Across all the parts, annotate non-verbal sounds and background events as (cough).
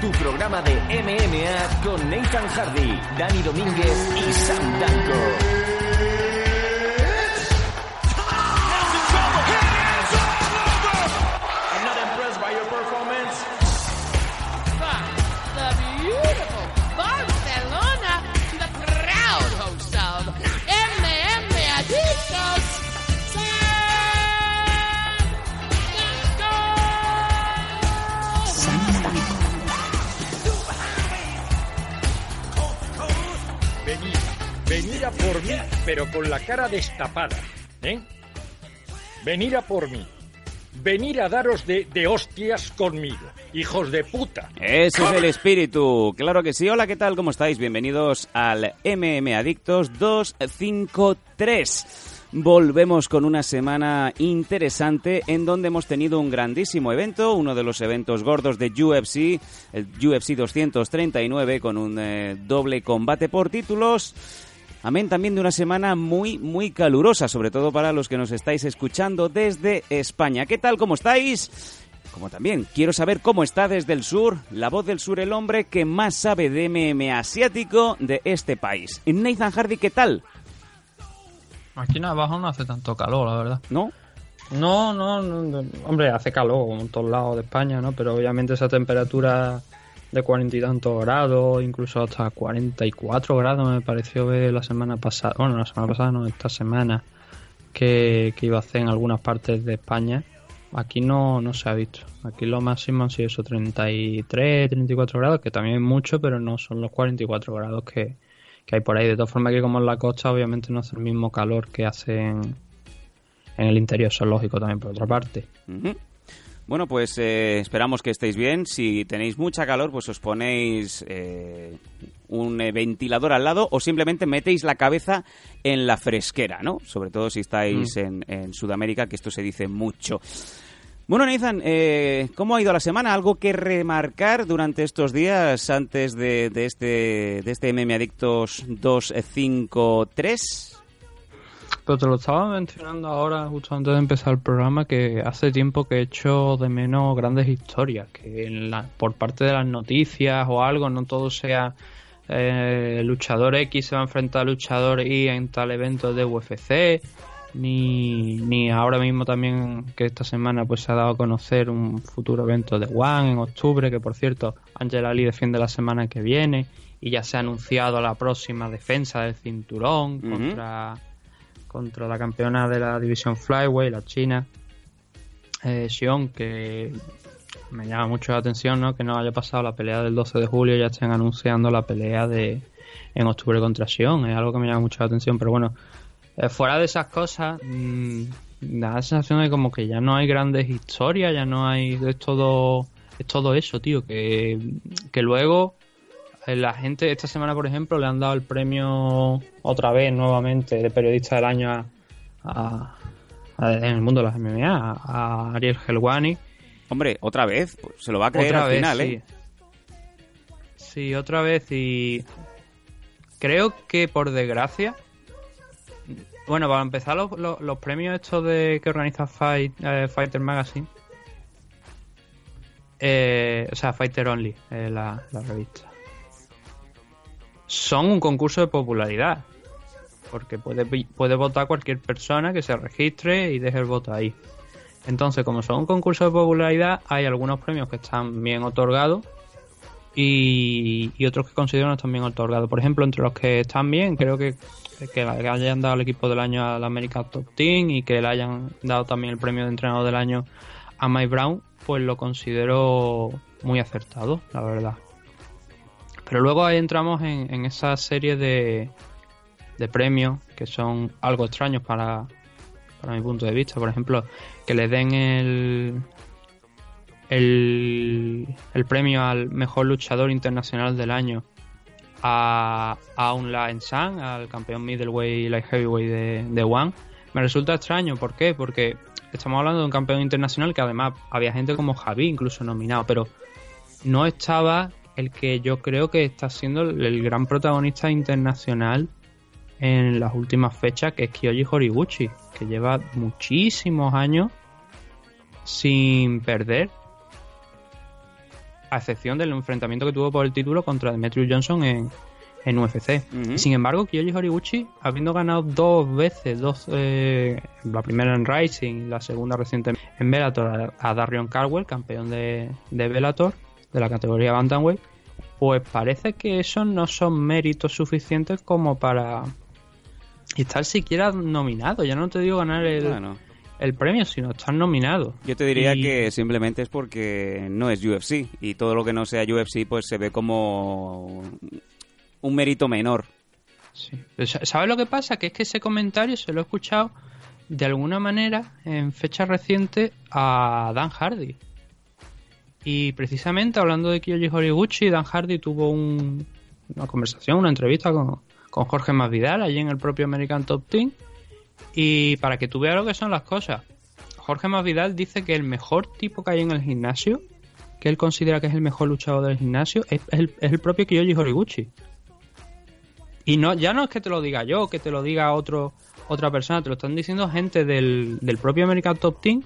Tu programa de MMA con Nathan Hardy, Dani Domínguez y Sam Danko. Por mí, pero con la cara destapada, ¿eh? Venir a por mí. Venir a daros de, de hostias conmigo, hijos de puta. Ese es el espíritu, claro que sí. Hola, ¿qué tal? ¿Cómo estáis? Bienvenidos al MM Adictos 253. Volvemos con una semana interesante en donde hemos tenido un grandísimo evento, uno de los eventos gordos de UFC, el UFC 239 con un eh, doble combate por títulos. Amén también de una semana muy, muy calurosa, sobre todo para los que nos estáis escuchando desde España. ¿Qué tal? ¿Cómo estáis? Como también quiero saber cómo está desde el sur, la voz del sur, el hombre que más sabe de MM asiático de este país. Nathan Hardy, ¿qué tal? Aquí en abajo no hace tanto calor, la verdad. ¿No? No, no, no, hombre, hace calor en todos lados de España, ¿no? Pero obviamente esa temperatura de cuarenta y tantos grados, incluso hasta 44 grados me pareció ver la semana pasada, bueno, la semana pasada no, esta semana, que, que iba a hacer en algunas partes de España. Aquí no, no se ha visto. Aquí lo máximo han sido esos 33, 34 grados, que también es mucho, pero no son los 44 grados que, que hay por ahí. De todas formas, que como en la costa, obviamente no hace el mismo calor que hace en, el interior, eso es lógico también, por otra parte. Bueno, pues eh, esperamos que estéis bien. Si tenéis mucha calor, pues os ponéis eh, un eh, ventilador al lado o simplemente metéis la cabeza en la fresquera, ¿no? Sobre todo si estáis en, en Sudamérica, que esto se dice mucho. Bueno, Nathan, ¿cómo ha ido la semana? ¿Algo que remarcar durante estos días antes de, de este, de este MM Adictos 253? Pero te lo estaba mencionando ahora, justo antes de empezar el programa, que hace tiempo que he hecho de menos grandes historias, que en la- por parte de las noticias o algo, no todo sea eh, luchador X se va a enfrentar a luchador Y en tal evento de UFC, ni, ni ahora mismo también que esta semana pues se ha dado a conocer un futuro evento de One en octubre, que por cierto Angela Lee defiende la semana que viene y ya se ha anunciado la próxima defensa del cinturón contra contra la campeona de la división Flyway, la china, eh, Xion, que me llama mucho la atención, ¿no? Que no haya pasado la pelea del 12 de julio ya estén anunciando la pelea de en octubre contra Xion. Es algo que me llama mucho la atención, pero bueno, eh, fuera de esas cosas, mm, da la sensación de como que ya no hay grandes historias, ya no hay, es todo, es todo eso, tío, que, que luego la gente esta semana, por ejemplo, le han dado el premio otra vez, nuevamente, de periodista del año a, a- a- en el mundo de las MMA, a, Ariel Helwani. Hombre, otra vez, se lo va a creer Otra al vez, final, sí. ¿eh? Sí, otra vez y creo que por desgracia, bueno, para empezar los, los- los premios estos de que organiza Fight, eh, Fighter Magazine, eh, o sea, Fighter Only, eh, la, la revista, son un concurso de popularidad. Porque puede, puede votar cualquier persona que se registre y deje el voto ahí. Entonces, como son un concurso de popularidad, hay algunos premios que están bien otorgados y, otros que considero no están bien otorgados. Por ejemplo, entre los que están bien, creo que, que hayan dado el equipo del año al American Top Team y que le hayan dado también el premio de entrenador del año a Mike Brown, pues lo considero muy acertado, la verdad. Pero luego ahí entramos en, en esa serie de, de premios que son algo extraños para, para mi punto de vista. Por ejemplo, que le den el, el, el premio al mejor luchador internacional del año a, a Aung La San, al campeón middleweight y light heavyweight de, de One. Me resulta extraño, ¿por qué? Porque estamos hablando de un campeón internacional que además había gente como Javi incluso nominado, pero no estaba el que yo creo que está siendo el, gran protagonista internacional en las últimas fechas, que es Kyoji Horiguchi, que lleva muchísimos años sin perder. a excepción del enfrentamiento que tuvo por el título contra Demetrius Johnson en, en UFC. Ujú. Sin embargo, Kyoji Horiguchi, habiendo ganado dos veces, dos, eh, la primera en Rising y la segunda recientemente en Bellator, a, a Darion Caldwell, campeón de, de Bellator, de la categoría Bantamweight, pues parece que esos no son méritos suficientes como para estar siquiera nominado. Ya no te digo ganar el, el premio, sino estar nominado. yo te diría Y- que simplemente es porque no es UFC y todo lo que no sea UFC pues se ve como un mérito menor. Sí. Sa- ¿Sabes lo que pasa? Que es que ese comentario se lo he escuchado de alguna manera en fecha reciente a Dan Hardy. Y precisamente hablando de Kyoji Horiguchi, Dan Hardy tuvo un- una conversación, una entrevista con, con Jorge Masvidal allí en el propio American Top Team. Y para que tú veas lo que son las cosas, Jorge Masvidal dice que el mejor tipo que hay en el gimnasio, que él considera que es el mejor luchador del gimnasio, es el, es el propio Kyoji Horiguchi. Y no, ya no es que te lo diga yo, que te lo diga otro, otra persona, te lo están diciendo gente del, del propio American Top Team.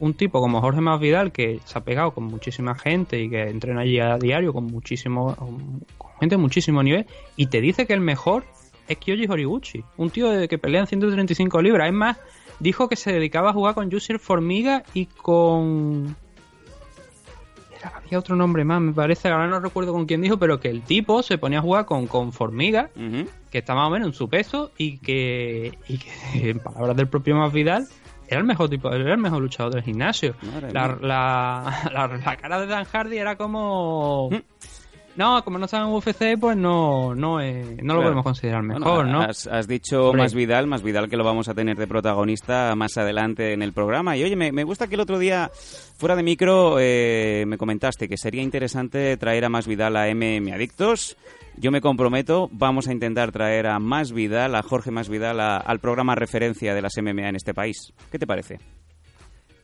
Un tipo como Jorge Masvidal que se ha pegado con muchísima gente y que entrena allí a diario con muchísimo con gente de muchísimo nivel y te dice que el mejor es Kyoji Horiguchi, un tío de que pelea en 135 libras. Es más, dijo que se dedicaba a jugar con Yusir Formiga y con era- había otro nombre más, me parece, ahora no recuerdo con quién dijo, pero que el tipo se ponía a jugar con, con Formiga, que está más o menos en su peso, y que, y que (laughs) en palabras del propio Masvidal, era el mejor tipo, era el mejor luchador del gimnasio. La, la, (laughs) la, la cara de Dan Hardy era como... Mm. No, como no estaba en UFC, pues no, no, es- no lo Claro. podemos considerar Bueno, mejor, ¿no? Has, has dicho Hombre. más Vidal, más Vidal que lo vamos a tener de protagonista más adelante en el programa. Y oye, me, me gusta que el otro día, fuera de micro, eh, me comentaste que sería interesante traer a más Vidal a MM Adictos. Yo me comprometo, vamos a intentar traer a más Vidal, a Jorge más Vidal, a- al programa referencia de las MMA en este país. ¿Qué te parece?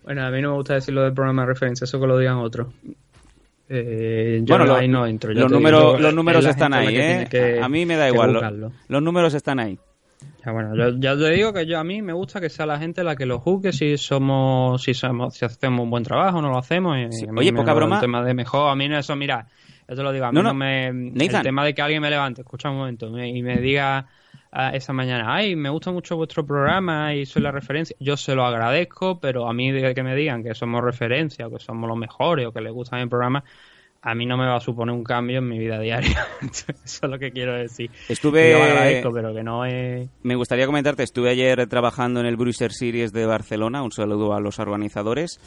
Bueno, a mí no me gusta decir lo del programa de referencia, eso que lo digan otros. Eh, yo Bueno, lo- ahí no entro. los digo, es los números están ahí, que ¿eh? que- a mí me da igual. los números están ahí. Ya, bueno, yo, ya te digo que yo a mí me gusta que sea la gente la que lo juzgue si somos, si somos, si hacemos un buen trabajo, no lo hacemos. y Sí. Oye, poca broma. El tema de mejor, a mí no eso, mira, yo te lo digo, a mí No, no, no. me. Nathan. El tema de que alguien me levante, escucha un momento, me- y me diga ah, esa mañana, ay, me gusta mucho vuestro programa y soy la referencia, yo se lo agradezco, pero a mí de que me digan que somos referencia o que somos los mejores o que les gusta mi programa, a mí no me va a suponer un cambio en mi vida diaria. (laughs) Eso es lo que quiero decir. Estuve- Yo agradezco, pero que no es. Me gustaría comentarte, estuve ayer trabajando en el Bruiser Series de Barcelona, un saludo a los organizadores,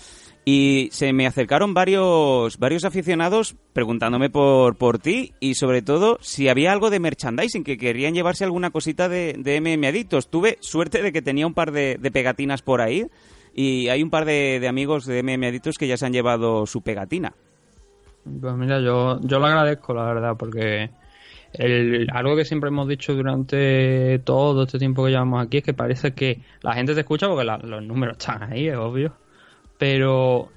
y se me acercaron varios, varios aficionados preguntándome por, por ti y sobre todo si había algo de merchandising, que querían llevarse alguna cosita de, de MM Adictos. Tuve suerte de que tenía un par de, de pegatinas por ahí y hay un par de, amigos de MM Adictos que ya se han llevado su pegatina. Pues mira, yo, yo lo agradezco, la verdad, porque el, algo que siempre hemos dicho durante todo este tiempo que llevamos aquí es que parece que la gente te escucha porque los números están ahí, es obvio, pero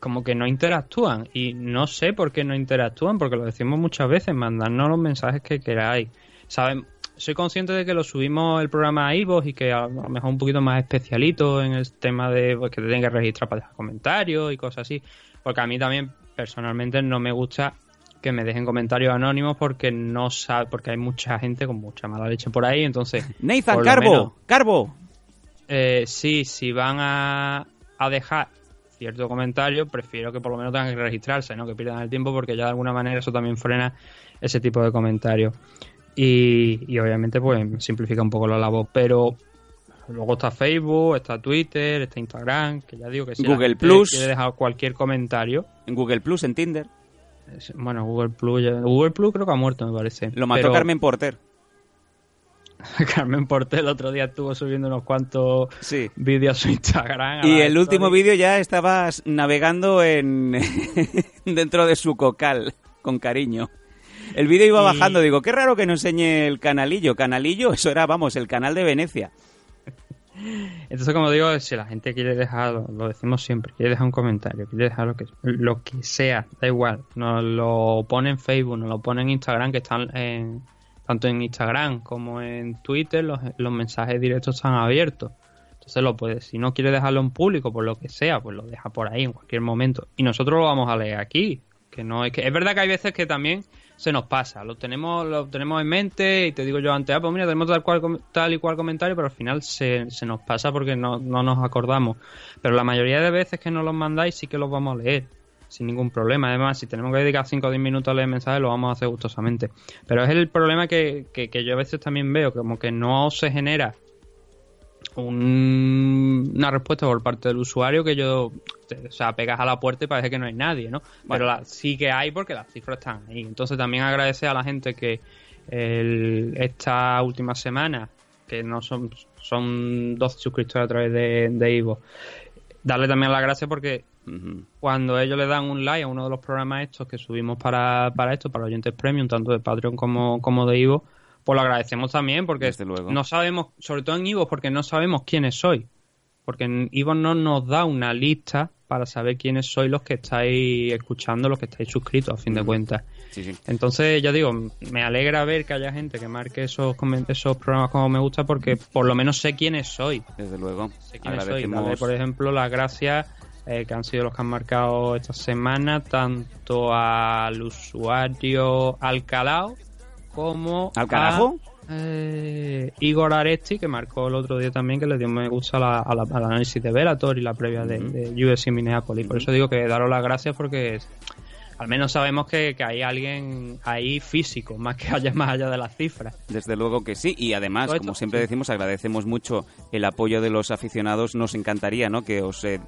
como que no interactúan y no sé por qué no interactúan, porque lo decimos muchas veces, mandadnos los mensajes que queráis. Saben, soy consciente de que lo subimos el programa a iVoox y que a lo mejor un poquito más especialito en el tema de pues, que te tienen que registrar para dejar comentarios y cosas así, porque a mí también personalmente no me gusta que me dejen comentarios anónimos porque no sabe, porque hay mucha gente con mucha mala leche por ahí, entonces (laughs) Nathan, Carbo, menos, Carbo. eh, sí, si van a, a dejar cierto comentario, prefiero que por lo menos tengan que registrarse, ¿no? Que pierdan el tiempo porque ya de alguna manera eso también frena ese tipo de comentarios. Y, y obviamente pues simplifica un poco la labor, pero luego está Facebook, está Twitter, está Instagram, que ya digo que si Google Plus. quiere dejar cualquier comentario, En Google Plus, en Tinder. bueno, Google Plus, ya- Google Plus creo que ha muerto, me parece. Lo mató Pero Carmen Porter. (laughs) Carmen Portel el otro día estuvo subiendo unos cuantos Sí. vídeos a su Instagram. a Y el último vídeo ya estabas navegando en (laughs) dentro de su cocal, con cariño. El vídeo iba Y- bajando, digo, qué raro que no enseñe el canalillo. Canalillo, eso era, vamos, el canal de Venecia. Entonces, como digo, si la gente quiere dejar, lo, lo decimos siempre, quiere dejar un comentario, quiere dejar lo que, lo que sea, da igual, nos lo pone en Facebook, nos lo pone en Instagram, que están en, tanto en Instagram como en Twitter, los, los mensajes directos están abiertos. Entonces lo puede, si no quiere dejarlo en público, por lo que sea, pues lo deja por ahí en cualquier momento. Y nosotros lo vamos a leer aquí, Que no es que es verdad que hay veces que también se nos pasa, lo tenemos lo tenemos en mente y te digo yo antes, ah, pues mira, tenemos tal, cual, tal y cual comentario, pero al final se, se nos pasa porque no, no nos acordamos. Pero la mayoría de veces que nos los mandáis sí que los vamos a leer sin ningún problema. Además, si tenemos que dedicar 5 o 10 minutos a leer mensajes, lo vamos a hacer gustosamente. Pero es el problema que, que, que yo a veces también veo, como que no se genera un- una respuesta por parte del usuario que yo, o sea, pegas a la puerta y parece que no hay nadie, ¿no? Pero la- sí que hay porque las cifras están ahí. Entonces también agradecer a la gente que el- esta última semana, que no son, son 12 suscriptores a través de, de Ivo, darle también las gracias porque Cuando ellos le dan un like a uno de los programas estos que subimos para, para esto, para oyentes premium, tanto de Patreon como, como de Ivo, pues lo agradecemos también porque Desde luego. no sabemos, sobre todo en Ivo, porque no sabemos quiénes sois. Porque en Ivo no nos da una lista para saber quiénes sois los que estáis escuchando, los que estáis suscritos, a fin de cuentas. Sí, sí. Entonces, ya digo, me alegra ver que haya gente que marque esos, esos programas como me gusta porque por lo menos sé quiénes sois Desde luego. sé quiénes. Agradecemos. Darle, por ejemplo, las gracias eh, que han sido los que han marcado esta semana, tanto al usuario Alcalao como ¿Al carajo? a eh, Igor Aresti, que marcó el otro día también, que le dio me gusta la- a la- al análisis de Velator y la previa de, de UFC Minneapolis. Por eso digo que daros las gracias porque al menos sabemos que, que hay alguien ahí físico, (laughs) más que haya más allá de las cifras. Desde luego que sí, y además, como siempre decimos, agradecemos mucho el apoyo de los aficionados. Nos encantaría, ¿no? Que os, eh,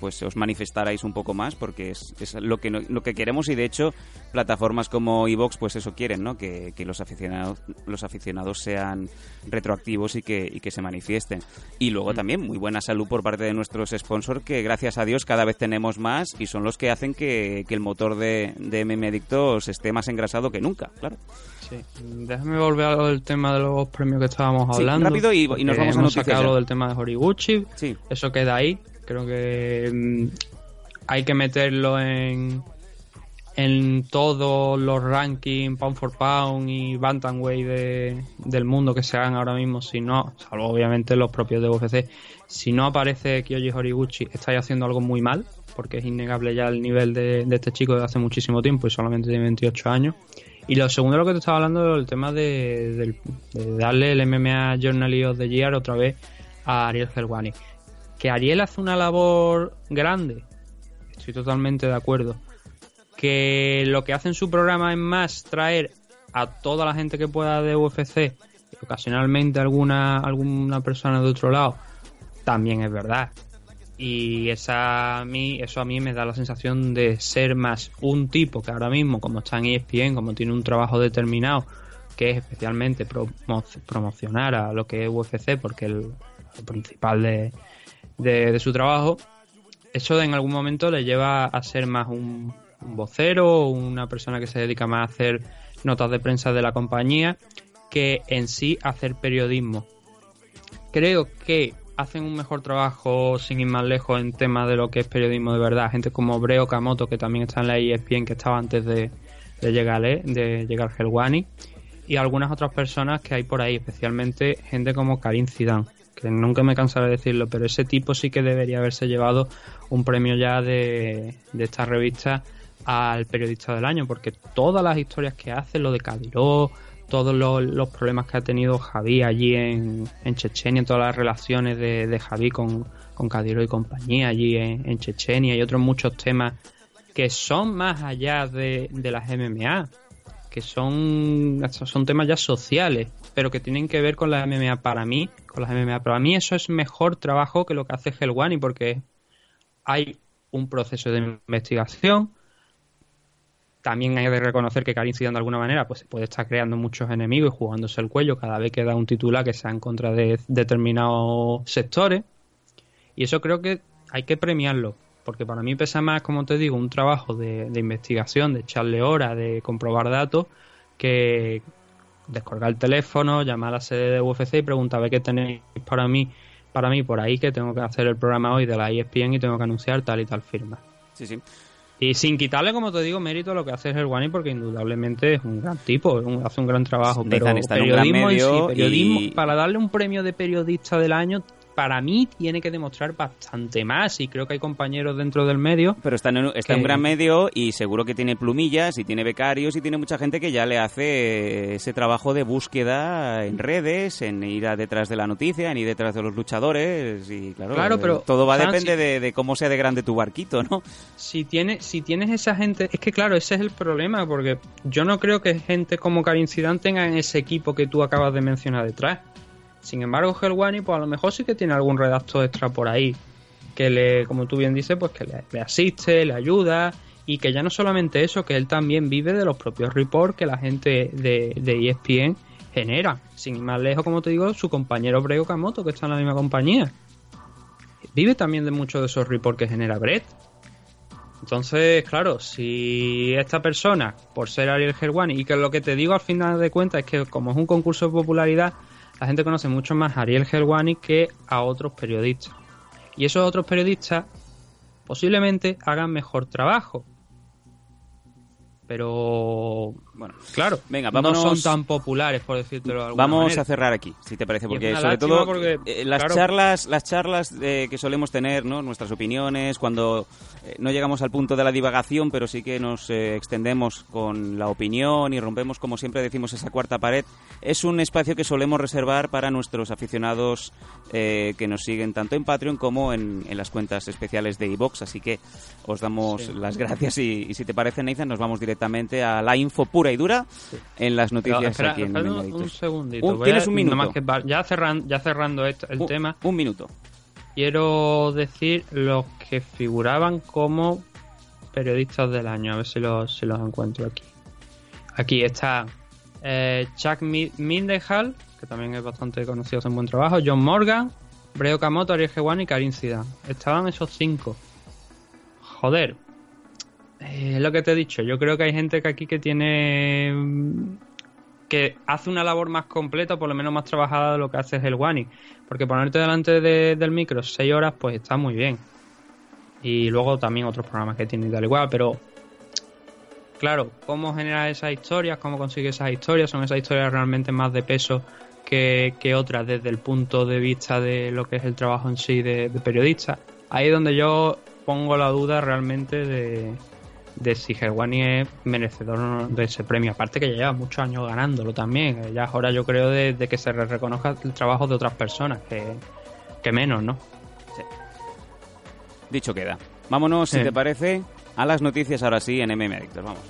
pues, os manifestarais un poco más, porque es, es lo que no- lo que queremos y de hecho plataformas como Evox, pues eso quieren, ¿no? Que, que los aficionados los aficionados sean retroactivos y que, y que se manifiesten. Y Mm. luego también muy buena salud por parte de nuestros sponsors, que gracias a Dios cada vez tenemos más y son los que hacen que, que el motor de, de MM Adictos esté más engrasado que nunca, claro. Sí. Déjame volver a lo del tema de los premios que estábamos Sí, hablando. rápido y- nos vamos a ya. lo del tema de Horiguchi. Sí. Eso queda ahí. Creo que mm, hay que meterlo en en todos los rankings pound for pound y bantamweight de, del mundo que se hagan ahora mismo si no salvo obviamente los propios de UFC si no aparece Kyoji Horiguchi estáis haciendo algo muy mal porque es innegable ya el nivel de, de este chico de hace muchísimo tiempo y solamente tiene 28 años. Y lo segundo lo que te estaba hablando el tema de, del- de darle el MMA Journal of the Year otra vez a Ariel Helwani. Que Ariel hace una labor grande estoy totalmente de acuerdo. Que lo que hace en su programa es más traer a toda la gente que pueda de UFC y ocasionalmente alguna alguna persona de otro lado también es verdad y esa a mí eso a mí me da la sensación de ser más un tipo que ahora mismo como está en ESPN como tiene un trabajo determinado que es especialmente promo- promocionar a lo que es UFC porque el, lo principal de, su trabajo eso en algún momento le lleva a ser más un, un vocero una persona que se dedica más a hacer notas de prensa de la compañía que en sí hacer periodismo. Creo que hacen un mejor trabajo sin ir más lejos en temas de lo que es periodismo de verdad. Gente como Breo Kamoto, que también está en la ESPN, que estaba antes de, de llegar, ¿eh? de llegar Helwani. Y algunas otras personas que hay por ahí, especialmente gente como Karim Zidane, que nunca me cansaré de decirlo, pero ese tipo sí que debería haberse llevado un premio ya de, de esta revista al periodista del año, porque todas las historias que hace, lo de Kadyrov, todos los, problemas que ha tenido Javi allí en, en Chechenia, todas las relaciones de, de Javi con, Kadyrov y compañía allí en, en Chechenia y otros muchos temas que son más allá de, de las MMA, que son, son temas ya sociales, pero que tienen que ver con las MMA para mí, con las MMA. Para mí eso es mejor trabajo que lo que hace Helwani, porque hay un proceso de investigación. También hay que reconocer que Karim Zidane de alguna manera pues puede estar creando muchos enemigos y jugándose el cuello cada vez que da un titular que sea en contra de determinados sectores. Y eso creo que hay que premiarlo, porque para mí pesa más, como te digo, un trabajo de, investigación, de echarle horas, de comprobar datos, que descolgar el teléfono, llamar a la sede de UFC y preguntar a ver qué tenéis para mí, para mí por ahí, que tengo que hacer el programa hoy de la ESPN y tengo que anunciar tal y tal firma. Sí, sí. Y sin quitarle, como te digo, mérito a lo que hace Helwani, porque indudablemente es un gran tipo, un- hace un gran trabajo. Nathan Pero está en un gran periodismo en sí, medio periodismo, y- para darle un premio de periodista del año, para mí tiene que demostrar bastante más y creo que hay compañeros dentro del medio. Pero está en, está en un gran medio y seguro que tiene plumillas y tiene becarios y tiene mucha gente que ya le hace ese trabajo de búsqueda en redes, en ir a detrás de la noticia, en ir detrás de los luchadores y claro, Claro, pero, todo va a depender si- de, de cómo sea de grande tu barquito, ¿no? Si, tiene, si tienes esa gente, es que claro, ese es el problema, porque yo no creo que gente como Karin Zidane tengan ese equipo que tú acabas de mencionar detrás. Sin embargo, Helwani, pues a lo mejor sí que tiene algún redactor extra por ahí, que le, como tú bien dices, pues que le, asiste, le ayuda, y que ya no solamente eso, que él también vive de los propios reports que la gente de, de ESPN genera. Sin ir más lejos, como te digo, su compañero Brego Kamoto, que está en la misma compañía. Vive también de muchos de esos reports que genera Brett. Entonces, claro, si esta persona, por ser Ariel Helwani, y que lo que te digo al final de cuentas es que como es un concurso de popularidad, la gente conoce mucho más a Ariel Helwani que a otros periodistas. Y esos otros periodistas posiblemente hagan mejor trabajo. Pero, bueno, claro, Venga, no vámonos- son tan populares, por decirlo de alguna Vamos manera. a cerrar aquí, si te parece, porque sobre todo porque, eh, las claro. charlas, las charlas eh, que solemos tener, ¿no? nuestras opiniones, cuando eh, no llegamos al punto de la divagación, pero sí que nos eh, extendemos con la opinión y rompemos, como siempre decimos, esa cuarta pared, es un espacio que solemos reservar para nuestros aficionados eh, que nos siguen tanto en Patreon como en, en las cuentas especiales de iVox, así que os damos Sí. las gracias y, y si te parece, Nathan, nos vamos directamente a la info pura y dura en las Pero noticias espera, aquí en espera un, segundito. Un- tienes a- un minuto. nomás que ya, cerran- ya cerrando esto- el Un- tema, Un minuto. quiero decir los que figuraban como periodistas del año. A ver si los, si los encuentro aquí. Aquí está eh, Chuck Mi- Mindehal, que también es bastante conocido, hace un buen trabajo. John Morgan, Breo Kamoto, Ariel Gewani y Karin Zidane. Estaban esos cinco. Joder. Es lo que te he dicho. Yo creo que hay gente que aquí que tiene que hace una labor más completa, por lo menos más trabajada de lo que hace el Wani. Porque ponerte delante de- del micro seis horas, pues está muy bien. Y luego también otros programas que tiene y tal igual, pero claro, cómo generar esas historias, cómo conseguir esas historias, son esas historias realmente más de peso que, que otras desde el punto de vista de lo que es el trabajo en sí de, de periodista. Ahí es donde yo pongo la duda realmente de, de si Gerwani es merecedor de ese premio. Aparte que ya lleva muchos años ganándolo también. Eh, Ya es hora yo creo de, de que se reconozca el trabajo de otras personas, que, que menos, ¿no? Dicho queda. Vámonos, si Sí. te parece, a las noticias ahora sí en MM Adictos. Vamos.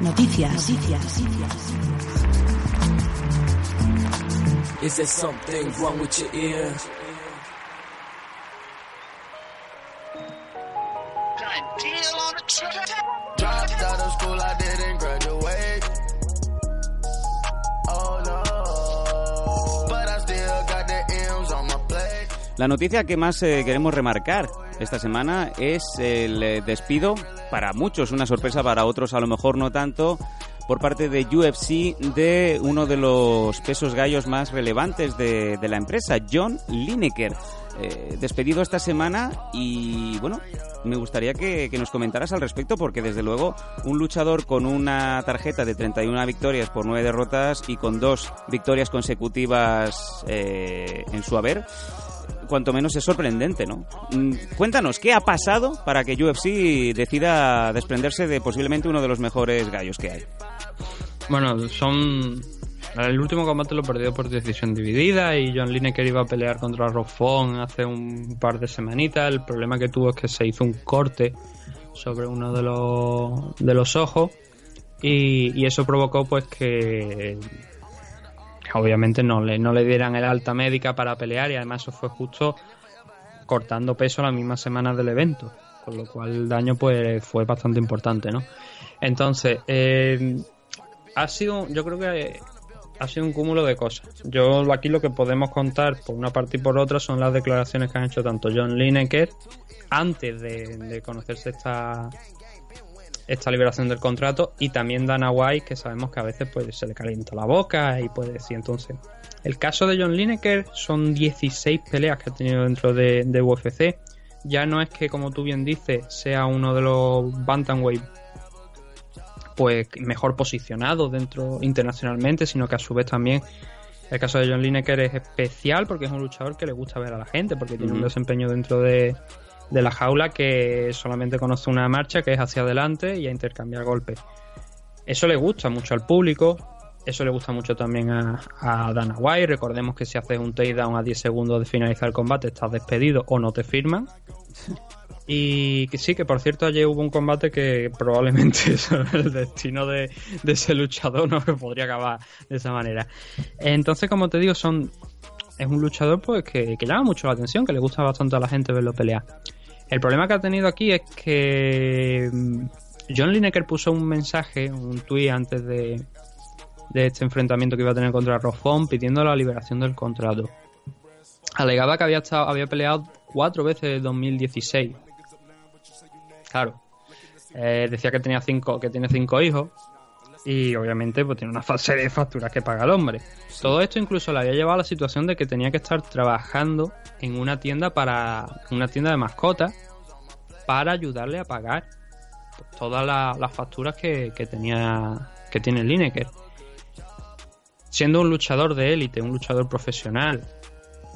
Noticias. Noticias. Is there something wrong with your ear? Dropped out of school, I didn't graduate. Oh no, but I still got the M's on my plate. La noticia que más eh, queremos remarcar esta semana es el eh, despido, para muchos una sorpresa, para otros a lo mejor no tanto, por parte de UFC de uno de los pesos gallos más relevantes de, la empresa, John Lineker. Eh, despedido esta semana y bueno, me gustaría que, que nos comentaras al respecto porque desde luego un luchador con una tarjeta de 31 victorias por 9 derrotas y con dos victorias consecutivas eh, en su haber, cuanto menos es sorprendente, ¿no? Mm, Cuéntanos, ¿qué ha pasado para que UFC decida desprenderse de posiblemente uno de los mejores gallos que hay? Bueno, son. El último combate lo perdió por decisión dividida y John Lineker iba a pelear contra Rob Font hace un par de semanitas. El problema que tuvo es que se hizo un corte sobre uno de los, de los ojos y, y eso provocó pues que obviamente no le, no le dieran el alta médica para pelear y además eso fue justo cortando peso la misma semana del evento, con lo cual el daño pues fue bastante importante, ¿no? Entonces, eh, ha sido, yo creo que ha sido un cúmulo de cosas. Yo aquí lo que podemos contar por una parte y por otra son las declaraciones que han hecho tanto John Lineker antes de, conocerse esta esta liberación del contrato y también Dana White que sabemos que a veces pues se le calienta la boca y puede decir entonces el caso de John Lineker son 16 peleas que ha tenido dentro de, de UFC ya no es que como tú bien dices sea uno de los bantamweight pues mejor posicionado dentro internacionalmente, sino que a su vez también el caso de John Lineker es especial porque es un luchador que le gusta ver a la gente, porque tiene un desempeño dentro de, de la jaula que solamente conoce una marcha que es hacia adelante y a intercambiar golpes. Eso le gusta mucho al público, eso le gusta mucho también a, a Dana White. Recordemos que si haces un takedown a 10 segundos de finalizar el combate, estás despedido o no te firman. (laughs) Y que sí, que por cierto ayer hubo un combate que probablemente (laughs) el destino de, ese luchador no que podría acabar de esa manera. Entonces, como te digo, son es un luchador pues que, que llama mucho la atención, que le gusta bastante a la gente verlo pelear. El problema que ha tenido aquí es que mm, John Lineker puso un mensaje, un tweet antes de, de este enfrentamiento que iba a tener contra Rofón pidiendo la liberación del contrato. Alegaba que había estado, había peleado cuatro veces en 2016. Claro. Eh, decía que tenía cinco, que tiene cinco hijos. Y obviamente pues tiene una serie de facturas que paga el hombre. Todo esto incluso le había llevado a la situación de que tenía que estar trabajando en una tienda para. una tienda de mascotas para ayudarle a pagar pues, todas la- las facturas que, que tenía. que tiene Lineker. Siendo un luchador de élite, un luchador profesional,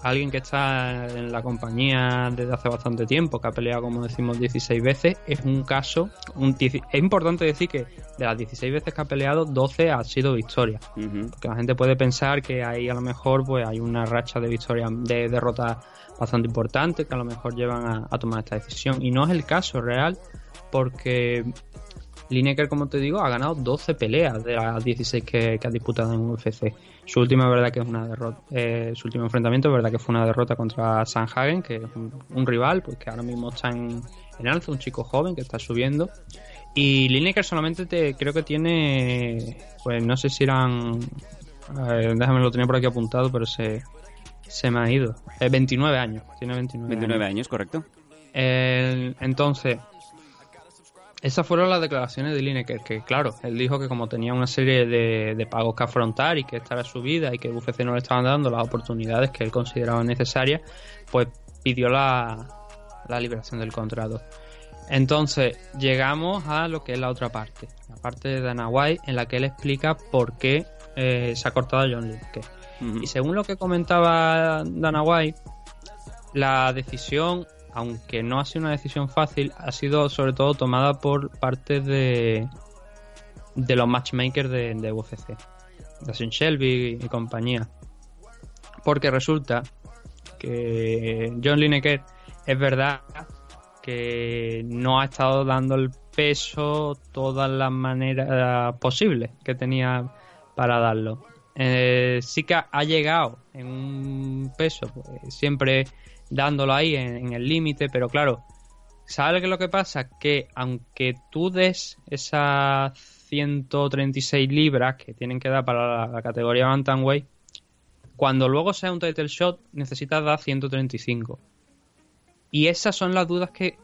alguien que está en la compañía desde hace bastante tiempo, que ha peleado, como decimos, 16 veces, es un caso. Un, es importante decir que de las 16 veces que ha peleado, 12 ha sido victoria. Ujú. Porque la gente puede pensar que ahí a lo mejor pues hay una racha de victorias, de derrotas bastante importante, que a lo mejor llevan a, a tomar esta decisión. Y no es el caso real, porque Lineker, como te digo, ha ganado 12 peleas de las 16 que, que ha disputado en UFC. Su última, verdad que es una derrota, eh, su último enfrentamiento, verdad que fue una derrota contra Sanhagen, que es un, un rival, pues que ahora mismo está en, en alza, un chico joven que está subiendo. Y Lineker solamente te, creo que tiene, pues no sé si eran, ver, déjame lo tenía por aquí apuntado, pero se, se me ha ido. Eh, 29 años, tiene 29, 29 años, correcto. el- entonces, esas fueron las declaraciones de Lineker, que claro, él dijo que como tenía una serie de, de pagos que afrontar y que esta era su vida y que UFC no le estaban dando las oportunidades que él consideraba necesarias, pues pidió la, la liberación del contrato. Entonces, llegamos a lo que es la otra parte, la parte de Dana White, en la que él explica por qué eh, se ha cortado a John Lineker. Y según lo que comentaba Dana White, la decisión, aunque no ha sido una decisión fácil, ha sido sobre todo tomada por parte de, de los matchmakers de, de UFC, Dustin Shelby y compañía. Porque resulta que John Lineker es verdad que no ha estado dando el peso todas las maneras posibles que tenía para darlo. Eh, sí que ha llegado en un peso, pues, siempre dándolo ahí en, en el límite, pero claro, ¿sabes qué lo que pasa? Que aunque tú des esas 136 libras que tienen que dar para la, la categoría Bantamweight, cuando luego sea un title shot necesitas dar 135. Y esas son las dudas que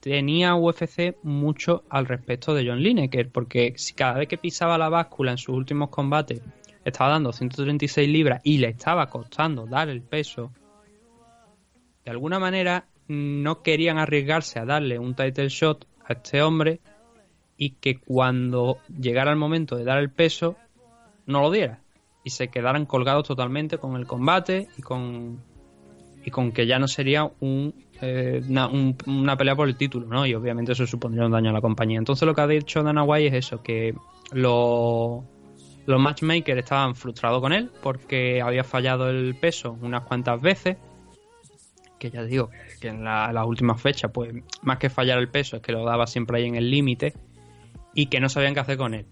tenía UFC mucho al respecto de John Lineker, porque si cada vez que pisaba la báscula en sus últimos combates estaba dando 136 libras y le estaba costando dar el peso, de alguna manera no querían arriesgarse a darle un title shot a este hombre y que cuando llegara el momento de dar el peso no lo diera y se quedaran colgados totalmente con el combate y con y con que ya no sería un, eh, una, un- una pelea por el título, ¿no? Y obviamente eso supondría un daño a la compañía. Entonces lo que ha dicho Dana White es eso, que los los matchmakers estaban frustrados con él porque había fallado el peso unas cuantas veces. Que ya digo, que- en la- las últimas fechas, pues más que fallar el peso, es que lo daba siempre ahí en el límite y que no sabían qué hacer con él.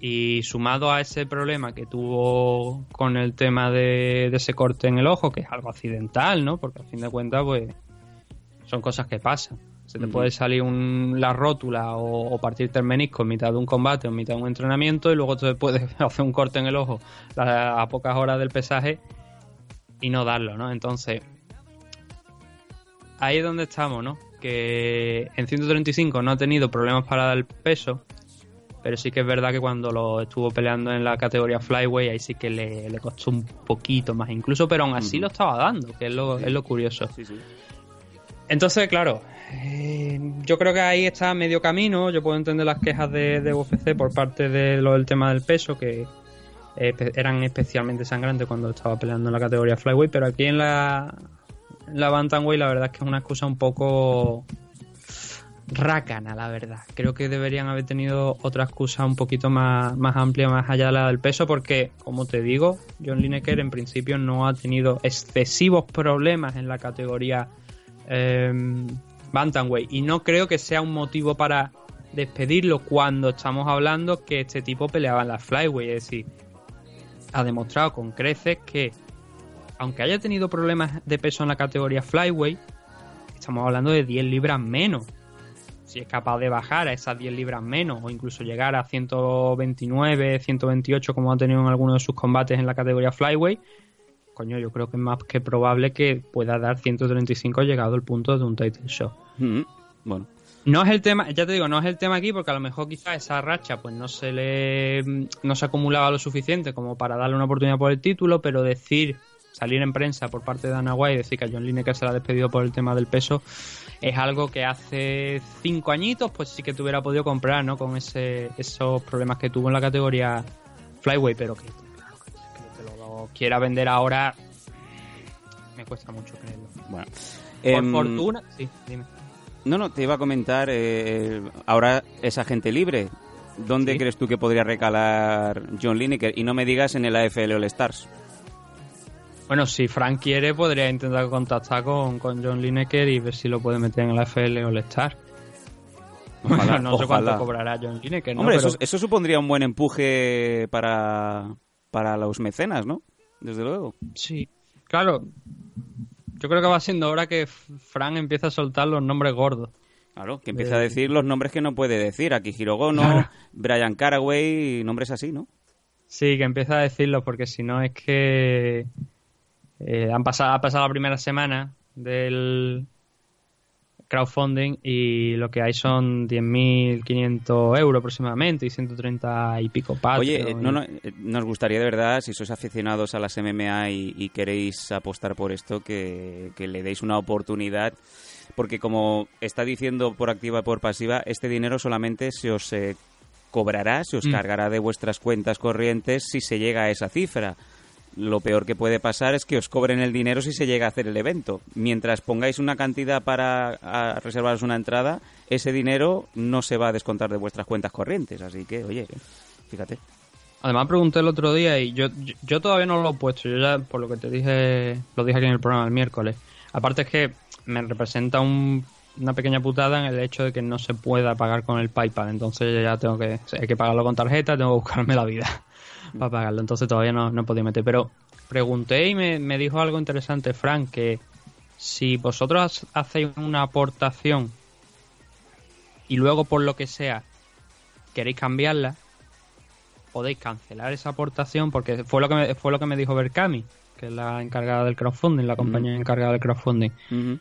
Y sumado a ese problema que tuvo con el tema de, de ese corte en el ojo, que es algo accidental, ¿no? Porque al fin de cuentas, pues son cosas que pasan. Se te puede salir un, la rótula o, o partirte el menisco en mitad de un combate o en mitad de un entrenamiento y luego te puedes (laughs) hacer un corte en el ojo la- a pocas horas del pesaje y no darlo, ¿no? Entonces, ahí es donde estamos, ¿no? Que en 135 no ha tenido problemas para dar el peso, pero sí que es verdad que cuando lo estuvo peleando en la categoría Flyway, ahí sí que le, le costó un poquito más incluso, pero aún así lo estaba dando, que es lo, es lo curioso. Sí, sí. Entonces, claro, eh, yo creo que ahí está medio camino. Yo puedo entender las quejas de, de UFC por parte de lo del tema del peso, que eh, eran especialmente sangrantes cuando estaba peleando en la categoría Flyweight, pero aquí en la, la Bantamweight la verdad es que es una excusa un poco rácana, la verdad. Creo que deberían haber tenido otra excusa un poquito más, más amplia, más allá de la del peso, porque, como te digo, John Lineker en principio no ha tenido excesivos problemas en la categoría eh, Bantamweight. Y no creo que sea un motivo para despedirlo cuando estamos hablando que este tipo peleaba en la Flyweight. Es decir, ha demostrado con creces que, aunque haya tenido problemas de peso en la categoría Flyweight, estamos hablando de 10 libras menos. Si es capaz de bajar a esas 10 libras menos o incluso llegar a 129, 128 como ha tenido en algunos de sus combates en la categoría Flyweight, coño, yo creo que es más que probable que pueda dar 135 llegado el punto de un title shot. Mm, Bueno, No es el tema, ya te digo, no es el tema aquí porque a lo mejor quizás esa racha pues no se le no se acumulaba lo suficiente como para darle una oportunidad por el título, pero decir salir en prensa por parte de White y decir que a John Lineker se la ha despedido por el tema del peso es algo que hace cinco añitos pues sí que te hubiera podido comprar, ¿no? Con ese, esos problemas que tuvo en la categoría Flyweight, pero que, claro, que, que te lo quiera vender ahora me cuesta mucho creerlo. bueno. Por Em, fortuna, sí, dime. No, no, te iba a comentar, eh, ahora es agente libre. ¿Dónde Sí. crees tú que podría recalar John Lineker? Y no me digas en el AFL All Stars. Bueno, si Frank quiere, podría intentar contactar con, con John Lineker y ver si lo puede meter en la FL All Star. Ojalá, Bueno, no sé cuánto cobrará John Lineker, ¿no? Hombre, Pero- eso, eso supondría un buen empuje para, para los mecenas, ¿no? Desde luego. Sí, claro. Yo creo que va siendo hora que Frank empiece a soltar los nombres gordos. Claro, que empiece a decir los nombres que no puede decir. Aquí Hirogono, Brian Caraway, nombres así, ¿no? Sí, que empiece a decirlos porque si no es que eh, han pasado, ha pasado la primera semana del crowdfunding y lo que hay son 10.500 euros aproximadamente y 130 y pico Patreon. Oye, no, no, eh, nos gustaría de verdad, si sois aficionados a las MMA y, y queréis apostar por esto, que, que le deis una oportunidad, porque como está diciendo por activa y por pasiva, este dinero solamente se os eh, cobrará, se os Mm. cargará de vuestras cuentas corrientes si se llega a esa cifra. Lo peor que puede pasar es que os cobren el dinero si se llega a hacer el evento. Mientras pongáis una cantidad para reservaros una entrada, ese dinero no se va a descontar de vuestras cuentas corrientes. Así que, oye, fíjate. Además pregunté el otro día y yo, yo, yo todavía no lo he puesto. Yo ya, por lo que te dije, lo dije aquí en el programa el miércoles. Aparte es que me representa un- una pequeña putada en el hecho de que no se pueda pagar con el PayPal. Entonces ya tengo que, hay que pagarlo con tarjeta, tengo que buscarme la vida para pagarlo. Entonces todavía no, no he podido meter. Pero pregunté y me, me dijo algo interesante, Frank, que si vosotros hacéis una aportación y luego por lo que sea queréis cambiarla, podéis cancelar esa aportación porque fue lo que me, fue lo que me dijo Berkami, que es la encargada del crowdfunding, la compañía encargada del crowdfunding. Ujú.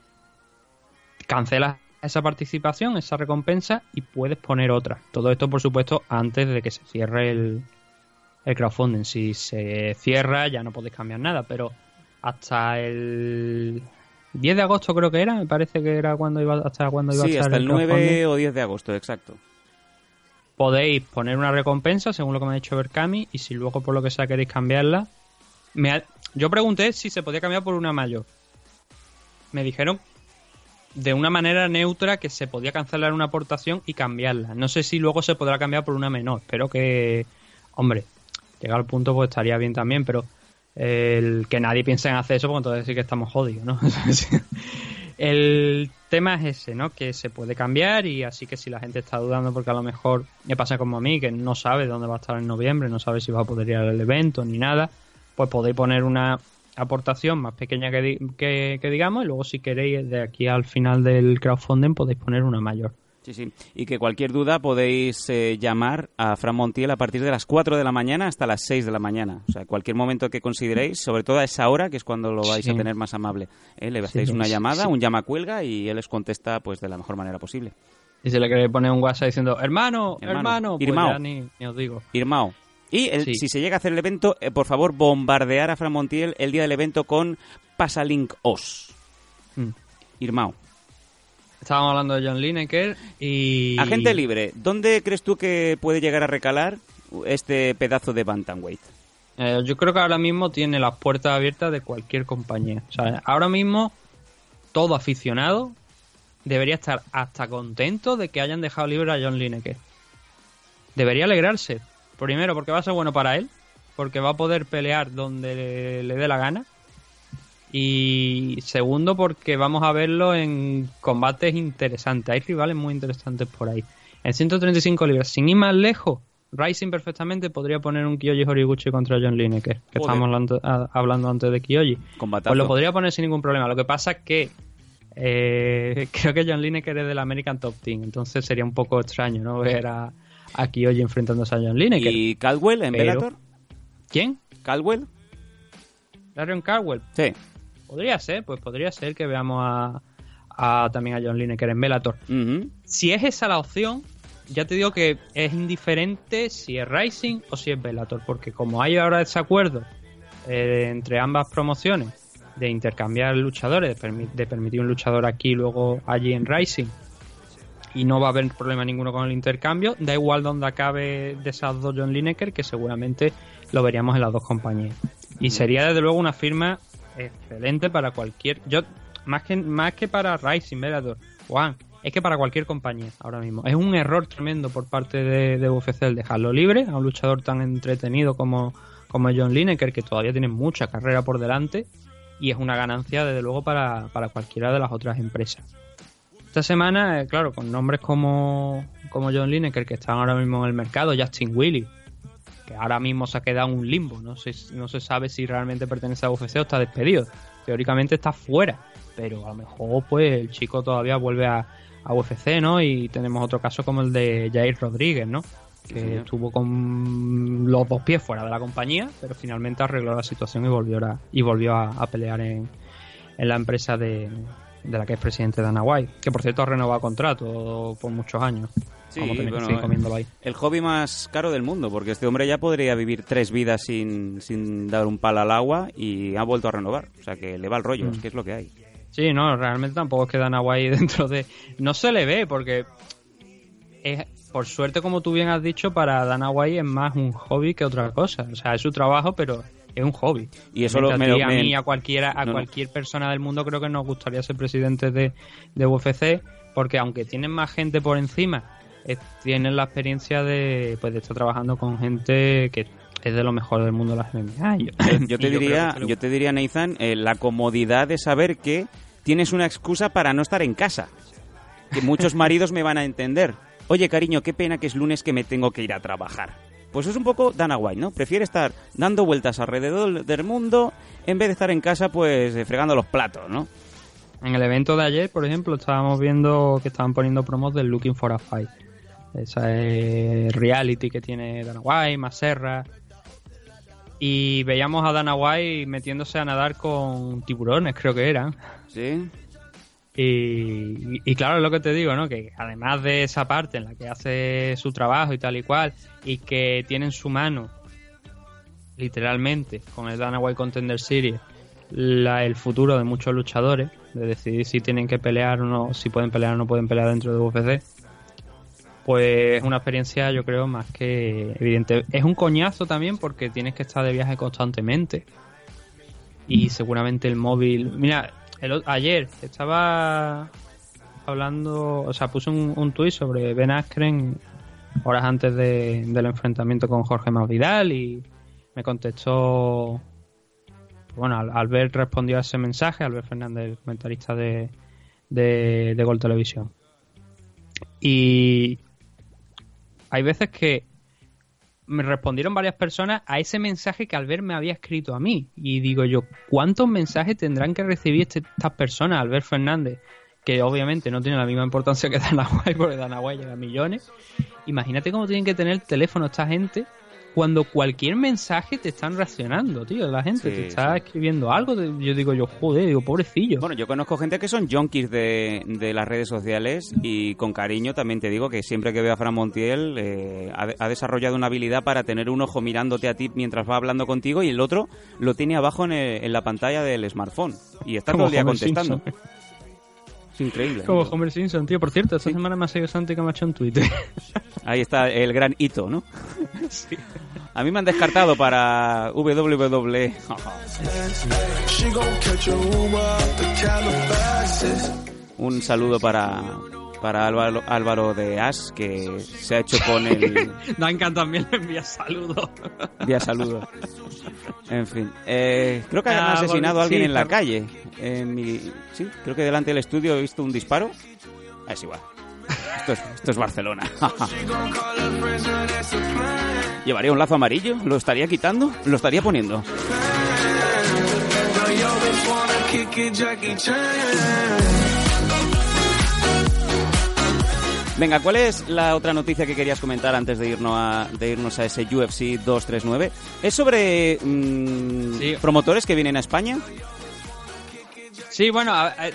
Cancelas esa participación, esa recompensa y puedes poner otra. Todo esto, por supuesto, antes de que se cierre el, el crowdfunding. Si se cierra ya no podéis cambiar nada, pero hasta el 10 de agosto creo que era, me parece que era cuando iba hasta cuando iba a Sí, estar hasta el 9 crowdfunding. o 10 de agosto, exacto. podéis poner una recompensa según lo que me ha dicho Berkami y si luego por lo que sea queréis cambiarla me ha- yo pregunté si se podía cambiar por una mayor me dijeron de una manera neutra que se podía cancelar una aportación y cambiarla no sé si luego se podrá cambiar por una menor espero que hombre llegar al punto pues estaría bien también pero el que nadie piense en hacer eso porque entonces sí que estamos jodidos ¿no? (laughs) El tema es ese, ¿no? Que se puede cambiar y así que si la gente está dudando porque a lo mejor me pasa como a mí, que no sabe dónde va a estar en noviembre, no sabe si va a poder ir al evento ni nada, pues podéis poner una aportación más pequeña que, que, que digamos y luego si queréis de aquí al final del crowdfunding podéis poner una mayor. Sí, sí. Y que cualquier duda podéis eh, llamar a Fran Montiel a partir de las 4 de la mañana hasta las 6 de la mañana. O sea, cualquier momento que consideréis, sobre todo a esa hora, que es cuando lo vais Sí. a tener más amable. ¿eh? Le hacéis Sí, una llamada, sí. un llama cuelga y él os contesta pues de la mejor manera posible. Y si le queréis poner un WhatsApp diciendo, hermano, Hermano, hermano, pues Irmao. ya ni, ni os digo. Irmao. Y el- si se llega a hacer el evento, eh, por favor, bombardear a Fran Montiel el día del evento con Pasalink Os. Mm. Irmao. Estábamos hablando de John Lineker y... Agente libre, ¿dónde crees tú que puede llegar a recalar este pedazo de bantamweight? Eh, yo creo que ahora mismo tiene las puertas abiertas de cualquier compañía. O sea, ahora mismo todo aficionado debería estar hasta contento de que hayan dejado libre a John Lineker. Debería alegrarse. Primero, porque va a ser bueno para él, porque va a poder pelear donde le, le dé la gana. Y segundo, porque vamos a verlo en combates interesantes. Hay rivales muy interesantes por ahí. En 135 libras, sin ir más lejos, Rising perfectamente podría poner un Kyoji Horiguchi contra John Lineker, que estábamos hablando, a- hablando antes de. Combatazo. Pues lo podría poner sin ningún problema. Lo que pasa es que eh, (laughs) creo que John Lineker es del American Top Team, entonces sería un poco extraño, ¿no? Ver a, a Kyoji enfrentándose a John Lineker. ¿Y Caldwell en Pero- Bellator? ¿Quién? ¿Caldwell? Darion Caldwell. Sí. Podría ser, pues podría ser que veamos a, a- también a John Lineker en Bellator. Ujú. Si es esa la opción, ya te digo que es indiferente si es Rising o si es Bellator, porque como hay ahora ese acuerdo eh, entre ambas promociones de intercambiar luchadores, de, permi- de permitir un luchador aquí y luego allí en Rising, y no va a haber problema ninguno con el intercambio, da igual donde acabe de esas dos John Lineker, que seguramente lo veríamos en las dos compañías. Y sería desde luego una firma excelente para cualquier. Yo, más que, más que para Rising, Bellator, Juan, es que para cualquier compañía ahora mismo. Es un error tremendo por parte de, de UFC el dejarlo libre a un luchador tan entretenido como, como John Lineker, que todavía tiene mucha carrera por delante, y es una ganancia, desde luego, para, para cualquiera de las otras empresas. Esta semana, eh, claro, con nombres como, como John Lineker, que están ahora mismo en el mercado, Justin Willy, que ahora mismo se ha quedado en un limbo, no se, no se sabe si realmente pertenece a UFC o está despedido. Teóricamente está fuera, pero a lo mejor pues el chico todavía vuelve a, a UFC, ¿no? Y tenemos otro caso como el de Jair Rodríguez, ¿no? Que estuvo con los dos pies fuera de la compañía, pero finalmente arregló la situación y volvió a, y volvió a, a pelear en, en la empresa de, de la que es presidente Dana White, que por cierto ha renovado contrato por muchos años. Sí, bueno, comiéndolo ahí. el hobby más caro del mundo, porque este hombre ya podría vivir tres vidas sin, sin dar un palo al agua y ha vuelto a renovar. O sea que le va el rollo, Mm. es que es lo que hay. Sí, no, realmente tampoco es que Dana White (laughs) dentro de... No se le ve porque... Es, por suerte, como tú bien has dicho, para Dana White es más un hobby que otra cosa. O sea, es su trabajo, pero es un hobby. Y eso lo- me a me- mí, a cualquiera, a No, no. cualquier persona del mundo creo que nos gustaría ser presidentes de, de UFC, porque aunque tienen más gente por encima, eh, tienen la experiencia de, pues, de estar trabajando con gente que es de lo mejor del mundo de las MMA. (laughs) Y Yo, Yo te diría, yo te diría, Nathan, eh, la comodidad de saber que tienes una excusa para no estar en casa. Que muchos (laughs) maridos me van a entender. Oye, cariño, qué pena que es lunes que me tengo que ir a trabajar. Pues es un poco Dana White, ¿no? Prefiere estar dando vueltas alrededor del mundo en vez de estar en casa, pues, eh, fregando los platos, ¿no? En el evento de ayer, por ejemplo, estábamos viendo que estaban poniendo promos del Looking for a Fight. Esa es reality que tiene Dana White, Maserra. Y veíamos a Dana White metiéndose a nadar con tiburones, creo que eran. Sí. Y, y claro, es lo que te digo, ¿no? Que además de esa parte en la que hace su trabajo y tal y cual, y que tiene en su mano, literalmente, con el Dana White Contender Series, la- el futuro de muchos luchadores, de decidir si tienen que pelear o no, si pueden pelear o no pueden pelear dentro de UFC, pues es una experiencia, yo creo, más que evidente. Es un coñazo también porque tienes que estar de viaje constantemente. Y seguramente el móvil. Mira, el ayer estaba hablando, o sea, puse un, un tuit sobre Ben Askren horas antes de- del enfrentamiento con Jorge Masvidal y me contestó. Bueno, Al- Albert respondió a ese mensaje, Albert Fernández, el comentarista de, de, de Gol Televisión. Y hay veces que me respondieron varias personas a ese mensaje que Albert me había escrito a mí. Y digo yo, ¿cuántos mensajes tendrán que recibir este- estas personas, Albert Fernández? Que obviamente no tiene la misma importancia que (laughs) Dana White, porque Dana White llega a millones. Imagínate cómo tienen que tener el teléfono esta gente cuando cualquier mensaje te están reaccionando, tío. La gente Sí, te está sí. escribiendo algo. yo digo yo, joder, digo, pobrecillo. Bueno, yo conozco gente que son junkies de, de las redes sociales y con cariño también te digo que siempre que veo a Fran Montiel eh, ha, ha desarrollado una habilidad para tener un ojo mirándote a ti mientras va hablando contigo y el otro lo tiene abajo en, el- en la pantalla del smartphone y está todo el día contestando. Simpson. Es increíble. Como Homer Simpson, tío. Por cierto, esta semana me ha seguido Santi Camacho en Twitter. (laughs) Ahí está el gran hito, ¿no? (laughs) A mí me han descartado para. WWE. Un saludo para, para Álvaro, Álvaro de As, que se ha hecho con el... (laughs) Duncan también le envía saludos. Vía saludo. En fin. Eh, creo que han Ah, asesinado bueno, a alguien sí, en la claro. calle. En mi... Sí, creo que delante del estudio he visto un disparo. Ah, es igual. Esto es, esto es Barcelona. (laughs) ¿Llevaría un lazo amarillo? ¿Lo estaría quitando? ¿Lo estaría poniendo? Venga, ¿cuál es la otra noticia que querías comentar antes de irnos a, de irnos a ese UFC 239? ¿Es sobre mm, Sí. promotores que vienen a España? Sí, bueno,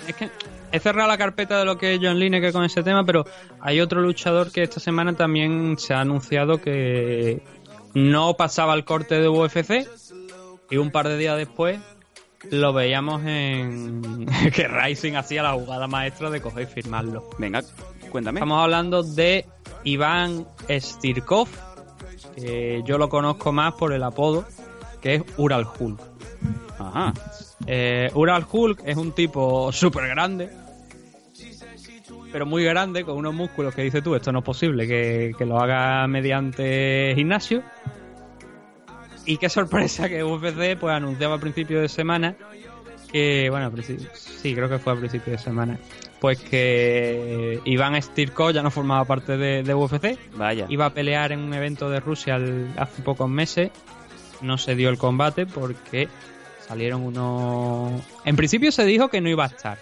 es que he cerrado la carpeta de lo que es John Lineker con ese tema, pero hay otro luchador que esta semana también se ha anunciado que no pasaba el corte de UFC y un par de días después lo veíamos en (laughs) que Rising hacía la jugada maestra de coger y firmarlo. Venga, cuéntame. Estamos hablando de Iván Stirkov, que yo lo conozco más por el apodo, que es Ural Hulk. Ajá. Eh, Ural Hulk es un tipo súper grande, pero muy grande, con unos músculos que dices tú, esto no es posible, que, que lo haga mediante gimnasio. Y qué sorpresa que UFC pues anunciaba a principio de semana que, bueno, sí, creo que fue a principio de semana, pues que Iván Stirko ya no formaba parte de, de UFC, Vaya. iba a pelear en un evento de Rusia hace pocos meses. No se dio el combate porque salieron unos. En principio se dijo que no iba a estar.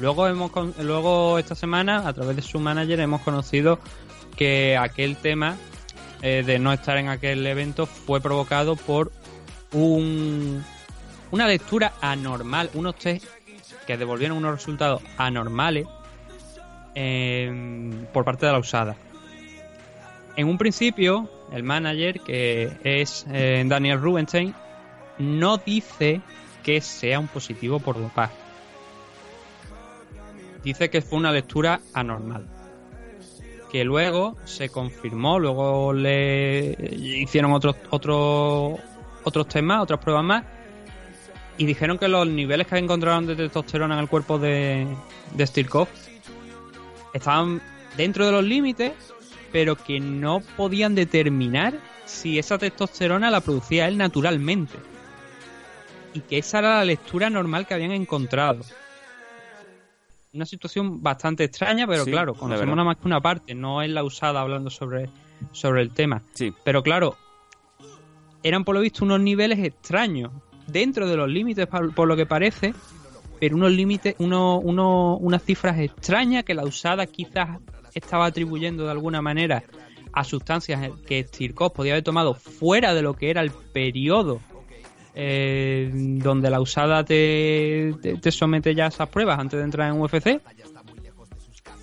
Luego hemos luego esta semana a través de su manager hemos conocido que aquel tema eh, de no estar en aquel evento fue provocado por un una lectura anormal, unos test que devolvieron unos resultados anormales eh, por parte de la usada. En un principio, el manager, que es eh, Daniel Rubenstein, no dice que sea un positivo por dopaje. Dice que fue una lectura anormal. Que luego se confirmó, luego le hicieron otros otros otros temas, otras pruebas más, y dijeron que los niveles que encontraron de testosterona en el cuerpo de, de Stirkov estaban dentro de los límites, pero que no podían determinar si esa testosterona la producía él naturalmente. Y que esa era la lectura normal que habían encontrado. Una situación bastante extraña, pero Sí, claro, la conocemos nada más que una parte, no es la usada hablando sobre, sobre el tema. Sí. Pero claro, eran por lo visto unos niveles extraños, dentro de los límites por, lo que parece, pero unos límites, uno, uno- unas cifras extrañas que la usada quizás estaba atribuyendo de alguna manera a sustancias que Stirkov podía haber tomado fuera de lo que era el periodo eh, donde la usada te, te, te somete ya a esas pruebas antes de entrar en UFC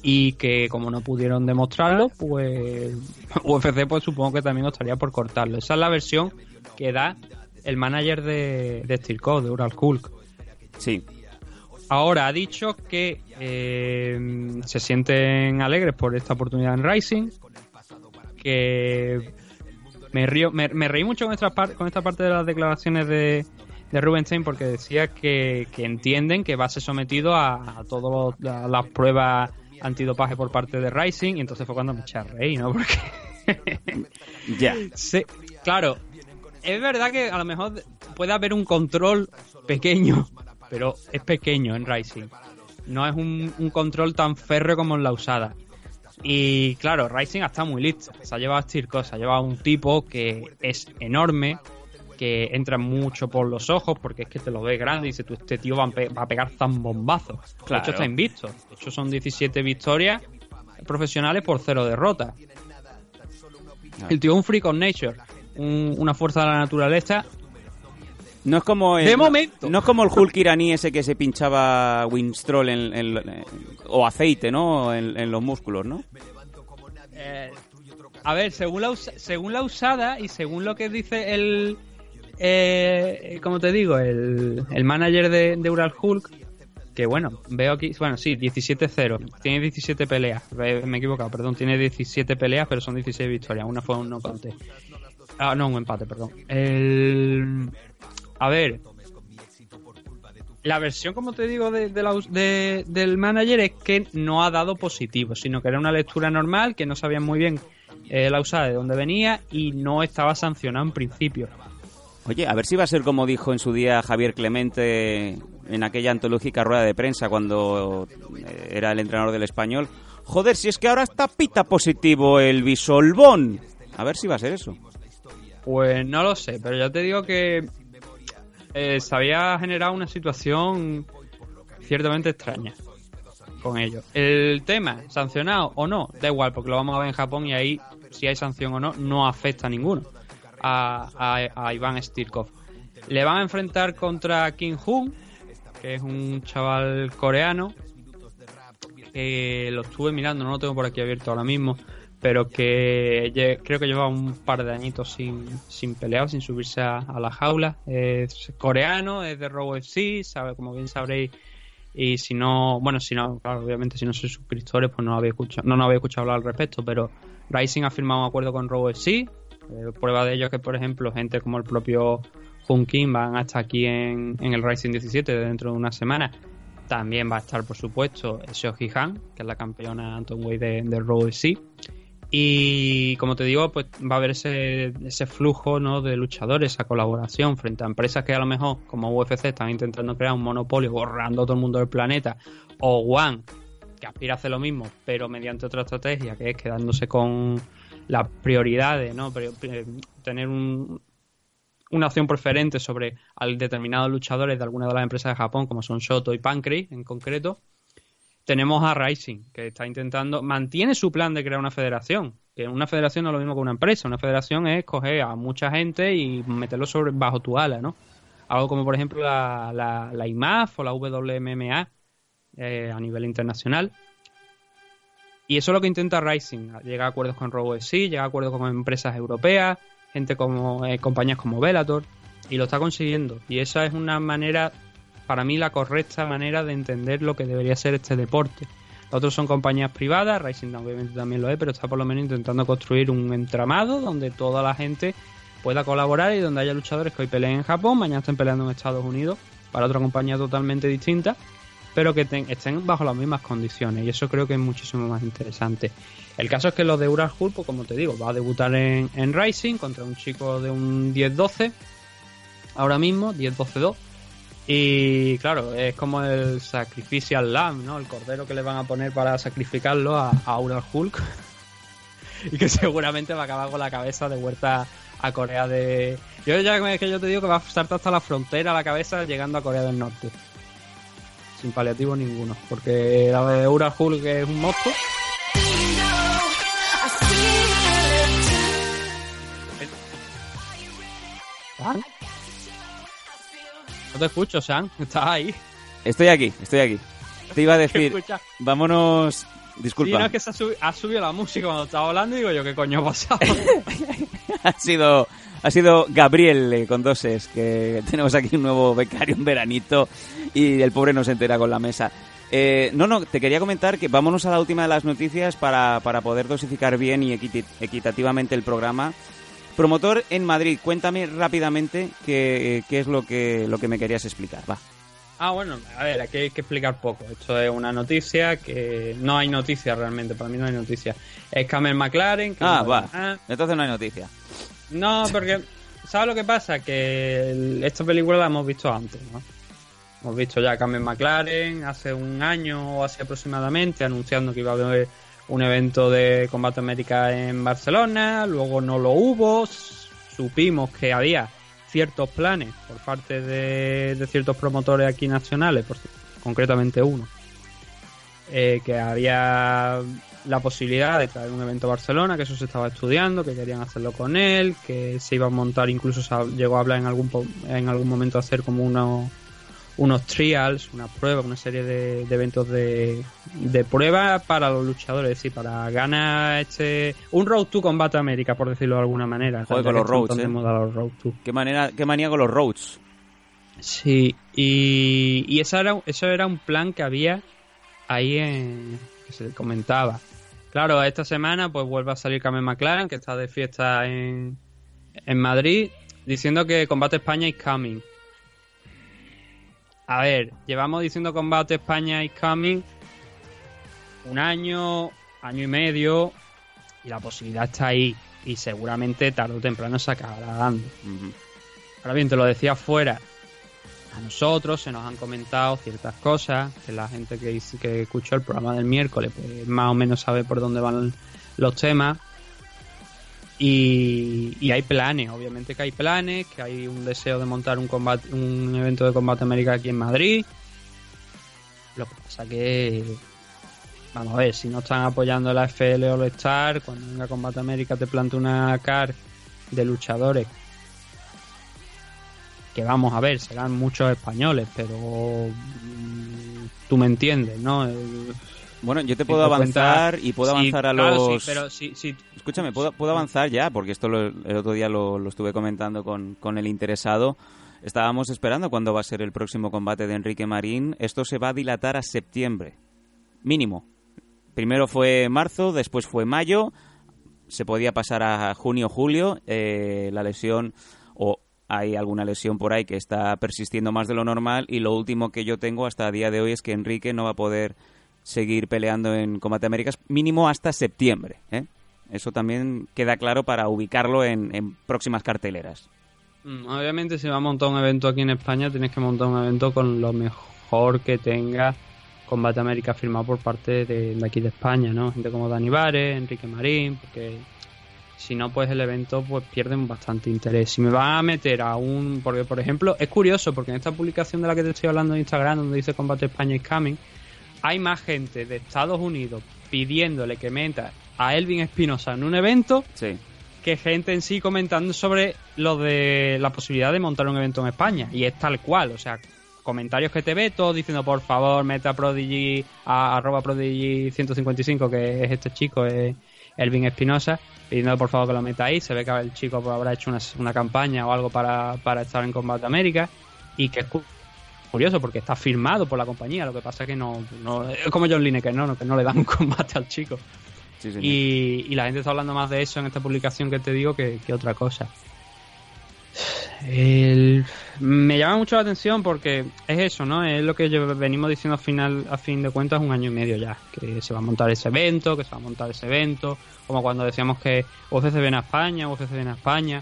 y que como no pudieron demostrarlo pues (laughs) UFC pues supongo que también estaría por cortarlo. Esa es la versión que da el manager de, de Stirkov, de Ural Hulk Sí. Ahora ha dicho que eh, se sienten alegres por esta oportunidad en Rising. Que me, río, me, me reí mucho con esta, par- con esta parte de las declaraciones de, de Rubenstein porque decía que, que entienden que va a ser sometido a, a todas las pruebas antidopaje por parte de Rising. Y entonces fue cuando me eché a reír, ¿no? (laughs) Porque Ya. (laughs) Sí, claro. Es verdad que a lo mejor puede haber un control pequeño, pero es pequeño en Rising. No es un, un control tan férreo como en la usada. Y claro, Rising está muy listo. Se ha llevado a se ha llevado a un tipo que es enorme, que entra mucho por los ojos, porque es que te lo ves grande y dice, tú, este tío va a, pe- va a pegar zambombazos. De Claro. hecho, está invicto. De hecho, son 17 victorias profesionales por cero derrotas. El tío es un freak of nature, un- una fuerza de la naturaleza. No es como el, De momento. No es como el Hulk iraní ese que se pinchaba Winstrol en, en- en- o aceite, ¿no? En, en los músculos, ¿no? Eh, a ver, según la, según la usada y según lo que dice el. Eh, como te digo, el, el manager de, de Ural Hulk, que bueno, veo aquí, bueno, sí, 17-0, tiene 17 peleas, eh, me he equivocado, perdón, tiene 17 peleas, pero son 16 victorias, una fue un knockout. Ah, no, un empate, perdón. El... A ver, la versión, como te digo, de, la- de- del manager es que no ha dado positivo, sino que era una lectura normal, que no sabían muy bien eh, la usada de dónde venía y no estaba sancionado en principio. Oye, a ver si va a ser como dijo en su día Javier Clemente en aquella antológica rueda de prensa cuando eh, era el entrenador del español. Joder, si es que ahora está pita positivo el bisolbón. A ver si va a ser eso. Pues no lo sé, pero ya te digo que eh, se había generado una situación ciertamente extraña con ello. El tema, sancionado o no, da igual, porque lo vamos a ver en Japón y ahí, si hay sanción o no, no afecta a ninguno. A, Iván Stirkov. Le van a enfrentar contra Kim Hoon, que es un chaval coreano, lo estuve mirando, no lo tengo por aquí abierto ahora mismo, pero que creo que lleva un par de añitos sin, sin pelear, sin subirse a, la jaula. Es coreano, es de Raw FC, sabe, como bien sabréis. Y si no, bueno, si no, claro, obviamente si no sois suscriptores, pues no habéis escuchado, no, no habéis escuchado hablar al respecto, pero Rising ha firmado un acuerdo con Raw FC. Eh, prueba de ello es que, por ejemplo, gente como el propio Hun Kim van a estar aquí en, en el Rising 17 dentro de una semana. También va a estar, por supuesto, Seoji Han, que es la campeona Anton Way de, de Raw FC. Y como te digo, pues va a haber ese, ese flujo ¿no? de luchadores, esa colaboración frente a empresas que a lo mejor, como UFC, están intentando crear un monopolio borrando a todo el mundo del planeta, o One, que aspira a hacer lo mismo, pero mediante otra estrategia, que es quedándose con las prioridades, ¿no? Pri- tener un- una opción preferente sobre determinados luchadores de alguna de las empresas de Japón, como son Shoto y Pancrase en concreto, tenemos a Rising, que está intentando, mantiene su plan de crear una federación, que una federación no es lo mismo que una empresa, una federación es coger a mucha gente y meterlo sobre, bajo tu ala, ¿no? Algo como por ejemplo la, la, la IMAF o la WMMA eh, a nivel internacional. Y eso es lo que intenta Rising, llegar a acuerdos con RoboSC, llegar a acuerdos con empresas europeas, gente como eh, compañías como Bellator, y lo está consiguiendo. Y esa es una manera para mí la correcta manera de entender lo que debería ser este deporte. Otros son compañías privadas, Racing obviamente también lo es, pero está por lo menos intentando construir un entramado donde toda la gente pueda colaborar y donde haya luchadores que hoy peleen en Japón, mañana estén peleando en Estados Unidos para otra compañía totalmente distinta, pero que estén bajo las mismas condiciones y eso creo que es muchísimo más interesante. El caso es que los de Ural Hull, pues como te digo, va a debutar en, en Rising contra un chico de un 10-12 ahora mismo, 10-12-2. Y claro, es como el Sacrificial Lamb, ¿no? El cordero que le van a poner para sacrificarlo a, a Ural Hulk. (laughs) y que seguramente va a acabar con la cabeza de vuelta a Corea de... Yo ya es que yo te digo que va a saltar hasta la frontera la cabeza llegando a Corea del Norte. Sin paliativo ninguno. Porque la de Ural Hulk es un monstruo. ¿San? No te escucho, San. (laughs) Estás ahí. Estoy aquí, estoy aquí. Te iba a (laughs) decir, vámonos... Sí, Disculpa, no, es que se ha, subi- ha subido la música cuando estaba hablando y digo yo, ¿qué coño ha pasado? (laughs) ha sido ha sido Gabriel eh, con doses que tenemos aquí un nuevo becario un veranito y el pobre no se entera con la mesa Eh, no no te quería comentar que vámonos a la última de las noticias para, para poder dosificar bien y equitativamente el programa promotor en Madrid cuéntame rápidamente qué, qué es lo que lo que me querías explicar va ah, bueno, a ver, aquí hay que explicar poco. Esto es una noticia que no hay noticia realmente, para mí no hay noticia. Es Cameron McLaren. que ah no- va ah, entonces no hay noticia No, porque, ¿sabes lo que pasa? Que el- esta película la hemos visto antes, ¿no? Hemos visto ya a Cameron McLaren hace un año o así aproximadamente, anunciando que iba a haber un evento de Combate América en Barcelona, luego no lo hubo, supimos que había ciertos planes por parte de, ciertos promotores aquí nacionales, por- concretamente uno, eh, que había la posibilidad de traer un evento a Barcelona, que eso se estaba estudiando, que querían hacerlo con él, que se iba a montar, incluso se llegó a hablar en algún en algún momento hacer como unos unos trials, una prueba, una serie de, de eventos de, de prueba para los luchadores, es decir, para ganar este un Road to Combate América, por decirlo de alguna manera. Joder, con los roads, eh. los Road to. qué manera qué manía con los roads Sí, y, y esa era, eso era un plan que había ahí en, que se comentaba. Claro, esta semana pues vuelve a salir Carmen McLaren, que está de fiesta en, en Madrid, diciendo que Combate España is coming. A ver, llevamos diciendo Combate España is coming un año, año y medio, y la posibilidad está ahí. Y seguramente tarde o temprano se acabará dando. Ahora bien, te lo decía fuera. A nosotros se nos han comentado ciertas cosas, que la gente que, que escuchó el programa del miércoles, pues más o menos sabe por dónde van los temas. Y, y hay planes, obviamente que hay planes, que hay un deseo de montar un combate, un evento de combate América aquí en Madrid. Lo que pasa que Vamos a ver, si no están apoyando la FL All Star, cuando venga Combate América te planta una car de luchadores. Que vamos a ver, serán muchos españoles, pero mm, tú me entiendes, ¿no? Bueno, yo te puedo cuenta- avanzar y puedo Sí, avanzar a claro, sí, los... pero sí, sí, Escúchame, ¿puedo, puedo avanzar ya? Porque esto lo- el otro día lo, lo estuve comentando con, con el interesado. Estábamos esperando cuándo va a ser el próximo combate de Enrique Marín. Esto se va a dilatar a septiembre. Mínimo. Primero fue marzo, después fue mayo. Se podía pasar a junio, julio. Eh, la lesión o hay alguna lesión por ahí que está persistiendo más de lo normal. Y lo último que yo tengo hasta el día de hoy es que Enrique no va a poder seguir peleando en Combate Américas mínimo hasta septiembre. ¿eh? Eso también queda claro para ubicarlo en, próximas carteleras. Mm, Obviamente si vas a montar un evento aquí en España tienes que montar un evento con lo mejor que tenga Combate América firmado por parte de, aquí de España, ¿no? Gente como Dani Vares, Enrique Marín, porque si no pues el evento pues pierden bastante interés. Si me van a meter a un... Porque por ejemplo es curioso porque en esta publicación de la que te estoy hablando en Instagram donde dice Combate España is coming hay más gente de Estados Unidos pidiéndole que meta a Elvin Espinosa en un evento Sí. que gente en sí comentando sobre lo de la posibilidad de montar un evento en España. Y es tal cual, o sea, comentarios que te ve, todos diciendo por favor, meta a Prodigy, a arroba Prodigy 155, que es este chico, es Elvin Espinosa, pidiendo por favor que lo meta ahí. Se ve que el chico pues, habrá hecho una, una campaña o algo para, para estar en Combate América. Y que curioso porque está firmado por la compañía, lo que pasa es que no, no es como John Lineker, ¿no? que no le dan (laughs) un combate al chico. Sí. Y, y la gente está hablando más de eso en esta publicación que te digo que, que otra cosa. El- me llama mucho la atención porque es eso, ¿no? Es lo que venimos diciendo al final, a fin de cuentas, un año y medio ya. Que se va a montar ese evento, que se va a montar ese evento. Como cuando decíamos que UFC viene a España, UFC viene a España.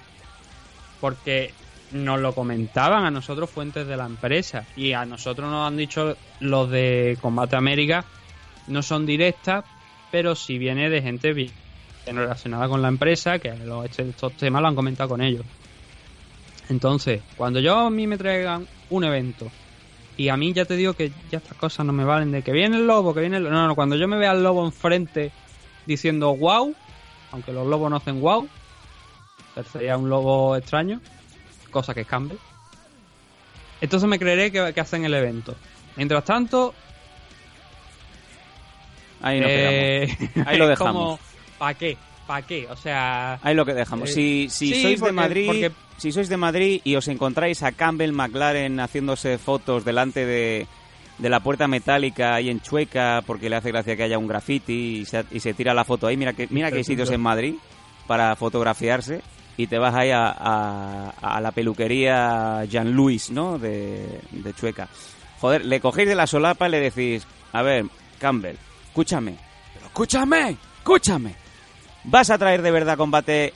Porque nos lo comentaban a nosotros fuentes de la empresa. Y a nosotros nos han dicho los de Combate América. No son directas, pero sí viene de gente bien relacionada con la empresa, que los- estos temas lo han comentado con ellos. Entonces, cuando yo a mí me traigan un evento y a mí ya te digo que ya estas cosas no me valen de que viene el lobo, que viene el... No, no, cuando yo me vea al lobo enfrente diciendo wow, aunque los lobos no hacen wow, sería un lobo extraño, cosa que es Campbell. Entonces me creeré que, que hacen el evento. Mientras tanto, Ahí nos eh, quedamos. Ahí (laughs) lo dejamos. ¿para qué? ¿Para qué? O sea, Ahí lo que dejamos. Eh, Si, si sí, sois de Madrid, porque- si sois de Madrid y os encontráis a Campbell McLaren haciéndose fotos delante de, de la puerta metálica ahí en Chueca porque le hace gracia que haya un graffiti y se, y se tira la foto ahí, mira que mira que hay sitios en Madrid para fotografiarse y te vas ahí a, a- a la peluquería Jean Louis, ¿no? De, de Chueca. Joder, le cogéis de la solapa y le decís, a ver, Campbell, escúchame, pero escúchame, escúchame. ¿Vas a traer de verdad combate,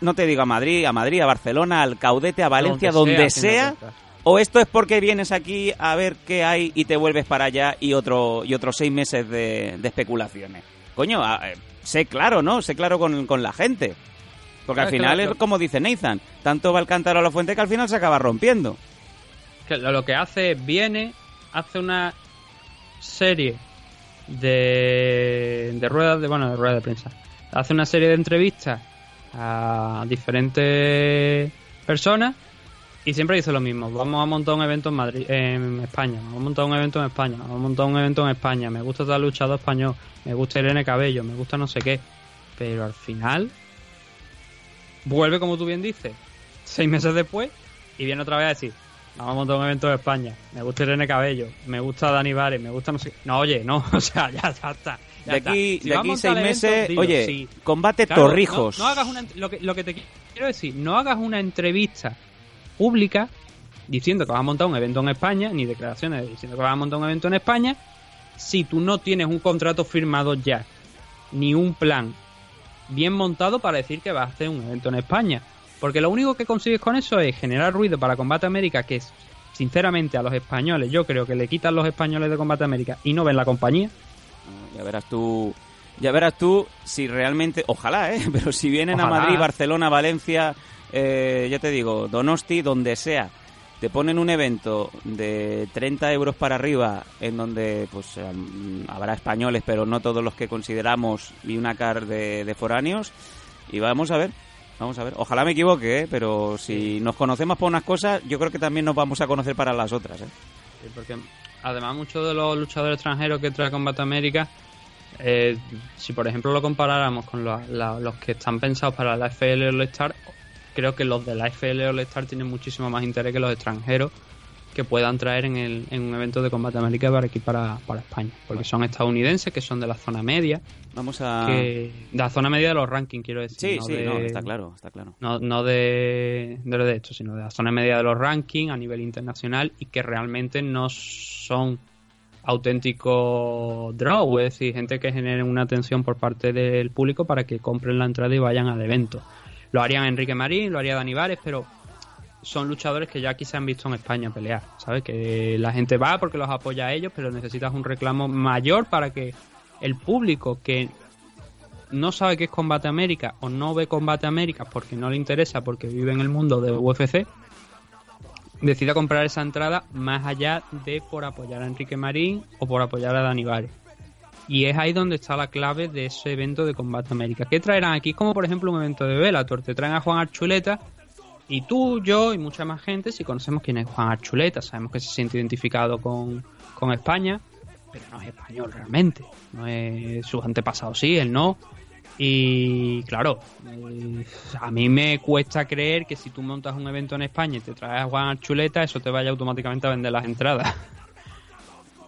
no te digo a Madrid, a Madrid, a Barcelona, al Caudete, a Valencia, Donde donde, sea, sea? haciendo cosas. ¿O esto es porque vienes aquí a ver qué hay y te vuelves para allá y otro y otros seis meses de, de especulaciones? Coño, a- eh, sé claro, ¿no? Sé claro con, con la gente. Porque al final es como dice Nathan, tanto va el cántaro a la fuente que al final se acaba rompiendo. que lo, que hace es, viene, hace una serie de, de ruedas de bueno de ruedas de prensa. Hace una serie de entrevistas a diferentes personas y siempre dice lo mismo. Vamos a montar un evento en Madrid en España vamos a montar un evento en España vamos a montar un evento en España. Me gusta tal luchador español me gusta Irene Cabello me gusta no sé qué. Pero al final vuelve como tú bien dices seis meses después y viene otra vez a decir Vamos a montar un evento de España. Me gusta Irene Cabello. Me gusta Dani Vares. Me gusta no sé. No, oye, no. (laughs) O sea, ya, ya está. ya De aquí, Si de aquí seis evento, meses, dilo, oye, sí. combate Claro, Torrijos. No, no hagas una, lo, que, lo que te quiero decir, no hagas una entrevista pública diciendo que vas a montar un evento en España, ni declaraciones diciendo que vas a montar un evento en España, si tú no tienes un contrato firmado ya, ni un plan bien montado para decir que vas a hacer un evento en España. Porque lo único que consigues con eso es generar ruido para Combate América, que es, sinceramente a los españoles, yo creo que le quitan los españoles de Combate América y no ven la compañía. Ya verás tú, ya verás tú si realmente, ojalá, ¿eh? (laughs) Pero si vienen a. Madrid, Barcelona, Valencia, eh, ya te digo, Donosti, donde sea, te ponen un evento de 30 euros para arriba, en donde pues habrá españoles, pero no todos los que consideramos, y una car de, de foráneos, y vamos a ver. Vamos a ver, ojalá me equivoque, ¿eh? pero si nos conocemos por unas cosas, yo creo que también nos vamos a conocer para las otras. ¿eh? Sí, porque además muchos de los luchadores extranjeros que trae Combate América, eh, si por ejemplo lo comparáramos con la- los que están pensados para la FL All Star, creo que los de la FL All Star tienen muchísimo más interés que los extranjeros que puedan traer en, el, en un evento de Combate América para aquí para, para España. Porque son estadounidenses, que son de la zona media, Vamos a... que de la zona media de los rankings, quiero decir. Sí, no sí, de- no, está claro, está claro. no, no de, de lo de esto, sino de la zona media de los rankings a nivel internacional y que realmente no son auténticos draw, es decir, gente que genere una atención por parte del público para que compren la entrada y vayan al evento. Lo harían Enrique Marín, lo haría Dani Vares, pero son luchadores que ya aquí se han visto en España pelear, ¿sabes? Que la gente va porque los apoya a ellos, pero necesitas un reclamo mayor para que el público que no sabe qué es Combate América o no ve Combate América porque no le interesa porque vive en el mundo de UFC, decida comprar esa entrada más allá de por apoyar a Enrique Marín o por apoyar a Dani Vares. Y es ahí donde está la clave de ese evento de Combate América. ¿Qué traerán aquí? Como por ejemplo un evento de Bellator. Te traen a Juan Archuleta y tú, yo y mucha más gente, si conocemos quién es Juan Archuleta, sabemos que se siente identificado con, con España, pero no es español realmente. No es sus antepasados, sí, él no. Y claro, eh, a mí me cuesta creer que si tú montas un evento en España y te traes a Juan Archuleta, eso te vaya automáticamente a vender las entradas. (laughs)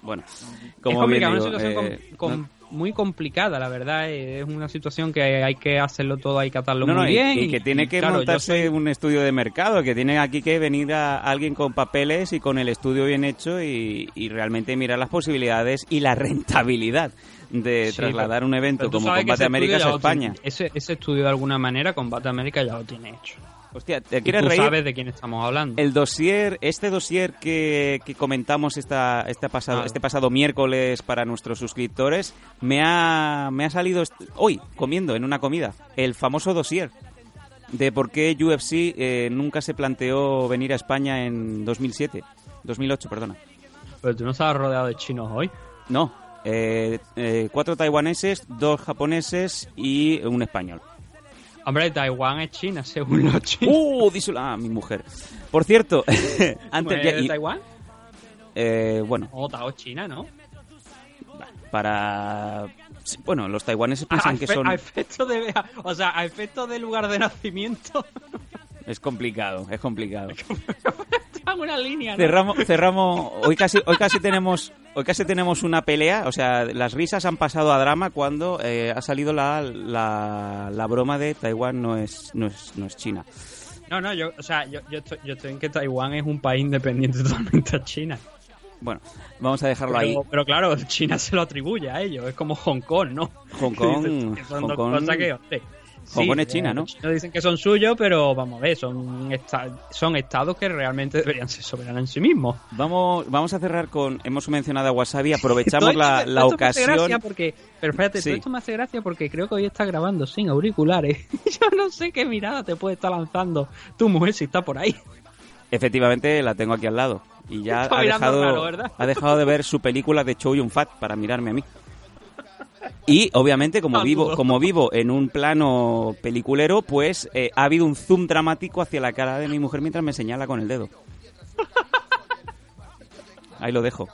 Bueno, es bien complicado, digo, una situación eh, com- com- muy complicada, la verdad. eh, Es una situación que hay que hacerlo todo, hay que atarlo no, muy y- bien. y, que tiene que claro, montarse soy- un estudio de mercado, que tiene aquí que venir a alguien con papeles y con el estudio bien hecho y, y realmente mirar las posibilidades y la (laughs) rentabilidad de Sí, trasladar un evento como Combate estudio a tiene- España. Ese, ese estudio de alguna manera, Combate América ya lo tiene hecho. Hostia, ¿te Y quieres tú reír? sabes de quién estamos hablando. El dossier, este dossier que, que comentamos esta, este, pasado, Ah. este pasado miércoles para nuestros suscriptores, me ha, me ha salido hoy, comiendo, en una comida, el famoso dossier de por qué UFC eh, nunca se planteó venir a España en 2007, 2008, perdona. Pero tú no estabas rodeado de chinos hoy. No, eh, eh, cuatro taiwaneses, dos japoneses y un español. Hombre, Taiwán es China, según los chinos. ¡Uh! díselo a mi mujer. Por cierto, (laughs) antes ¿Es ya... de y- Taiwán? eh, bueno, O Tao China, ¿no? para... Bueno, los taiwaneses A, piensan que son... a efecto de, o sea, a efecto de lugar de nacimiento, Es complicado, es complicado. (laughs) una línea, ¿no? Cerramos, cerramos. Hoy casi, hoy casi tenemos, hoy casi tenemos una pelea. O sea, las risas han pasado a drama cuando eh, ha salido la, la, la broma de Taiwán no es, no es, no es China. No, no, yo, o sea, yo, yo, estoy, yo estoy en que Taiwán es un país independiente (laughs) totalmente a China. Bueno, vamos a dejarlo ahí. Pero, claro, China se lo atribuye a ellos, es como Hong Kong, ¿no? Hong (laughs) Kong, Que son Hong dos Kong- cosas que, Hong sí, Kong es eh, China, ¿no? los chinos dicen que son suyos, pero vamos a ver, son, esta- son estados que realmente deberían ser soberanos en sí mismos. Vamos, vamos a cerrar con. Hemos mencionado a Wasabi, (laughs) aprovechamos la, esto- la me hace ocasión. gracia porque, pero espérate, Sí. todo esto me hace gracia porque creo que hoy está grabando sin auriculares. (laughs) Yo no sé qué mirada te puede estar lanzando tu mujer si está por ahí. Efectivamente, la tengo aquí al lado. Y ya ha dejado, ha dejado de ver su película de Chow Yun Fat para mirarme a mí. Y obviamente, como vivo, como vivo en un plano peliculero, pues eh, ha habido un zoom dramático hacia la cara de mi mujer mientras me señala con el dedo. Ahí lo dejo.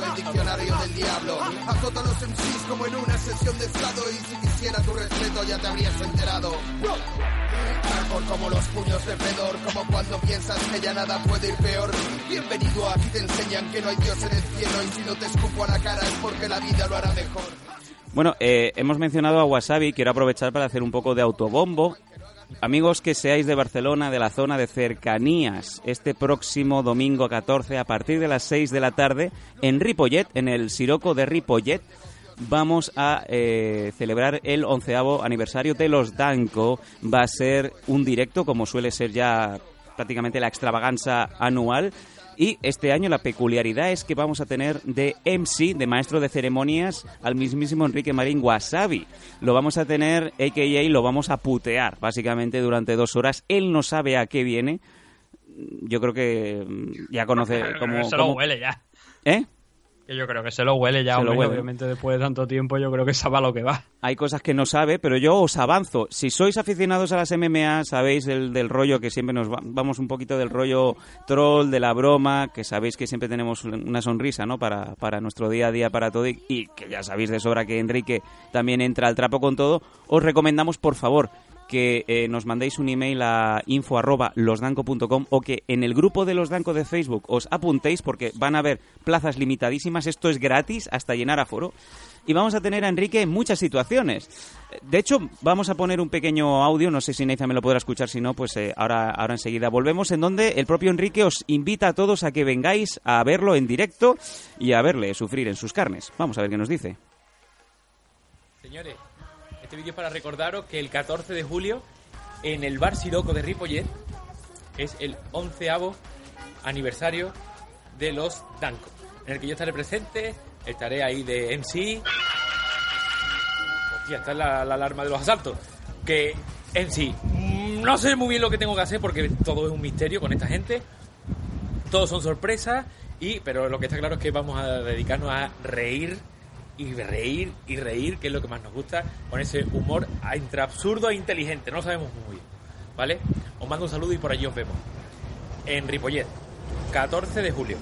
El diccionario del diablo. Azota los MCs como en una sesión de estado y si quisiera tu respeto ya te habrías enterado. Hardcore como los puños de Fedor, como cuando piensas que ya nada puede ir peor. Bienvenido, aquí te enseñan que no hay Dios en el cielo y si no te escupo a la cara es porque la vida lo hará mejor. Bueno, eh, hemos mencionado a Wasabi, quiero aprovechar para hacer un poco de autobombo. Amigos que seáis de Barcelona, de la zona de cercanías, este próximo domingo 14 a partir de las 6 de la tarde en Ripollet, en el Siroco de Ripollet, vamos a eh, celebrar el onceavo aniversario de los Danco. Va a ser un directo, como suele ser ya prácticamente la extravaganza anual. Y este año la peculiaridad es que vamos a tener de MC, de maestro de ceremonias, al mismísimo Enrique Marín Wasabi. Lo vamos a tener, a.k.a. lo vamos a putear, básicamente, durante dos horas. Él no sabe a qué viene. Yo creo que mm, ya conoce (laughs) cómo... Se lo cómo- huele ya. ¿Eh? Que yo creo que se lo huele ya, Se lo hombre, huele. obviamente después de tanto tiempo yo creo que sabe a lo que va. Hay cosas que no sabe, pero yo os avanzo. Si sois aficionados a las MMA, sabéis el, del rollo que siempre nos va- vamos un poquito del rollo troll, de la broma, que sabéis que siempre tenemos una sonrisa, ¿no? Para, para nuestro día a día, para todo, y, y que ya sabéis de sobra que Enrique también entra al trapo con todo. Os recomendamos, por favor, que eh, nos mandéis un email a info arroba losdanco.com o que en el grupo de los Danco de Facebook os apuntéis porque van a haber plazas limitadísimas. Esto es gratis hasta llenar aforo. Y vamos a tener a Enrique en muchas situaciones. De hecho, vamos a poner un pequeño audio, no sé si Neiza me lo podrá escuchar, si no, pues eh, ahora, ahora enseguida volvemos, en donde el propio Enrique os invita a todos a que vengáis a verlo en directo y a verle sufrir en sus carnes. Vamos a ver qué nos dice. Señores, este vídeo para recordaros que el 14 de julio en el Bar Siroco de Ripollet es el onceavo aniversario de los Danco, en el que yo estaré presente, estaré ahí de MC. Hostia, está la, la alarma de los asaltos. Que MC, no sé muy bien lo que tengo que hacer porque todo es un misterio con esta gente. Todos son sorpresas, y, pero lo que está claro es que vamos a dedicarnos a reír y reír y reír, que es lo que más nos gusta, con ese humor entre absurdo e inteligente, no lo sabemos muy bien, ¿vale? Os mando un saludo y por allí os vemos. En Ripollet, 14 de julio.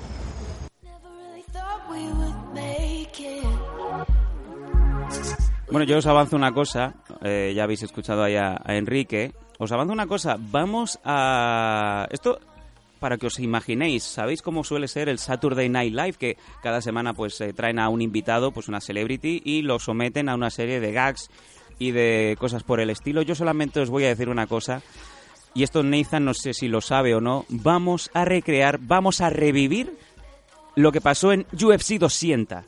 Bueno, yo os avanzo una cosa, eh, ya habéis escuchado ahí a, a Enrique, os avanzo una cosa, vamos a... Esto para que os imaginéis, ¿sabéis cómo suele ser el Saturday Night Live? Que cada semana pues eh, traen a un invitado, pues una celebrity, y lo someten a una serie de gags y de cosas por el estilo. Yo solamente os voy a decir una cosa, y esto Nathan no sé si lo sabe o no, vamos a recrear, vamos a revivir lo que pasó en UFC 200.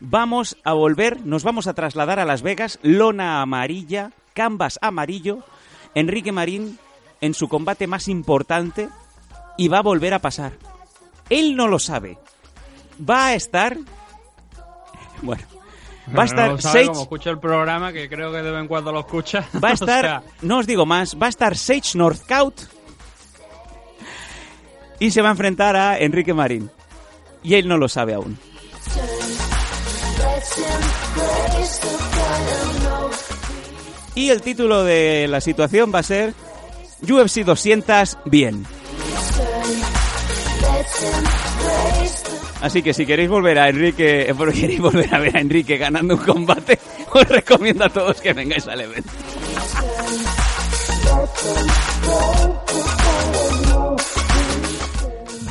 Vamos a volver, nos vamos a trasladar a Las Vegas, lona amarilla, canvas amarillo, Enrique Marín en su combate más importante y va a volver a pasar. Él no lo sabe. Va a estar... (laughs) Bueno, va a No estar Sage... como escucha el programa, que creo que de vez en cuando lo escucha. (laughs) Va a O estar, sea, no os digo más, va a estar Sage Northcout y se va a enfrentar a Enrique Marín. Y él no lo sabe aún. Y el título de la situación va a ser UFC 200 bien. Así que si queréis volver a Enrique, eh, (laughs) queréis volver a ver a Enrique ganando un combate, (laughs) os recomiendo a todos que vengáis al evento.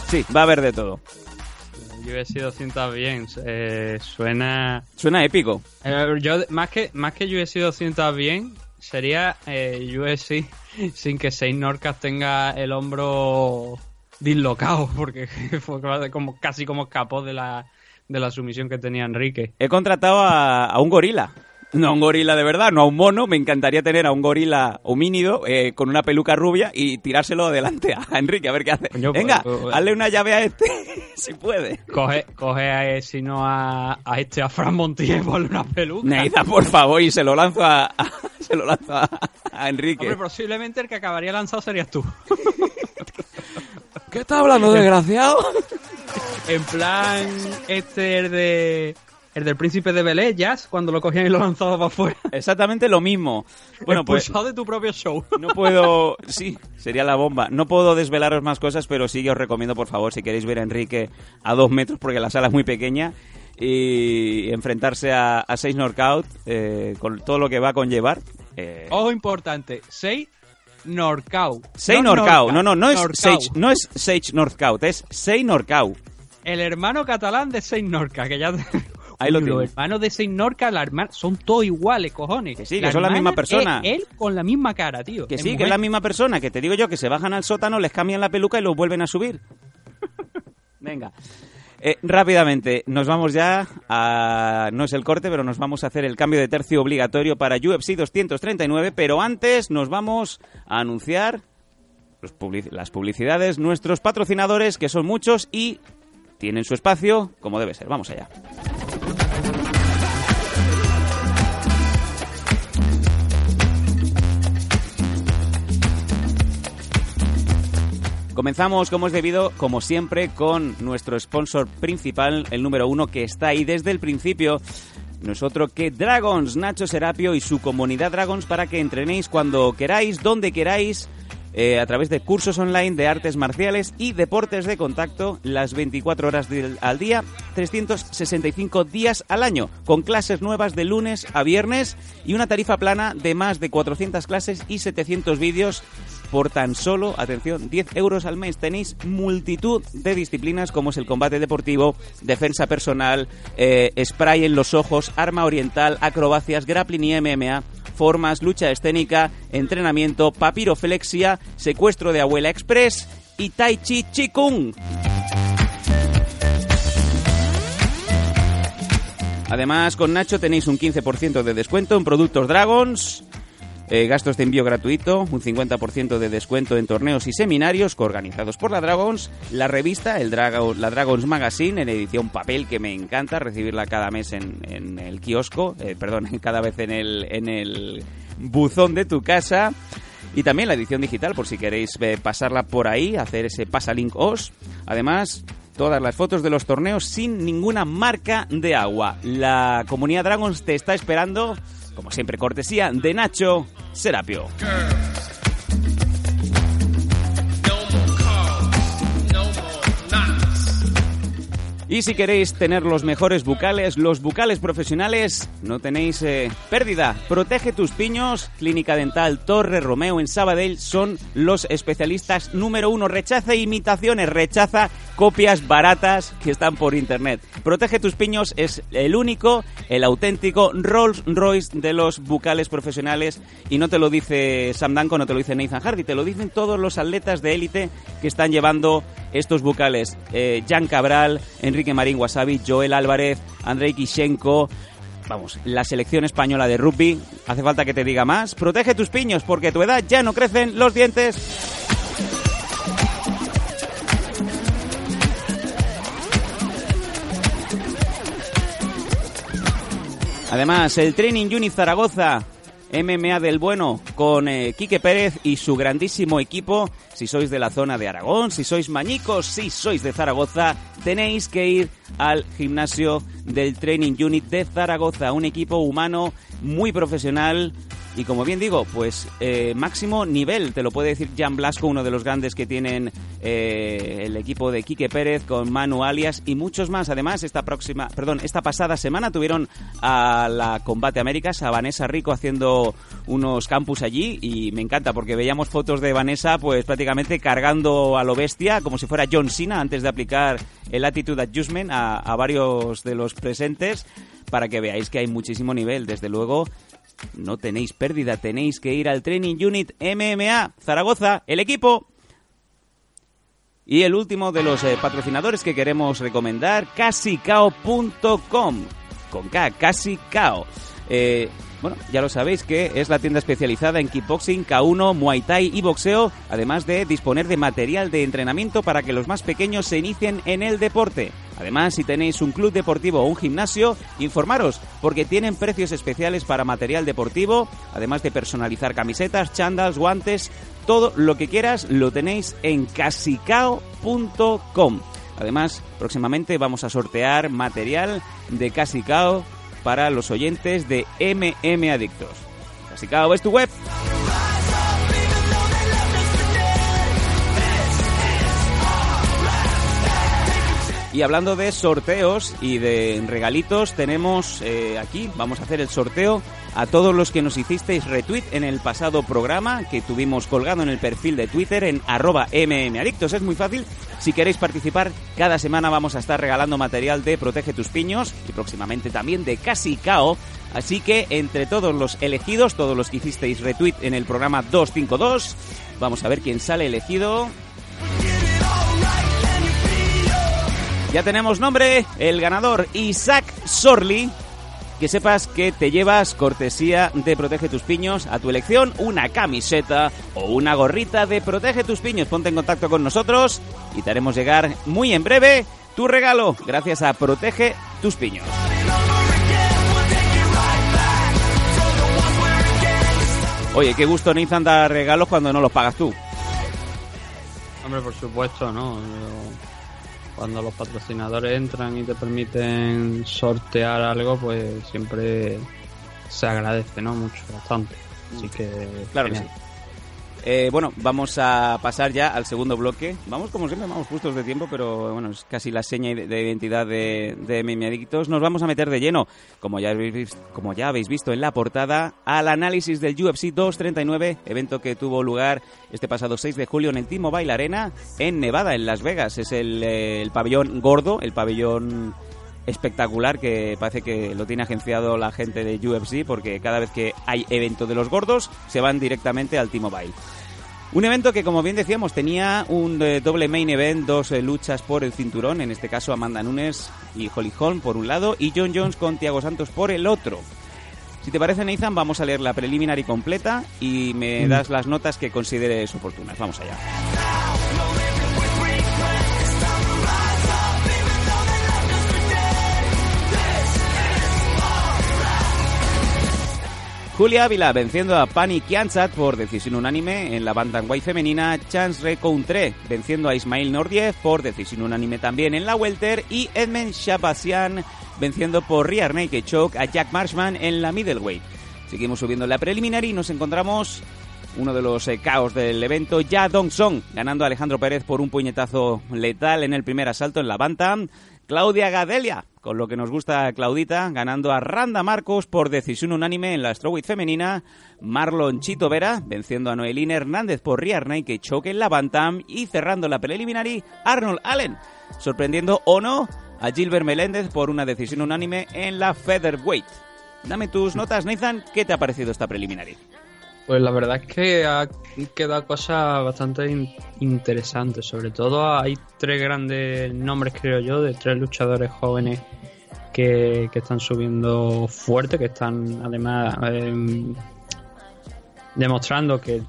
Sí, va a haber de todo. Sido 200 bien. eh, suena. Suena épico. Eh, yo, más que, más que UFC 200 bien, sería eh, UFC sin que Saint Norcas tenga el hombro dislocado, porque (laughs) fue como, casi como escapó de la, de la sumisión que tenía Enrique. He contratado a, a un gorila. No a un gorila de verdad, no a un mono. Me encantaría tener a un gorila homínido eh, con una peluca rubia y tirárselo adelante a Enrique a ver qué hace. Coño, pues, Venga, pues, hazle una llave a este, (laughs) si puede. Coge, coge a, eh, si no a, a este, a Fran Montilla (laughs) y ponle una peluca. Neida, por favor, y se lo lanzo a, a- (laughs) se lo lanzo a, a Enrique. Hombre, posiblemente el que acabaría lanzado serías tú. ¿Qué estás hablando, desgraciado? En plan, este de El del príncipe de Belé, Jazz, cuando lo cogían y lo lanzaban para afuera. (laughs) Exactamente lo mismo. Bueno, pues de tu propio show. no puedo... Sí, sería la bomba. No puedo desvelaros más cosas, pero sí que os recomiendo, por favor, si queréis ver a Enrique a dos metros, porque la sala es muy pequeña, y enfrentarse a, a seis knockout eh, con todo lo que va a conllevar. Eh, Ojo importante, 6 Norcau. Sei No Norcau. No, no, no es. Sage, no es Sage Northcout, es Sei Norcau. El hermano catalán de Saint Norca, que ya... (laughs) Ahí lo Los hermanos de Saint Norca, la hermana, son todos iguales, cojones. Que sí, que son la misma persona. él con la misma cara, tío. Que sí, que es la misma persona, que te digo yo que se bajan al sótano, les cambian la peluca y los vuelven a subir. (laughs) Venga. Eh, rápidamente, nos vamos ya a... No es el corte, pero nos vamos a hacer el cambio de tercio obligatorio para UFC 239, pero antes nos vamos a anunciar los las publicidades, nuestros patrocinadores, que son muchos y tienen su espacio como debe ser. Vamos allá. Comenzamos, como es debido, como siempre, con nuestro sponsor principal, el número uno, que está ahí desde el principio. Nosotros que Dragons, Nacho Serapio y su comunidad Dragons para que entrenéis cuando queráis, donde queráis, eh, a través de cursos online de artes marciales y deportes de contacto las 24 horas del- al día, 365 días al año, con clases nuevas de lunes a viernes y una tarifa plana de más de 400 clases y 700 vídeos por tan solo, atención, 10 euros al mes. Tenéis multitud de disciplinas como es el combate deportivo, defensa personal, eh, spray en los ojos, arma oriental, acrobacias, grappling y MMA, formas, lucha escénica, entrenamiento, papiroflexia, secuestro de abuela express y tai chi chi kung. Además, con Nacho tenéis un 15% de descuento en productos Dragons, eh, gastos de envío gratuito, un 50% de descuento en torneos y seminarios organizados por la Dragons, la revista, el Drago- la Dragons Magazine, en edición papel, que me encanta recibirla cada mes en, el kiosco, eh, perdón, (laughs) cada vez en el, en el buzón de tu casa. Y también la edición digital, por si queréis eh, pasarla por ahí, hacer ese pasalink os. Además, todas las fotos de los torneos sin ninguna marca de agua. La comunidad Dragons te está esperando, como siempre, cortesía de Nacho Serapio. Y si queréis tener los mejores bucales, los bucales profesionales, no tenéis eh, pérdida. Protege tus piños. Clínica Dental Torre Romeo en Sabadell son los especialistas número uno. Rechaza imitaciones, rechaza copias baratas que están por internet. Protege tus piños es el único, el auténtico Rolls Royce de los bucales profesionales. Y no te lo dice Sam Danko, no te lo dice Nathan Hardy, te lo dicen todos los atletas de élite que están llevando estos bucales. Eh, Jan Cabral, Enrique Marín Wasabi, Joel Álvarez, Andrei Kishenko. Vamos, la selección española de rugby. Hace falta que te diga más. Protege tus piños porque a tu edad ya no crecen los dientes. Además, el Training Unit Zaragoza, MMA del bueno, con eh, Quique Pérez y su grandísimo equipo. Si sois de la zona de Aragón, si sois mañicos, si sois de Zaragoza, tenéis que ir al gimnasio del Training Unit de Zaragoza, un equipo humano muy profesional. Y como bien digo, pues eh, máximo nivel, te lo puede decir Jan Blasco, uno de los grandes que tienen eh, el equipo de Quique Pérez con Manu Alias y muchos más. Además, esta próxima, perdón, esta pasada semana tuvieron a la Combate Américas, a Vanessa Rico haciendo unos campus allí y me encanta porque veíamos fotos de Vanessa pues prácticamente cargando a lo bestia como si fuera John Cena antes de aplicar el Attitude Adjustment a, a varios de los presentes para que veáis que hay muchísimo nivel. Desde luego, no tenéis pérdida, tenéis que ir al Training Unit MMA Zaragoza, el equipo. Y el último de los eh, patrocinadores que queremos recomendar, casicao.com. Con K, Casicao. Eh, bueno, ya lo sabéis que es la tienda especializada en kickboxing, K1, Muay Thai y boxeo, además de disponer de material de entrenamiento para que los más pequeños se inicien en el deporte. Además, si tenéis un club deportivo o un gimnasio, informaros, porque tienen precios especiales para material deportivo, además de personalizar camisetas, chandals, guantes, todo lo que quieras lo tenéis en casicao.com. Además, próximamente vamos a sortear material de Casicao para los oyentes de MM Adictos. Casicao es tu web. Y hablando de sorteos y de regalitos, tenemos eh, aquí, vamos a hacer el sorteo a todos los que nos hicisteis retweet en el pasado programa que tuvimos colgado en el perfil de Twitter en arroba mmadictos. Es muy fácil. Si queréis participar, cada semana vamos a estar regalando material de Protege tus piños y próximamente también de Casi Cao. Así que entre todos los elegidos, todos los que hicisteis retweet en el programa 252, vamos a ver quién sale elegido. Ya tenemos nombre, el ganador Isaac Sorli. Que sepas que te llevas cortesía de Protege tus piños a tu elección, una camiseta o una gorrita de Protege tus piños. Ponte en contacto con nosotros y te haremos llegar muy en breve tu regalo gracias a Protege tus piños. Oye, qué gusto Nathan dar regalos cuando no los pagas tú. Hombre, por supuesto, ¿no? Cuando los patrocinadores entran y te permiten sortear algo, pues siempre se agradece, ¿no? Mucho, bastante. Así que. Claro que sí. Eh, bueno, vamos a pasar ya al segundo bloque. Vamos, como siempre, vamos justos de tiempo, pero bueno, es casi la seña de identidad de, de. Nos vamos a meter de lleno, como ya, habéis, como ya habéis visto en la portada, al análisis del UFC 239, evento que tuvo lugar este pasado 6 de julio en el T-Mobile Arena en Nevada, en Las Vegas. Es el, eh, el pabellón gordo, el pabellón espectacular que parece que lo tiene agenciado la gente de UFC porque cada vez que hay evento de los gordos se van directamente al T-Mobile. Un evento que, como bien decíamos, tenía un eh, doble main event, dos eh, luchas por el cinturón, en este caso Amanda Nunes y Holly Holm por un lado y John Jones con Thiago Santos por el otro. Si te parece, Nathan, vamos a leer la preliminar completa y me Mm. das las notas que consideres oportunas. Vamos allá. Julia Ávila venciendo a Pani Kianzat por decisión unánime en la Bantamweight femenina, Chance Recountré venciendo a Ismail Nordiev por decisión unánime también en la Welter y Edmund Shabasian venciendo por Rear Naked Choke a Jack Marshman en la Middleweight. Seguimos subiendo en la preliminar y nos encontramos uno de los eh, caos del evento, Ya Dong Song, ganando a Alejandro Pérez por un puñetazo letal en el primer asalto en la Bantam. Claudia Gadelia, con lo que nos gusta Claudita, ganando a Randa Marcos por decisión unánime en la Strawweight femenina. Marlon Chito Vera, venciendo a Noelina Hernández por Rear Naked Choke en la Bantam. Y cerrando la preliminary, Arnold Allen, sorprendiendo o no a Gilbert Meléndez por una decisión unánime en la Featherweight. Dame tus notas, Nathan, ¿qué te ha parecido esta preliminary? Pues la verdad es que ha quedado cosas bastante in- interesantes. Sobre todo hay tres grandes nombres, creo yo, de tres luchadores jóvenes que, que están subiendo fuerte, que están además em, demostrando que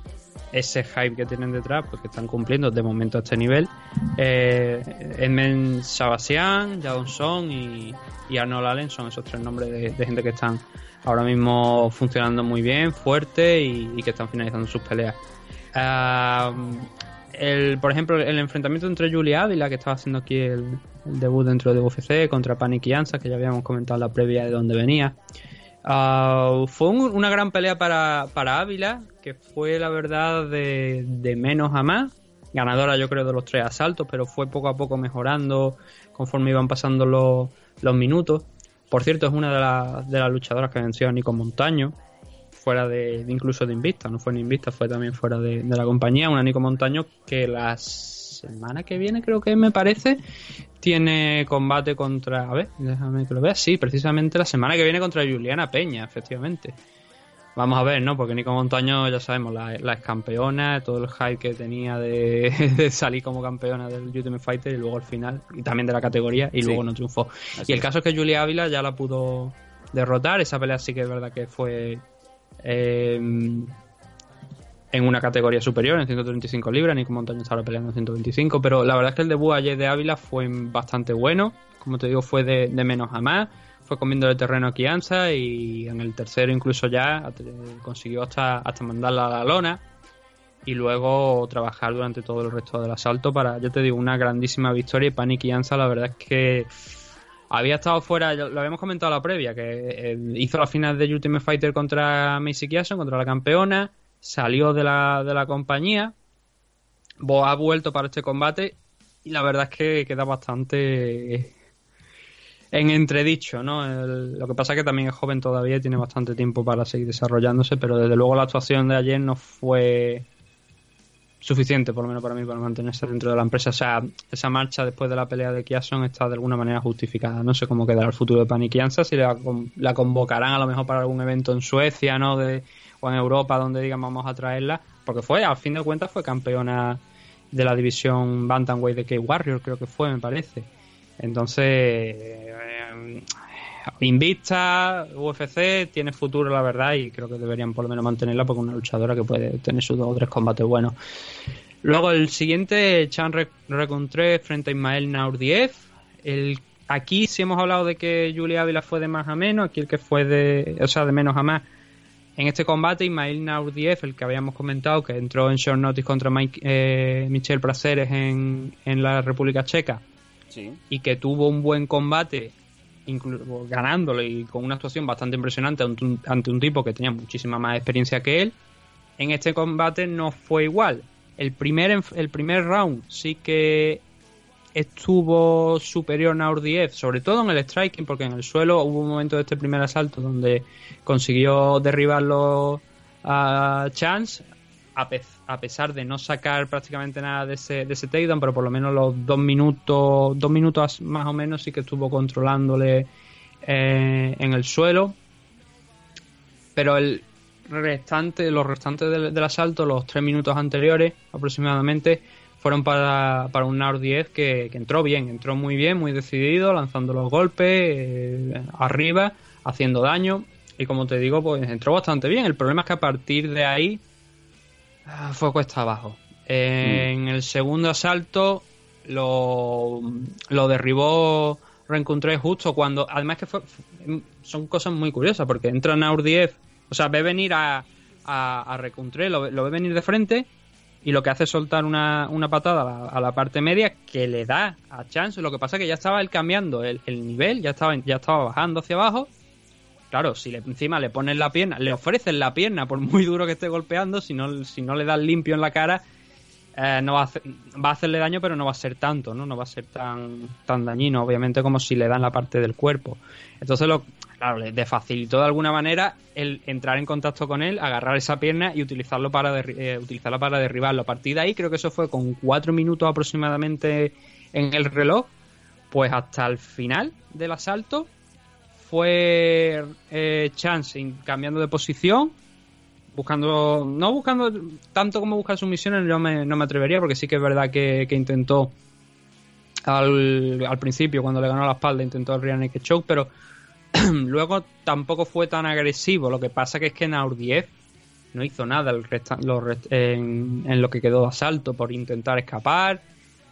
ese hype que tienen detrás, pues que están cumpliendo de momento a este nivel. Eh, Edmund Sabasian, Jadon Song y, Arnold Allen son esos tres nombres de gente que están ahora mismo funcionando muy bien, fuerte y, que están finalizando sus peleas. Ah, el, por ejemplo, el enfrentamiento entre Julia Ávila, que estaba haciendo aquí el, debut dentro de UFC, contra Panic y Ansa, que ya habíamos comentado en la previa de dónde venía. Ah, fue un- una gran pelea para, para Ávila, que fue la verdad de, de menos a más. Ganadora yo creo de los tres asaltos, pero fue poco a poco mejorando conforme iban pasando los, los minutos. Por cierto, es una de, las- de las luchadoras que venció a Nico Montaño, fuera de, incluso de Invista, no fue ni Invista, fue también fuera de, de la compañía, una Nico Montaño que la semana que viene creo que me parece tiene combate contra, a ver, déjame que lo vea, sí, precisamente la semana que viene contra Juliana Peña, efectivamente. Vamos a ver, ¿no? Porque Nico Montaño, ya sabemos, la, la ex campeona, todo el hype que tenía de, (laughs) de salir como campeona del Ultimate Fighter y luego al final, y también de la categoría, y Sí. luego no triunfó. Así y el caso es que Julia Ávila ya la pudo derrotar, esa pelea sí que es verdad que fue eh, en una categoría superior, en 135 libras, Nico Montaño estaba peleando en 125, pero la verdad es que el debut ayer de Ávila fue bastante bueno, como te digo, fue de, de menos a más, fue comiendo el terreno a Kianza y en el tercero incluso ya consiguió hasta, hasta mandarla a la lona. y luego trabajar durante todo el resto del asalto para, yo te digo, una grandísima victoria y Panic y Ansa la verdad es que había estado fuera, lo habíamos comentado la previa, que eh, hizo la final de Ultimate Fighter contra Macy Kiason, contra la campeona, salió de la, de la compañía, ha vuelto para este combate y la verdad es que queda bastante en entredicho, ¿no? lo que pasa es que también es joven todavía y tiene bastante tiempo para seguir desarrollándose, pero desde luego la actuación de ayer no fue suficiente, por lo menos para mí, para mantenerse dentro de la empresa. O sea, esa marcha después de la pelea de Kiason está de alguna manera justificada. No sé cómo quedará el futuro de Panikianza, si la, la, convocarán a lo mejor para algún evento en Suecia, ¿no? De, o en Europa, donde digan vamos a traerla, porque fue, al fin de cuentas, fue campeona de la división Bantamweight de K-Warrior, creo que fue, me parece. Entonces, eh, Invista, UFC, tiene futuro, la verdad, y creo que deberían por lo menos mantenerla porque es una luchadora que puede tener sus dos o tres combates buenos. Luego el siguiente, Chan Recontré frente a Ismael Naurdiev. El, aquí sí hemos hablado de que Julia Ávila fue de más a menos, aquí el que fue de, o sea, de menos a más. En este combate, Ismael Naurdiev, el que habíamos comentado, que entró en short notice contra Mike, eh, Michel Praceres en, en la República Checa, y que tuvo un buen combate ganándole y con una actuación bastante impresionante ante un, tipo que tenía muchísima más experiencia que él, en este combate no fue igual. El primer, el primer round sí que estuvo superior a Naurdiev, sobre todo en el striking, porque en el suelo hubo un momento de este primer asalto donde consiguió derribarlo a Chance, a, pesar de no sacar prácticamente nada de ese, de ese takedown, pero por lo menos los dos minutos, dos minutos más o menos sí que estuvo controlándole eh, en el suelo. Pero el restante, los restantes del, asalto, los tres minutos anteriores aproximadamente, fueron para, para un Naur 10 que, entró bien, entró muy bien, muy decidido, lanzando los golpes eh, arriba, haciendo daño. Y como te digo, pues entró bastante bien. El problema es que a partir de ahí Ah, fue cuesta abajo. En el segundo asalto lo, lo derribó Reencontré justo cuando. Además, que fue, son cosas muy curiosas porque entra Naur 10, o sea, ve venir a, a, lo, ve venir de frente y lo que hace es soltar una, una patada a la, parte media que le da a Chance. Lo que pasa es que ya estaba él cambiando el, el nivel, ya estaba, ya estaba bajando hacia abajo Claro, si le, encima le pones la pierna, le ofreces la pierna, por muy duro que esté golpeando, si no, si no le das limpio en la cara, eh, no va a, va a, hacerle daño, pero no va a ser tanto, ¿no? No va a ser tan, tan dañino, obviamente, como si le dan la parte del cuerpo. Entonces, lo, claro, le facilitó de alguna manera el entrar en contacto con él, agarrar esa pierna y utilizarlo para eh, utilizarla para derribarlo. A partir de ahí, creo que eso fue con cuatro minutos aproximadamente en el reloj, pues hasta el final del asalto fue eh, cambiando de posición, buscando, no buscando tanto como buscar sus misiones, no me, no me atrevería, porque sí que es verdad que, intentó al, al, principio, cuando le ganó la espalda, intentó el Real Naked Choke, pero (clears throat) luego tampoco fue tan agresivo. Lo que pasa que es que Naurdiev no hizo nada el en, en, lo que quedó de asalto por intentar escapar,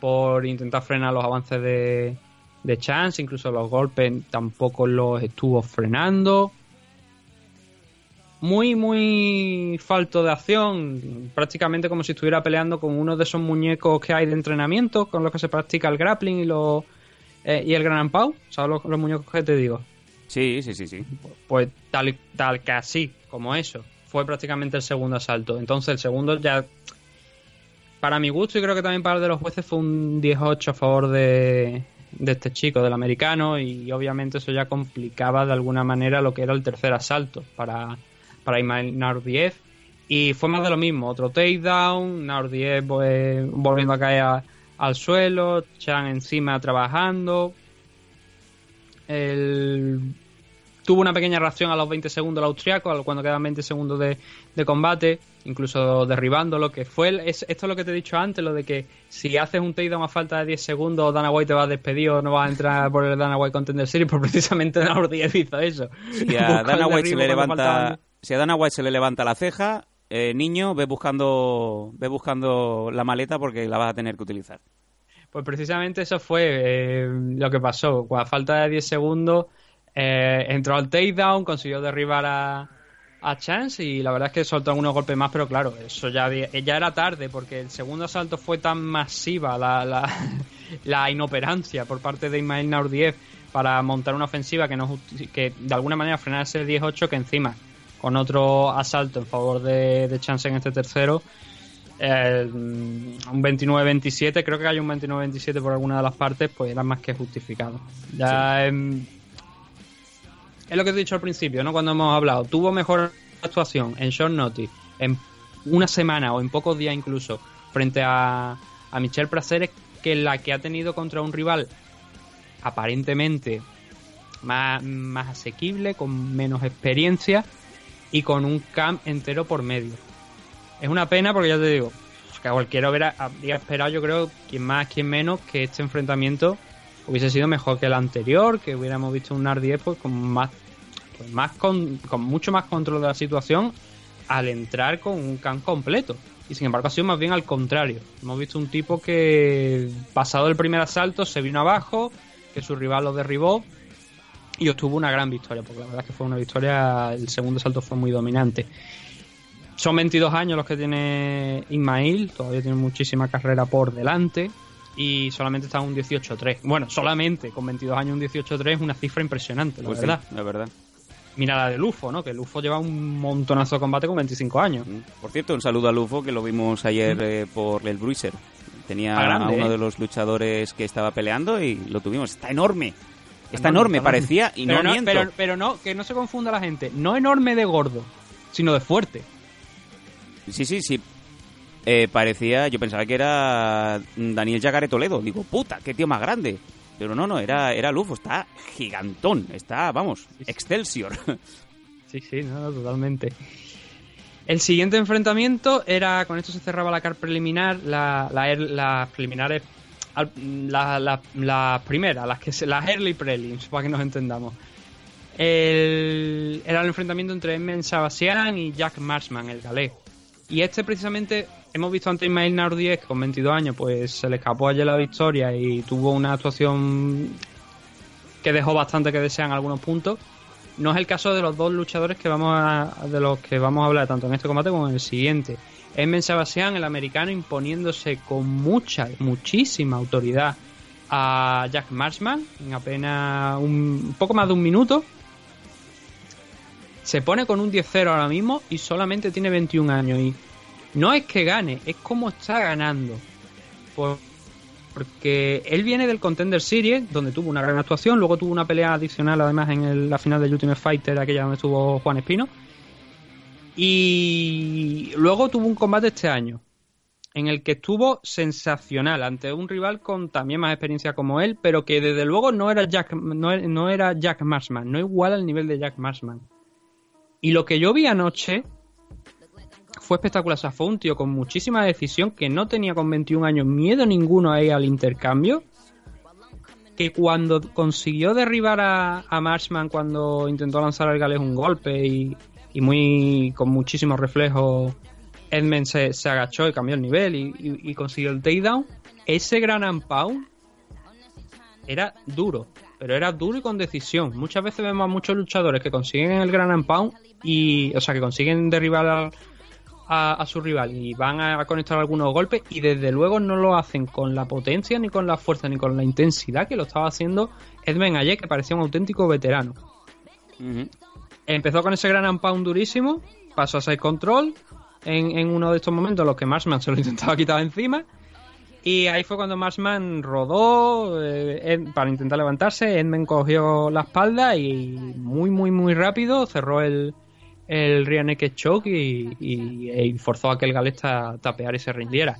por intentar frenar los avances de, de chance, incluso los golpes tampoco los estuvo frenando. Muy, muy falto de acción, prácticamente como si estuviera peleando con uno de esos muñecos que hay de entrenamiento, con los que se practica el grappling y, los, eh, y el gran pau, ¿sabes los, muñecos que te digo? Sí, sí, sí, sí. Pues tal, tal que así, como eso. Fue prácticamente el segundo asalto. Entonces el segundo ya para mi gusto y creo que también para el de los jueces fue un 18 a favor de, de este chico, del americano, y obviamente eso ya complicaba de alguna manera lo que era el tercer asalto para, para Nardiev. Y fue más de lo mismo, otro takedown, Nardiev pues, volviendo a caer al suelo, Chan encima trabajando. El tuvo una pequeña reacción a los 20 segundos el austriaco, cuando quedan 20 segundos de, combate, incluso derribándolo, que fue esto es lo que te he dicho antes, lo de que si haces un takedown a falta de 10 segundos, Dana White te va a despedir o no va a entrar por el Dana White Contender Series, pues precisamente Dana White hizo eso. Si a Dana White se le levanta, si a Dana White se le levanta la ceja, eh, niño, ve buscando, ve buscando la maleta porque la vas a tener que utilizar. Pues precisamente eso fue eh, lo que pasó. A falta de 10 segundos, eh, entró al takedown, consiguió derribar a, a Chance y la verdad es que soltó algunos golpes más, pero claro, eso ya, ya era tarde porque el segundo asalto fue tan masiva la, la, (laughs) la inoperancia por parte de Ismail Naurdiev para montar una ofensiva que, no, que de alguna manera frenase el 18 que encima con otro asalto en favor de, de Chance en este tercero eh, un 29-27, creo que hay un 29-27 por alguna de las partes, pues era más que justificado. Ya em, es lo que he dicho al principio, ¿no? Cuando hemos hablado, tuvo mejor actuación en short notice, en una semana o en pocos días incluso, frente a, a Michel Praceres, que la que ha tenido contra un rival aparentemente más, más asequible, con menos experiencia y con un camp entero por medio. Es una pena porque ya te digo, que cualquiera hubiera, habría esperado, yo creo, quien más, quien menos, que este enfrentamiento hubiese sido mejor que el anterior, que hubiéramos visto un Nardiez pues, con más, pues, más con, con mucho más control de la situación al entrar con un camp completo. Y sin embargo ha sido más bien al contrario. Hemos visto un tipo que pasado el primer asalto se vino abajo, que su rival lo derribó y obtuvo una gran victoria, porque la verdad es que fue una victoria, el segundo asalto fue muy dominante. Son 22 años los que tiene Ismail, todavía tiene muchísima carrera por delante y solamente está un 18-3. Bueno, solamente con 22 años un 18-3 es una cifra impresionante, la Pues verdad. sí, la verdad. Mira la de Lufo, ¿no? Que Lufo lleva un montonazo de combate con 25 años. Por cierto, un saludo a Lufo, que lo vimos ayer eh, por el Bruiser. Tenía Ah, grande, a uno ¿eh? de los luchadores que estaba peleando y lo tuvimos. Está enorme. Está Enorme, parecía, y pero no, miento. pero, pero no, que no se confunda la gente. No enorme de gordo, sino de fuerte. Sí, sí, sí. Eh, parecía, yo pensaba que era Daniel Jacare Toledo. Digo, puta, qué tío más grande. Pero no, no, era, era Lufo, está gigantón. Está, vamos, Excelsior. Sí, sí, no, totalmente. El siguiente enfrentamiento era, con esto se cerraba la car preliminar, la, la, er- las preliminares, al- la- la- las primeras, las que las early prelims, para que nos entendamos. El- era el enfrentamiento entre Edmund Sabasian y Jack Marshman, el galés. Y este precisamente, hemos visto antes a Ismail Nardiez, con 22 años, pues se le escapó ayer la victoria y tuvo una actuación que dejó bastante que desean algunos puntos. No es el caso de los dos luchadores que vamos a, de los que vamos a hablar tanto en este combate como en el siguiente. Edmund Sebastián, el americano, imponiéndose con mucha, muchísima autoridad a Jack Marshman en apenas un, un poco más de un minuto. Se pone con un 10-0 ahora mismo y solamente tiene 21 años. Y no es que gane, es como está ganando. Por- porque él viene del Contender Series, donde tuvo una gran actuación, luego tuvo una pelea adicional además en la final de Ultimate Fighter, aquella donde estuvo Juan Espino. Y luego tuvo un combate este año, en el que estuvo sensacional ante un rival con también más experiencia como él, pero que desde luego no era Jack, no, no era Jack Marshman, no igual al nivel de Jack Marshman. Y lo que yo vi anoche fue espectacular. O sea, fue un tío con muchísima decisión que no tenía con 21 años miedo ninguno ahí al intercambio. Que cuando consiguió derribar a, a Marshman cuando intentó lanzar al galés un golpe y, y muy con muchísimos reflejos, Edmund se, agachó y cambió el nivel y, y- consiguió el takedown. Ese gran and pound era duro, pero era duro y con decisión. Muchas veces vemos a muchos luchadores que consiguen el gran and pound y, o sea, que consiguen derribar al- a, a su rival y van a, conectar algunos golpes y desde luego no lo hacen con la potencia, ni con la fuerza, ni con la intensidad que lo estaba haciendo Edmund ayer, que parecía un auténtico veterano. Empezó con ese gran and pound durísimo, pasó a side control en, en uno de estos momentos en los que Marshman se lo (laughs) intentaba quitar encima. Y ahí fue cuando Marshman rodó eh, Ed- para intentar levantarse. Edmund cogió la espalda y muy, muy, muy rápido cerró el, el rear naked y, y- forzó a que el galés ta- tapeara y se rindiera.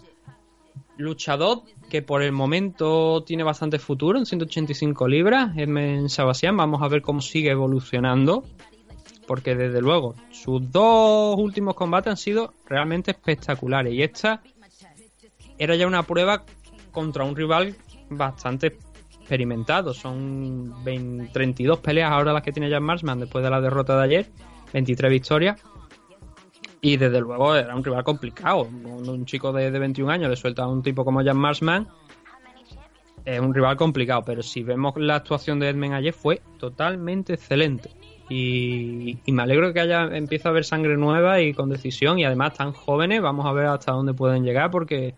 Luchador que por el momento tiene bastante futuro en 185 libras, Edmund Sebastián. Vamos a ver cómo sigue evolucionando. Porque desde luego, sus dos últimos combates han sido realmente espectaculares. Y esta era ya una prueba contra un rival bastante experimentado. Son 20 32 peleas ahora las que tiene Jan Marsman después de la derrota de ayer. 23 victorias. Y desde luego era un rival complicado. Un, chico de, de 21 años le suelta a un tipo como Jan Marsman. Es un rival complicado, pero si vemos la actuación de Edmund ayer fue totalmente excelente. Y, y me alegro que haya empieza a haber sangre nueva y con decisión y además tan jóvenes, vamos a ver hasta dónde pueden llegar porque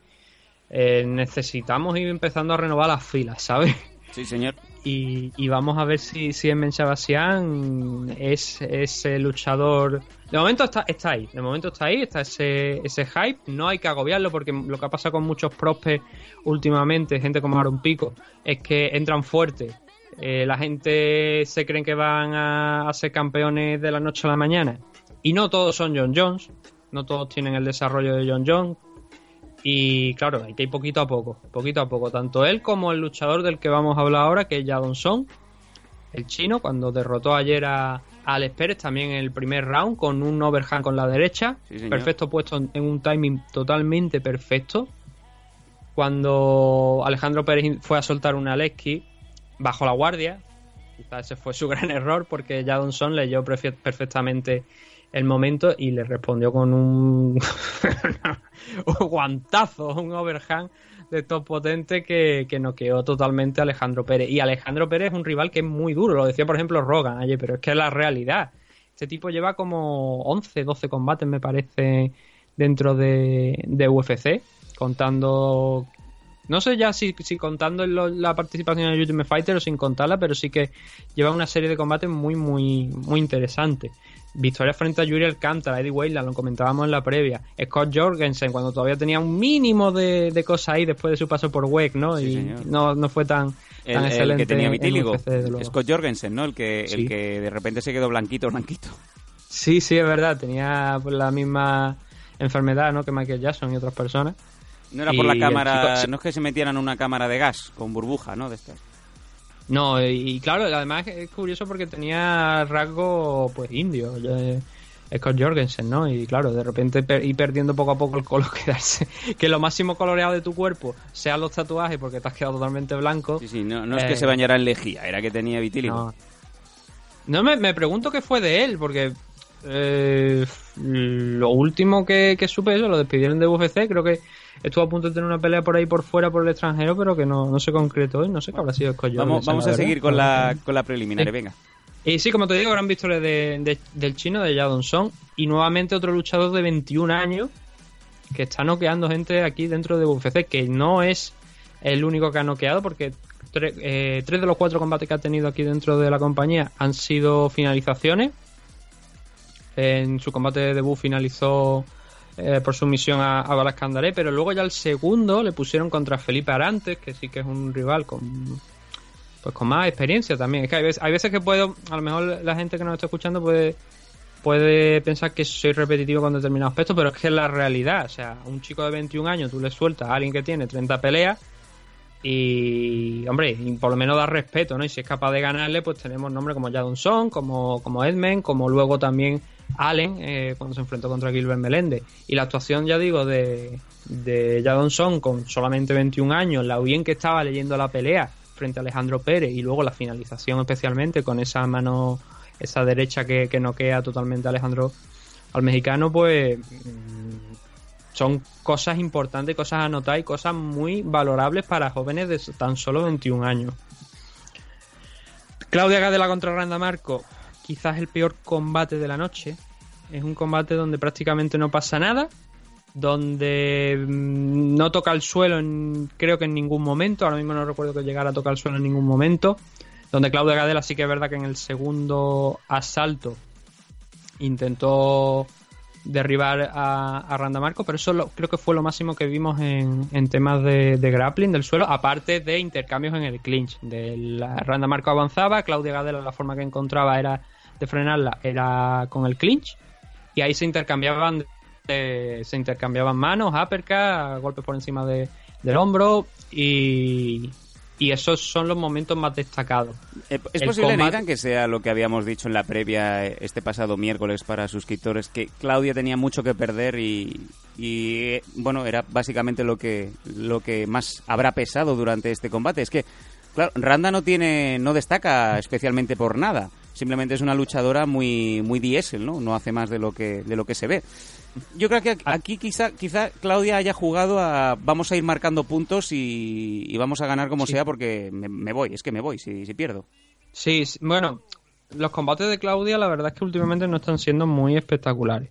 eh, necesitamos ir empezando a renovar las filas, ¿sabes? Sí, señor. Y, vamos a ver si, si Emen Shabasian es ese luchador. De momento está, está ahí, de momento está ahí, está ese, ese hype. No hay que agobiarlo porque lo que ha pasado con muchos prospects últimamente, gente como Aaron Pico, es que entran fuertes. Eh, la gente se creen que van a, a ser campeones de la noche a la mañana. Y no todos son John Jones, no todos tienen el desarrollo de John Jones. Y claro, hay que ir poquito a poco, poquito a poco. Tanto él como el luchador del que vamos a hablar ahora, que es Jadon Song, el chino, cuando derrotó ayer a, Alex Pérez también en el primer round con un overhand con la derecha. Sí, perfecto puesto en, un timing totalmente perfecto. Cuando Alejandro Pérez fue a soltar una Alesky, bajó la guardia. Quizás ese fue su (laughs) gran error porque Jadon Song leyó perfectamente el momento y le respondió con un, (laughs) guantazo, un overhand de estos potentes que, que noqueó totalmente a Alejandro Pérez. Y Alejandro Pérez es un rival que es muy duro, lo decía por ejemplo Rogan ayer, pero es que es la realidad. Este tipo lleva como 11, 12 combates, me parece, dentro de, UFC, contando no sé ya si, contando la participación en Ultimate Fighter o sin contarla, pero sí que lleva una serie de combates muy, muy, muy interesantes. Victoria frente a Yuri Alcántara, Eddie Weyland, lo comentábamos en la previa. Scott Jorgensen, cuando todavía tenía un mínimo de, de cosas ahí después de su paso por WEC, ¿no? Sí, y señor. no, no fue tan, El, tan el excelente. que tenía en vitíligo. UFC. Scott Jorgensen, ¿no? El que, Sí. el que de repente se quedó blanquito, blanquito. Sí, sí, es verdad. Tenía pues, la misma enfermedad, ¿no? Que Michael Jackson y otras personas. No era Y por la cámara, chico- no es que se metieran en una cámara de gas con burbuja, ¿no? De estas. No, y, claro, además es curioso porque tenía rasgo pues indio, eh, Scott Jorgensen, ¿no? Y claro, de repente per- ir perdiendo poco a poco el color, (laughs) quedarse, que lo máximo coloreado de tu cuerpo sean los tatuajes porque te has quedado totalmente blanco. Sí, sí, no, no es Eh, que se bañara en lejía, era que tenía vitíligo. No, No, me, me pregunto qué fue de él, porque eh, lo último que, que supe eso, lo despidieron de UFC, creo que estuvo a punto de tener una pelea por ahí por fuera, por el extranjero, pero que no, no se concretó y no sé qué habrá sido Scott Vamos, a seguir con la, con la preliminar, Sí. venga. Y sí, como te digo, gran victoria de, de- del chino, de Jadon Song. Y nuevamente otro luchador de 21 años que está noqueando gente aquí dentro de UFC, que no es el único que ha noqueado, porque tre- eh, tres de los cuatro combates que ha tenido aquí dentro de la compañía han sido finalizaciones. En su combate de debut finalizó eh, por sumisión a, a Balas Candaré, pero luego ya el segundo le pusieron contra Felipe Arantes, que sí que es un rival con pues con más experiencia también. Es que hay veces, hay veces que puedo, a lo mejor la gente que nos está escuchando puede, puede pensar que soy repetitivo con determinados aspectos, pero es que es la realidad. O sea, un chico de 21 años, tú le sueltas a alguien que tiene 30 peleas y, hombre, y por lo menos da respeto, ¿no? Y si es capaz de ganarle, pues tenemos nombres como Jadon Song, como, como Edmund, como luego también Allen, eh, cuando se enfrentó contra Gilbert Meléndez. Y la actuación, ya digo, de, de Jadon Song con solamente 21 años, la bien que estaba leyendo la pelea frente a Alejandro Pérez y luego la finalización especialmente con esa mano, esa derecha que, que noquea totalmente a Alejandro al mexicano, pues mm, son cosas importantes, cosas a anotar y cosas muy valorables para jóvenes de tan solo 21 años. Claudia Gadela contra Randa Marco, quizás el peor combate de la noche. Es un combate donde prácticamente no pasa nada, donde mm, no toca el suelo en- creo que en ningún momento, ahora mismo no recuerdo que llegara a tocar el suelo en ningún momento, donde Claudia Gadela sí que es verdad que en el segundo asalto intentó derribar a, a Randa Marco, pero eso lo- creo que fue lo máximo que vimos en, en temas de, de grappling del suelo, aparte de intercambios en el clinch. De la, Randa Marco avanzaba, Claudia Gadela la forma que encontraba era de frenarla era con el clinch y ahí se intercambiaban eh, se intercambiaban manos, uppercut, golpes por encima de- del hombro y, y esos son los momentos más destacados. Eh, ¿Es El posible, Nathan, que sea lo que habíamos dicho en la previa eh, este pasado miércoles para suscriptores, que Claudia tenía mucho que perder y, y, eh, bueno, era básicamente lo que, lo que más habrá pesado durante este combate? Es que, claro, Randa no tiene, no destaca especialmente por nada. Simplemente es una luchadora muy, muy diésel, ¿no? No hace más de lo que, de lo que se ve. Yo creo que aquí quizá, quizá Claudia haya jugado a vamos a ir marcando puntos y, y vamos a ganar como Sí. sea porque me, me voy, es que me voy si, si pierdo. Sí, sí, bueno, los combates de Claudia, la verdad es que últimamente no están siendo muy espectaculares.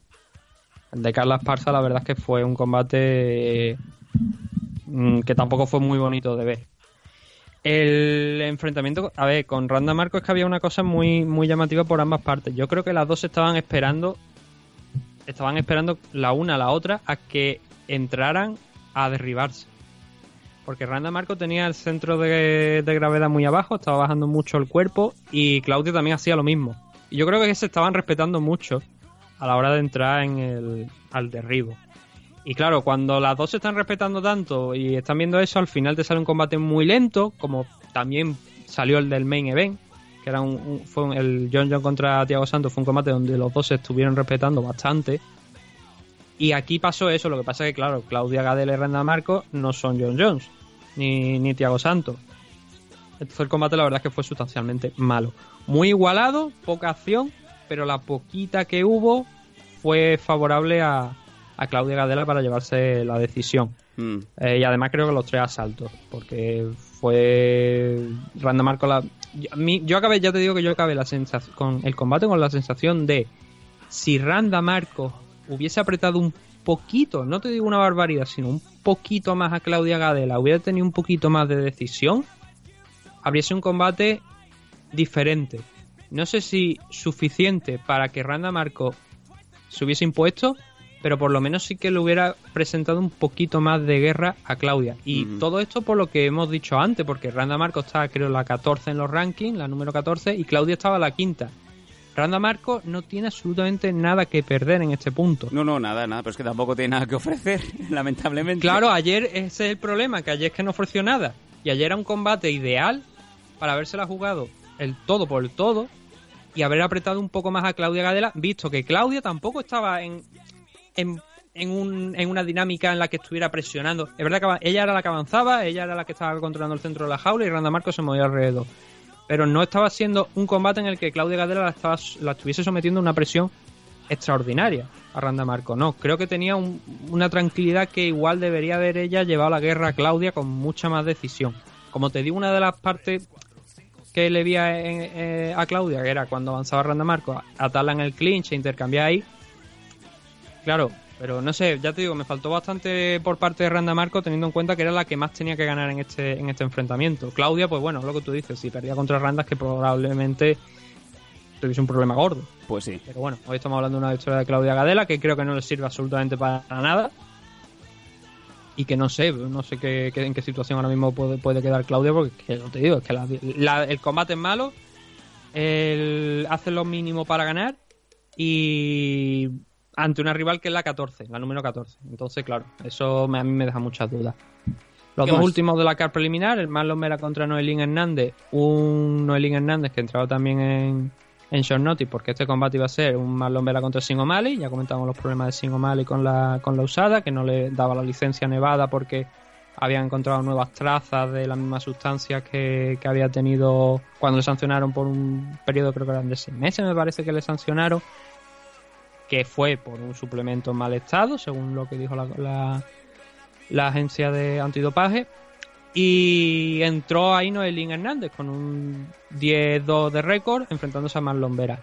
El de Carla Esparza, la verdad es que fue un combate mm, que tampoco fue muy bonito de ver. El enfrentamiento, a ver, con Randa Marco es que había una cosa muy, muy llamativa por ambas partes. Yo creo que las dos estaban esperando, estaban esperando la una a la otra a que entraran a derribarse. Porque Randa Marco tenía el centro de, de gravedad muy abajo, estaba bajando mucho el cuerpo y Claudio también hacía lo mismo. Y yo creo que se estaban respetando mucho a la hora de entrar en el, al derribo. Y claro, cuando las dos se están respetando tanto y están viendo eso, al final te sale un combate muy lento, como también salió el del main event, que era un, fue el John John contra Thiago Santos, fue un combate donde los dos se estuvieron respetando bastante. Y aquí pasó eso, lo que pasa es que, claro, Claudia Gadel y Randa Marcos no son John Jones, ni, ni Thiago Santos. Entonces el combate la verdad es que fue sustancialmente malo. Muy igualado, poca acción, pero la poquita que hubo fue favorable a, a Claudia Gadela para llevarse la decisión. Mm. Eh, y además creo que los tres asaltos, porque fue Randa Marco la... Yo, yo acabé, ya te digo que yo acabé la sensación, con el combate con la sensación de si Randa Marco hubiese apretado un poquito, no te digo una barbaridad, sino un poquito más a Claudia Gadela, hubiera tenido un poquito más de decisión, habría sido un combate diferente. No sé si suficiente para que Randa Marco se hubiese impuesto, pero por lo menos sí que le hubiera presentado un poquito más de guerra a Claudia. Y todo esto por lo que hemos dicho antes, porque Randa Marco estaba creo la 14 en los rankings, la número 14, y Claudia estaba la quinta. Randa Marco no tiene absolutamente nada que perder en este punto. No, no, nada, nada, pero es que tampoco tiene nada que ofrecer, (laughs) lamentablemente. Claro, ayer ese es el problema, que ayer es que no ofreció nada. Y ayer era un combate ideal para habérsela jugado el todo por el todo y haber apretado un poco más a Claudia Gadela, visto que Claudia tampoco estaba en, en, un- en una dinámica en la que estuviera presionando. Es verdad que ella era la que avanzaba, ella era la que estaba controlando el centro de la jaula y Randa Marco se movía alrededor. Pero no estaba siendo un combate en el que Claudia Gadela la, estuviese sometiendo a una presión extraordinaria a Randa Marco. No, creo que tenía un- una tranquilidad que igual debería haber ella llevado la guerra a Claudia con mucha más decisión. Como te digo, una de las partes que le vi a, eh, a Claudia, que era cuando avanzaba Randa Marco, atarla en el clinch e intercambiar ahí. Claro, pero no sé, ya te digo, me faltó bastante por parte de Randa Marco teniendo en cuenta que era la que más tenía que ganar en este, en este enfrentamiento. Claudia, pues bueno, es lo que tú dices, si perdía contra Randa es que probablemente tuviese un problema gordo. Pues sí. Pero bueno, hoy estamos hablando de una victoria de Claudia Gadela que creo que no le sirve absolutamente para nada. Y que no sé, no sé qué, qué- en qué situación ahora mismo puede, puede quedar Claudia, porque que no te digo, es que la- la- el combate es malo, el, hace lo mínimo para ganar y ante una rival que es la 14, la número 14. Entonces, claro, eso me- a mí me deja muchas dudas. Los ¿Qué dos más? últimos de la car preliminar, el Marlon Mera contra Noelín Hernández, un Noelín Hernández que entraba también en, en short notice porque este combate iba a ser un Marlon Vera contra Sin O'Malley, ya comentamos los problemas de Sin O'Malley con la, con la usada, que no le daba la licencia Nevada porque habían encontrado nuevas trazas de la misma sustancia que, que había tenido cuando le sancionaron por un periodo, creo que eran de seis meses, me parece que le sancionaron, que fue por un suplemento en mal estado, según lo que dijo la, la, agencia de antidopaje. Y entró ahí Noelín Hernández con un 10-2 de récord enfrentándose a Marlon Vera.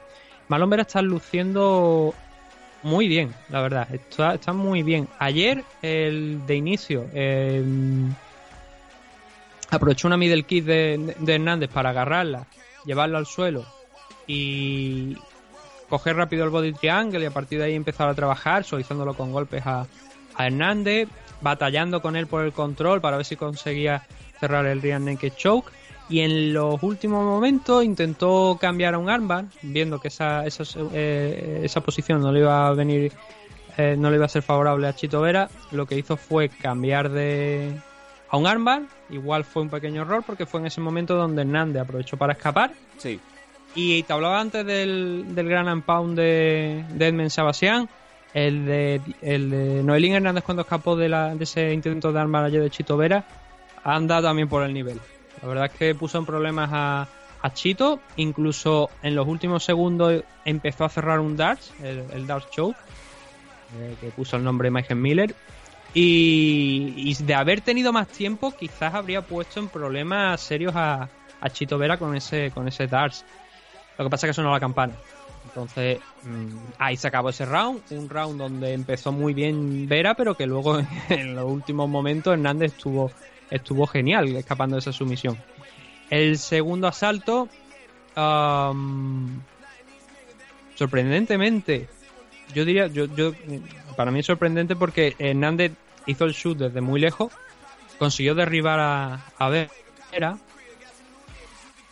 Marlon Vera está luciendo muy bien, la verdad. Está, está muy bien. Ayer, el de inicio, eh, aprovechó una middle kick de, de Hernández para agarrarla, llevarla al suelo y coger rápido el body triangle y a partir de ahí empezar a trabajar, suavizándolo con golpes a, Hernández, batallando con él por el control para ver si conseguía cerrar el rear naked choke. Y en los últimos momentos intentó cambiar a un armbar, viendo que esa, esa, eh, esa posición no le iba a venir, eh, no le iba a ser favorable a Chito Vera. Lo que hizo fue cambiar de a un armbar. Igual fue un pequeño error porque fue en ese momento donde Hernández aprovechó para escapar. Sí. Y te hablaba antes del, del gran unpound de, de Edmund Sabasian. El de, el de Noelín Hernández cuando escapó de, la, de ese intento de ayer de Chito Vera anda también por el nivel. La verdad es que puso en problemas a, a Chito. Incluso en los últimos segundos empezó a cerrar un darts, el, el choke, eh, que puso el nombre Michael Miller. Y, y de haber tenido más tiempo, quizás habría puesto en problemas serios a, a Chito Vera con ese, con ese darts. Lo que pasa es que sonó la campana. Entonces, mm, ahí se acabó ese round. Un round donde empezó muy bien Vera, pero que luego (laughs) en los últimos momentos Hernández estuvo, estuvo genial escapando de esa sumisión. El segundo asalto, am, sorprendentemente, yo diría, yo, yo, para mí es sorprendente porque Hernández hizo el shoot desde muy lejos, consiguió derribar a Vera,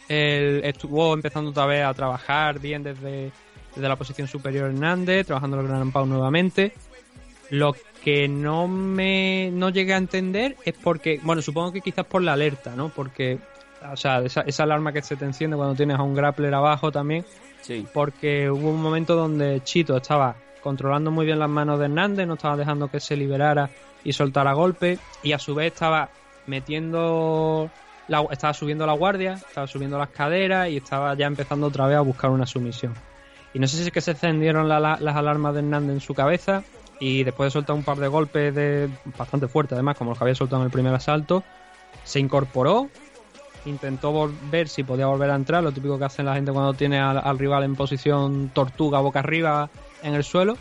él estuvo empezando otra vez a trabajar bien desde, desde la posición superior Hernández, trabajando el Gran Pau nuevamente. Lo que no me no llegué a entender es porque, bueno, supongo que quizás por la alerta, ¿no? Porque, o sea, esa, esa alarma que se te enciende cuando tienes a un grappler abajo también. Sí. Porque hubo un momento donde Chito estaba controlando muy bien las manos de Hernández, no estaba dejando que se liberara y soltara golpe, y a su vez estaba metiendo la- estaba subiendo la guardia, estaba subiendo las caderas y estaba ya empezando otra vez a buscar una sumisión. Y no sé si es que se encendieron la- la- las alarmas de Hernández en su cabeza y después de soltar un par de golpes de bastante fuertes, además, como los que había soltado en el primer asalto, se incorporó, intentó vol- ver si podía volver a entrar, lo típico que hacen la gente cuando tiene al, al rival en posición tortuga boca arriba en el suelo,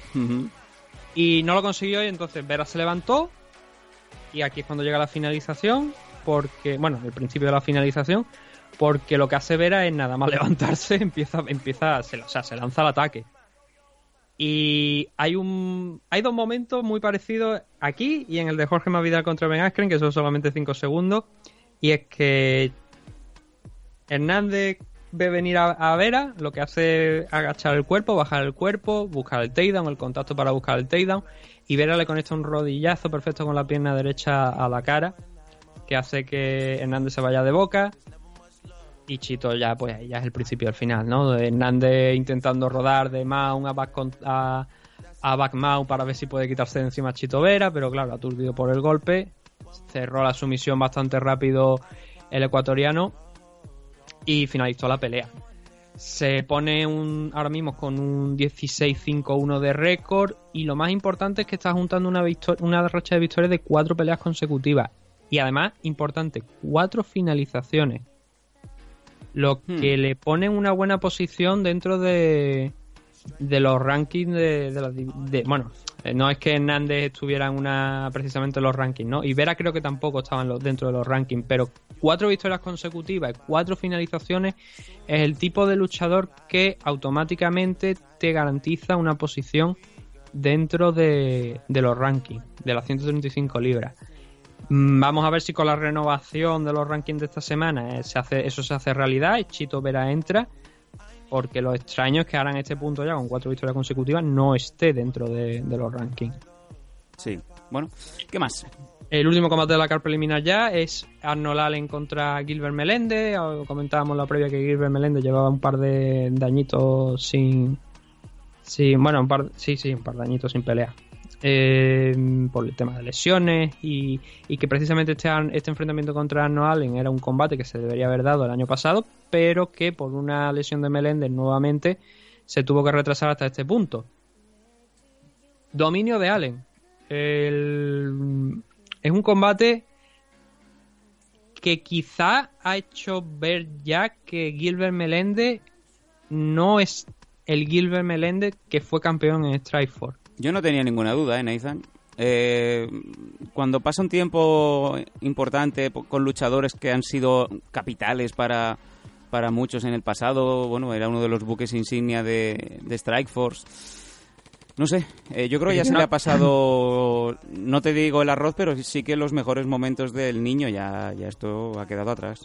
y no lo consiguió y entonces Vera se levantó y aquí es cuando llega la finalización porque bueno el principio de la finalización porque lo que hace Vera es nada más (laughs) levantarse empieza empieza se, o sea, se lanza al ataque. Y hay un hay dos momentos muy parecidos aquí y en el de Jorge Masvidal contra Ben Askren que son solamente 5 segundos. Y es que Hernández ve venir a, a Vera, lo que hace es agachar el cuerpo, bajar el cuerpo, buscar el takedown, el contacto para buscar el takedown, y Vera le conecta un rodillazo perfecto con la pierna derecha a la cara, que hace que Hernández se vaya de boca, y Chito ya, pues ya es el principio del final, ¿no? De Hernández intentando rodar de Mount a back, a, a back para ver si puede quitarse de encima a Chito Vera, pero claro, aturdido por el golpe, cerró la sumisión bastante rápido el ecuatoriano y finalizó la pelea. Se pone un, ahora mismo con un 16-5-1 de récord y lo más importante es que está juntando una, una racha de victorias de cuatro peleas consecutivas. Y además, importante, cuatro finalizaciones. Lo que le pone una buena posición dentro de, de los rankings de, de las de- bueno, eh, no es que Hernández estuviera en una precisamente en los rankings, ¿no? Y Vera creo que tampoco estaba en los- dentro de los rankings, pero cuatro victorias consecutivas y cuatro finalizaciones es el tipo de luchador que automáticamente te garantiza una posición dentro de, de los rankings, de las 135 libras. Mm, Vamos a ver si con la renovación de los rankings de esta semana eh, se hace, eso se hace realidad y Chito Vera entra. Porque lo extraño es que ahora en este punto ya con cuatro victorias consecutivas no esté dentro de, de los rankings. Sí. Bueno, ¿qué más? El último combate de la carta preliminar ya es Arnold Allen contra Gilbert Meléndez. O- Comentábamos la previa que Gilbert Meléndez llevaba un par de dañitos sin. sin bueno, un par, sí, sí, un par de dañitos sin pelea. Eh, por el tema de lesiones y, que precisamente este, este enfrentamiento contra Arnold Allen era un combate que se debería haber dado el año pasado, pero que por una lesión de Meléndez nuevamente se tuvo que retrasar hasta este punto. Dominio de Allen. El- es un combate que quizá ha hecho ver ya que Gilbert Meléndez no es el Gilbert Meléndez que fue campeón en Strikeforce. Yo no tenía ninguna duda, ¿eh, Nathan? Eh, cuando pasa un tiempo importante po- con luchadores que han sido capitales para, para muchos en el pasado, bueno, era uno de los buques insignia de, de Strikeforce. No sé, eh, yo creo que ya se le ha pasado, (laughs) no te digo el arroz, pero sí que los mejores momentos del niño ya, ya esto ha quedado atrás.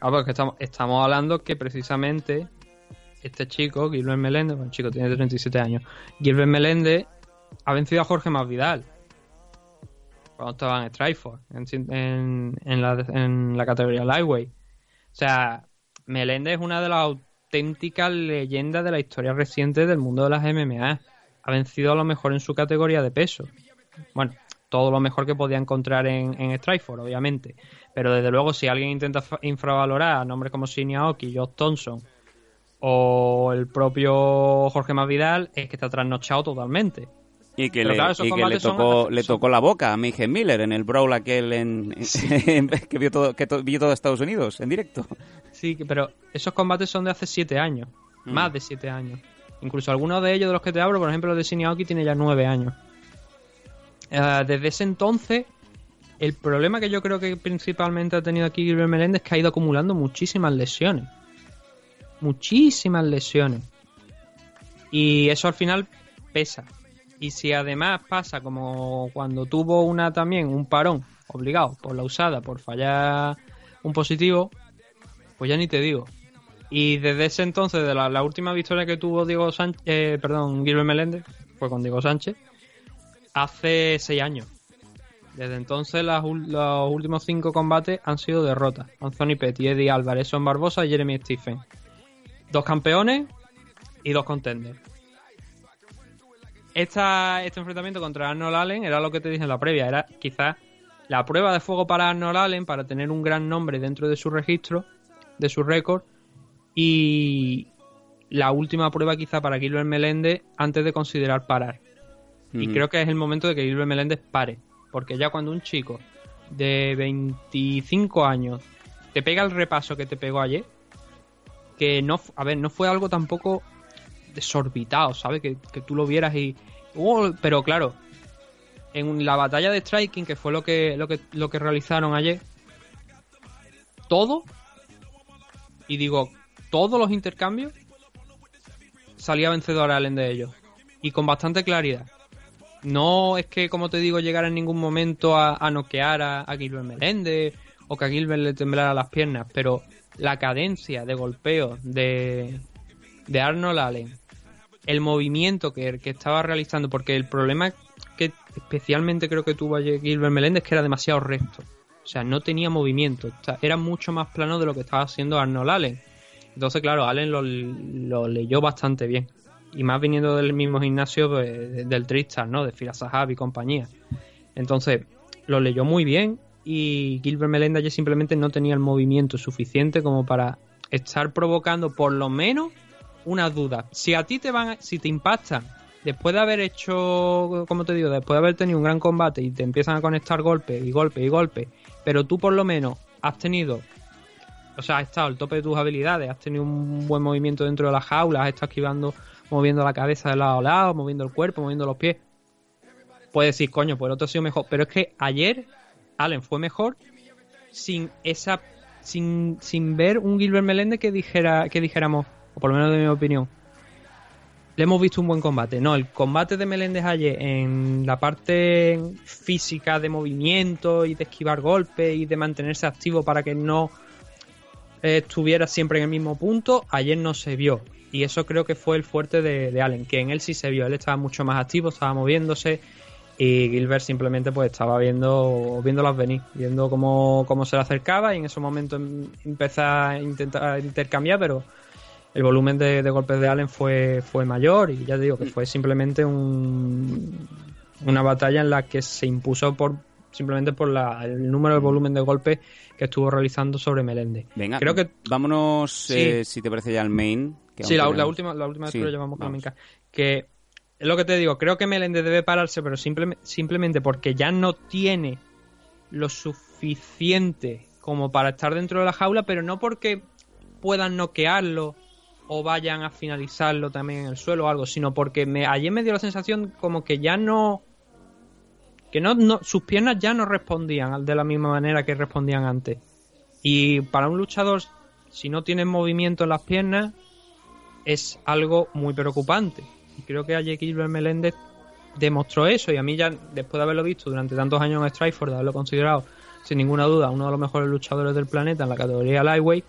Ah, porque estamos, estamos hablando que precisamente este chico, Gilbert Meléndez, bueno, el chico tiene 37 años, Gilbert Meléndez ha vencido a Jorge Masvidal cuando estaba en Strikeforce, en, la, categoría Lightweight. O sea, Meléndez es una de las auténticas leyendas de la historia reciente del mundo de las MMA. Ha vencido a lo mejor en su categoría de peso. Bueno, todo lo mejor que podía encontrar en, en Strikeforce, obviamente. Pero desde luego, si alguien intenta infravalorar a nombres como Shinya Aoki, Josh Thompson o el propio Jorge Masvidal, es que está trasnochado totalmente. Y que, le, claro, y que le son- tocó, le tocó la boca a Michael Miller en el brawl aquel en, (laughs) que vio todo, que to- vio todo Estados Unidos en directo. Sí, pero esos combates son de hace siete años. Mm. Más de 7 años. Incluso algunos de ellos de los que te hablo, por ejemplo, el de Shinji tiene ya 9 años. Eh, desde ese entonces, el problema que yo creo que principalmente ha tenido aquí Gilbert Meléndez es que ha ido acumulando muchísimas lesiones. Muchísimas lesiones. Y eso al final pesa. Y si además pasa como cuando tuvo una también, un parón obligado por la usada, por fallar un positivo, pues ya ni te digo. Y desde ese entonces, de la, última victoria que tuvo Diego Sánchez, eh, perdón, Gilbert Meléndez, fue con Diego Sánchez, hace seis años. Desde entonces los últimos cinco combates han sido derrotas. Anthony Petty, Eddie Álvarez, Son Barbosa y Jeremy Stephen. Dos campeones y dos contenders. Esta, este enfrentamiento contra Arnold Allen era lo que te dije en la previa. Era quizás la prueba de fuego para Arnold Allen para tener un gran nombre dentro de su registro, de su récord. Y la última prueba quizá para Gilbert Meléndez antes de considerar parar. Y creo que es el momento de que Gilbert Meléndez pare. Porque ya cuando un chico de 25 años te pega el repaso que te pegó ayer, que no, a ver, no fue algo tampoco desorbitado, ¿sabes? Que, que tú lo vieras y... ¡Oh! pero claro, en la batalla de striking, que fue lo que, lo que, lo que realizaron ayer, todo, y digo, todos los intercambios, salía vencedor Allen de ellos. Y con bastante claridad. No es que, como te digo, llegara en ningún momento a, a noquear a, a Gilbert Meléndez o que a Gilbert le temblara las piernas, pero la cadencia de golpeo de, de Arnold Allen, el movimiento que, que estaba realizando, porque el problema que especialmente creo que tuvo ayer Gilbert Meléndez que era demasiado recto. O sea, no tenía movimiento. Era mucho más plano de lo que estaba haciendo Arnold Allen. Entonces, claro, Allen lo, lo leyó bastante bien. Y más viniendo del mismo gimnasio pues, de- del Tristar, ¿no? De Fira Sahab y compañía. Entonces, lo leyó muy bien y Gilbert Meléndez ya simplemente no tenía el movimiento suficiente como para estar provocando por lo menos una duda. Si a ti te van, si te impactan después de haber hecho, como te digo, después de haber tenido un gran combate y te empiezan a conectar golpes y golpes y golpes, pero tú por lo menos has tenido, o sea, has estado al tope de tus habilidades, has tenido un buen movimiento dentro de la jaula, has estado esquivando, moviendo la cabeza de lado a lado, moviendo el cuerpo, moviendo los pies. Puedes decir, coño, pues otro ha sido mejor. Pero es que ayer Allen fue mejor sin esa. sin, sin ver un Gilbert Meléndez que dijera, que dijéramos, o por lo menos de mi opinión. Le hemos visto un buen combate. No, el combate de Meléndez ayer en la parte física de movimiento y de esquivar golpes y de mantenerse activo para que no eh, estuviera siempre en el mismo punto, ayer no se vio. Y eso creo que fue el fuerte de, Allen, que en él sí se vio. Él estaba mucho más activo, estaba moviéndose y Gilbert simplemente pues estaba viendo viéndolas venir, viendo cómo, cómo se le acercaba y en ese momento em- empezó a intentar intercambiar, pero el volumen de, de golpes de Allen fue, fue mayor y ya te digo que fue simplemente un, una batalla en la que se impuso por simplemente por la, el número de volumen de golpes que estuvo realizando sobre Meléndez. Venga, Creo que vámonos, Sí. eh, si te parece, ya al main. que Sí, la, última, la última vez Sí, que lo llevamos con la. Que es lo que te digo, creo que Meléndez debe pararse, pero simple- simplemente porque ya no tiene lo suficiente como para estar dentro de la jaula, pero no porque puedan noquearlo o vayan a finalizarlo también en el suelo o algo, sino porque me, ayer me dio la sensación como que ya no. que no, sus piernas ya no respondían de la misma manera que respondían antes. Y para un luchador, si no tiene movimiento en las piernas, es algo muy preocupante. Y creo que ayer Gilbert Meléndez demostró eso. Y a mí ya, después de haberlo visto durante tantos años en Strikeforce, de haberlo considerado sin ninguna duda uno de los mejores luchadores del planeta en la categoría Lightweight,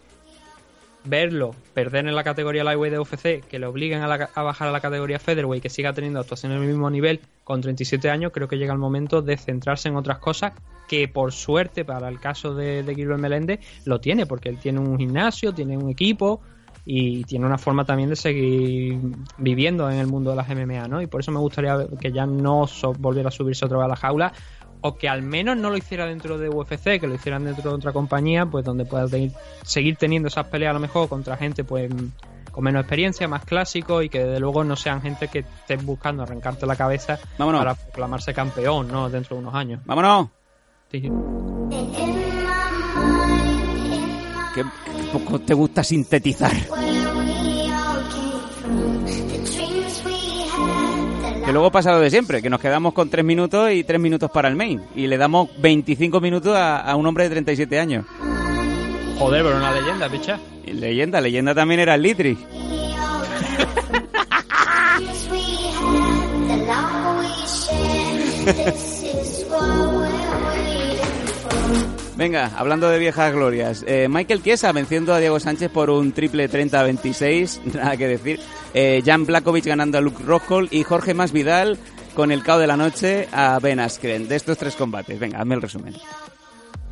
verlo perder en la categoría Lightweight de UFC, que le obliguen a, la- a bajar a la categoría Featherweight, que siga teniendo actuaciones en el mismo nivel con 37 años, creo que llega el momento de centrarse en otras cosas que por suerte para el caso de, de Gilbert Meléndez lo tiene, porque él tiene un gimnasio, tiene un equipo y tiene una forma también de seguir viviendo en el mundo de las MMA, ¿no? Y por eso me gustaría que ya no volviera a subirse otra vez a la jaula o que al menos no lo hiciera dentro de UFC, que lo hicieran dentro de otra compañía, pues donde pueda tener- seguir teniendo esas peleas a lo mejor contra gente pues con menos experiencia, más clásico y que desde luego no sean gente que estén buscando arrancarte la cabeza Vámonos. para proclamarse campeón, ¿no? Dentro de unos años. ¡Vámonos! Sí, sí. Que, que poco te gusta sintetizar. Que luego pasa lo de siempre, que nos quedamos con tres minutos y tres minutos para el main. Y le damos 25 minutos a, a un hombre de 37 años. Joder, pero una leyenda, picha. Y leyenda, leyenda también era el Litri. (laughs) (laughs) Venga, hablando de viejas glorias. eh, Michael Chiesa venciendo a Diego Sánchez por un triple 30-26, (laughs) nada que decir. Eh, Jan Blakovic ganando a Luke Rockhold y Jorge Masvidal con el cao de la noche a Ben Askren. De estos tres combates, venga, hazme el resumen.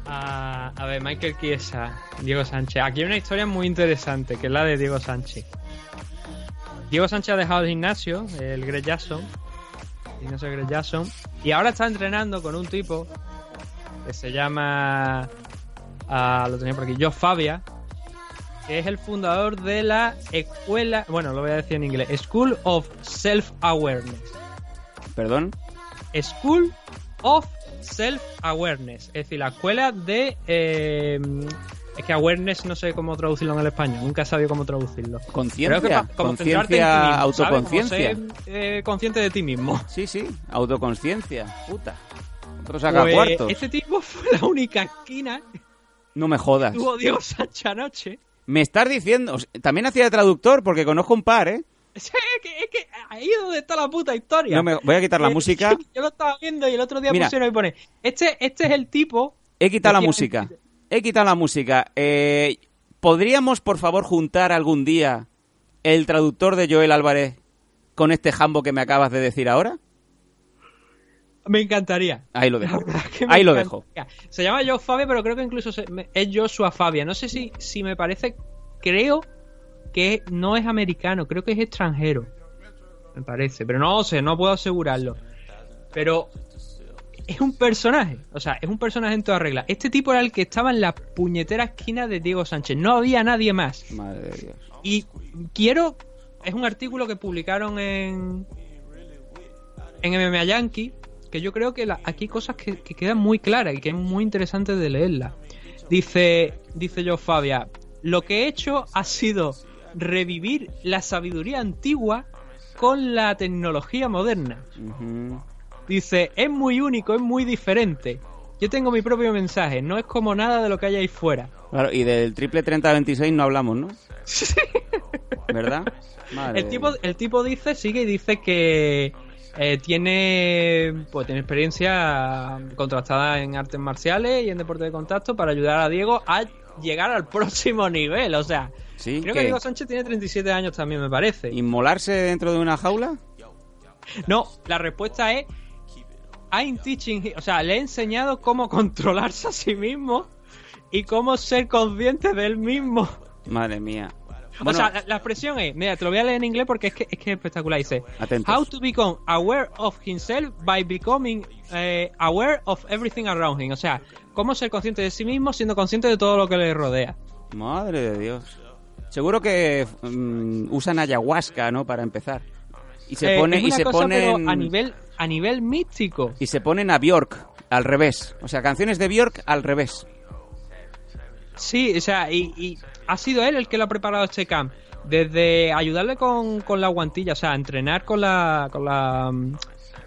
A ver, Michael Chiesa, Diego Sánchez. Aquí hay una historia muy interesante, que es la de Diego Sánchez. Diego Sánchez ha dejado el gimnasio, el Greg Jackson, el gimnasio y ahora está entrenando con un tipo que se llama, ah, lo tenía por aquí, Joe Fabia, que es el fundador de la escuela, bueno, lo voy a decir en inglés, School of Self-Awareness. ¿Perdón? School of Self-Awareness. Es decir, la escuela de. eh, es que awareness no sé cómo traducirlo en el español. Nunca he sabido cómo traducirlo. Conciencia, conciencia, autoconciencia. eh, consciente de ti mismo. Sí, sí, autoconciencia. Puta. Otro saca Pues, cuartos. este tipo fue la única esquina No me jodas. tuvo Diego Sánchez anoche. Me estás diciendo... También hacía de traductor porque conozco un par, ¿eh? (laughs) Es que, es que ahí es donde está la puta historia. No me- voy a quitar la Eh, música. (laughs) Yo lo estaba viendo y el otro día Mira. pusieron y pone. Este, este es el tipo. He quitado la música. He quitado la música. Eh, ¿Podríamos, por favor, juntar algún día el traductor de Joel Álvarez con este jambo que me acabas de decir ahora? Me encantaría. Ahí lo dejo. Ahí lo dejo. Se llama Joe Fabia, pero creo que incluso se- es Joshua Fabia. No sé si, si me parece. Creo que no es americano, creo que es extranjero. Me parece, pero no sé, no puedo asegurarlo. Pero es un personaje, o sea, es un personaje en toda regla. Este tipo era el que estaba en la puñetera esquina de Diego Sánchez. No había nadie más. Madre de Dios. Y quiero. Es un artículo que publicaron en. En MMA Yankee. Que yo creo que la- aquí hay cosas que, que quedan muy claras y que es muy interesante de leerla. Dice. Dice yo, Fabia. Lo que he hecho ha sido revivir la sabiduría antigua con la tecnología moderna. Dice, es muy único, es muy diferente. Yo tengo mi propio mensaje, no es como nada de lo que hay ahí fuera. Claro, y del triple 30-26 no hablamos, ¿no? (laughs) ¿Verdad? Madre El tipo, el tipo dice, sigue y dice que eh, tiene, pues, tiene experiencia contrastada en artes marciales y en deporte de contacto para ayudar a Diego a llegar al (laughs) próximo nivel. O sea, Sí, creo ¿qué? que Diego Sánchez tiene 37 años también, me parece. ¿Inmolarse dentro de una jaula? No, la respuesta es I'm teaching, o sea, le he enseñado cómo controlarse a sí mismo y cómo ser consciente de él mismo. Madre mía. O sea, la, la expresión es, mira, te lo voy a leer en inglés porque es que es, que es espectacular. Dice, Atentos. How to become aware of himself by becoming eh, aware of everything around him. O sea, cómo ser consciente de sí mismo siendo consciente de todo lo que le rodea. madre de Dios. Seguro que mm, usan ayahuasca, ¿no? Para empezar. Y se Eh, pone y se cosa, ponen a nivel a nivel místico. y se ponen a Bjork al revés. O sea, canciones de Bjork al revés. Sí, o sea, y, y ha sido él el que lo ha preparado este camp. Desde ayudarle con, con la guantilla, o sea, entrenar con la, con la mm,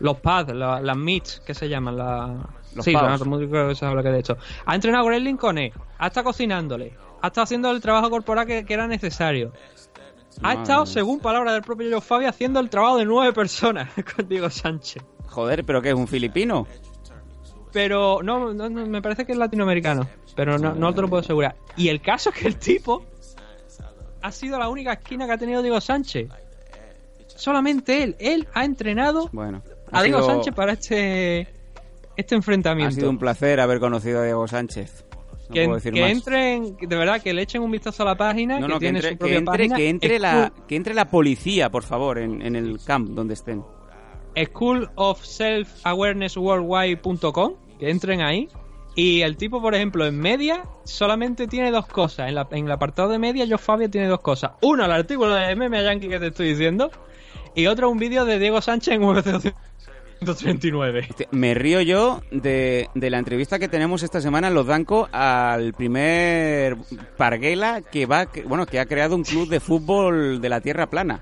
los pads, la- las mitts, que se llaman, la, Los sí, pads. lo que de hecho. Ha entrenado a Gremlin con él, ha estado cocinándole, ha estado haciendo el trabajo corporal que, que era necesario. Ha Madre estado, según palabras del propio Joe Fabi, haciendo el trabajo de nueve personas (laughs) con Diego Sánchez. Joder, pero que es un filipino. Pero no, no, no, me parece que es latinoamericano. Pero no, no te lo puedo asegurar. Y el caso es que el tipo ha sido la única esquina que ha tenido Diego Sánchez. Solamente él. Él ha entrenado Bueno, a ha Diego sido- Sánchez para este este Ha enfrentamiento. sido un placer haber conocido a Diego Sánchez. No que puedo decir que más. entren, de verdad, que le echen un vistazo a la página, No, que no, que tiene entre, su que entre, página. que entre la, que entre la policía, por favor, en, en el camp donde estén. School que entren ahí. Y el tipo, por ejemplo, en media solamente tiene dos cosas. En, la- en el apartado de media, yo Fabio tiene dos cosas. Uno, el artículo de MMA Yankee que te estoy diciendo. Y otro, un vídeo de Diego Sánchez en UFC 239. Me río yo de, de la entrevista que tenemos esta semana en Los Danco al primer Parguela que va, bueno, que ha creado un club de fútbol de la Tierra Plana.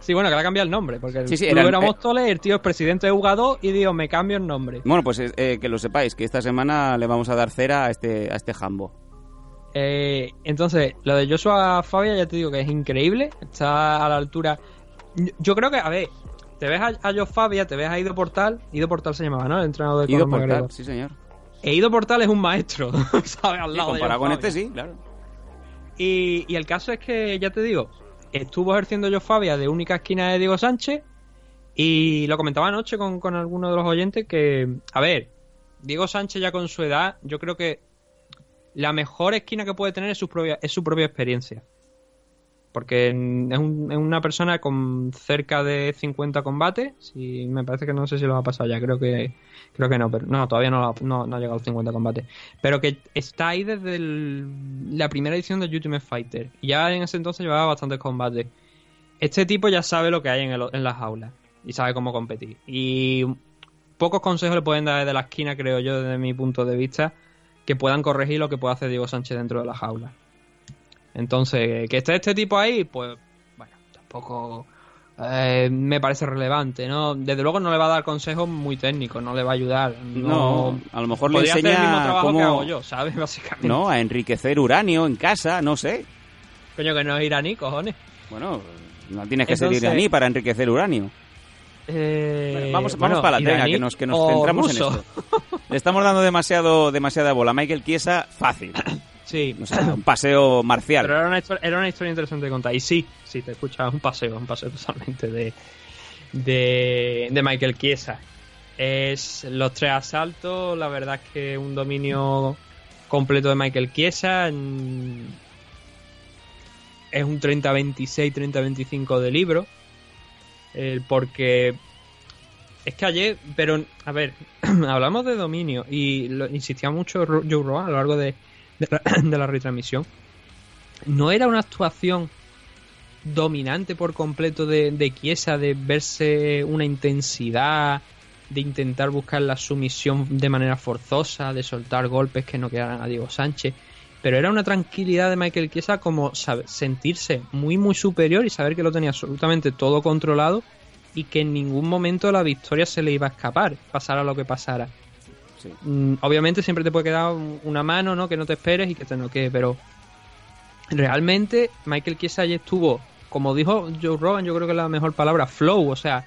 Sí, bueno, que le ha cambiado el nombre, porque el Sí, sí, club eran- era eh, el tío es presidente de jugador y digo, me cambio el nombre. Bueno, pues eh, que lo sepáis, que esta semana le vamos a dar cera a este, a este jambo. Eh, entonces, lo de Joshua Fabia ya te digo que es increíble, está a la altura. Yo creo que, a ver, te ves a, a Josh Fabia, te ves a Ido Portal, Ido Portal se llamaba, ¿no? El entrenador de Ido Portal, sí señor. E Ido Portal es un maestro, (laughs) ¿sabes? Al Sí, lado de comparado Josh con Fabia. este, sí, claro. Y, y el caso es que, ya te digo, estuvo ejerciendo yo Fabia de única esquina de Diego Sánchez y lo comentaba anoche con, con algunos de los oyentes que, a ver, Diego Sánchez ya con su edad, yo creo que la mejor esquina que puede tener es su propia, es su propia experiencia. Porque es, un- una persona con cerca de 50 combates. Si, me parece que no sé si lo ha pasado ya, creo que creo que no, pero no, todavía no, ha- llegado a los 50 combates. Pero que está ahí desde la primera edición de Ultimate Fighter. Y ya en ese entonces llevaba bastantes combates. Este tipo ya sabe lo que hay en, en las aulas y sabe cómo competir. Y pocos consejos le pueden dar desde la esquina, creo yo, desde mi punto de vista, que puedan corregir lo que puede hacer Diego Sánchez dentro de las aulas. Entonces, que esté este tipo ahí, pues, bueno, tampoco eh, me parece relevante, ¿no? Desde luego no le va a dar consejos muy técnicos, no le va a ayudar. No, No, a lo mejor le podría hacer el mismo enseña que hago yo, ¿sabes? (laughs) Básicamente. No, a enriquecer uranio en casa, no sé. Coño, que no es iraní, cojones. Bueno, no tienes que ser Entonces- iraní para enriquecer uranio. Eh, Bueno, vamos, bueno, vamos para la iraní que nos, que nos centramos ruso. en esto. Le estamos dando demasiado, demasiada bola. Michael Chiesa, fácil. (coughs) Sí. O sea, un paseo marcial. Pero era una, historia, era una historia interesante de contar. Y sí, sí, te escuchas un paseo, un paseo (laughs) totalmente de, de, de Michael Chiesa. Es los tres asaltos, la verdad es que un dominio completo de Michael Chiesa. Es un 30-26, 30-25 de libro. eh, porque es que ayer, pero a ver, (clears throat) hablamos de dominio y lo, insistía mucho Joe Rogan a lo largo de, (clears throat) de la, retransmisión. No era una actuación dominante por completo de, de de verse una intensidad, de intentar buscar la sumisión de manera forzosa, de soltar golpes que no quedaran a Diego Sánchez. Pero era una tranquilidad de Michael Chiesa como sentirse muy muy superior y saber que lo tenía absolutamente todo controlado y que en ningún momento la victoria se le iba a escapar, pasara lo que pasara. Mm, obviamente siempre te puede quedar un- una mano, ¿no? Que no te esperes y que te noquee, pero realmente Michael Chiesa ayer estuvo, como dijo Joe Rogan, yo creo que es la mejor palabra, flow, o sea,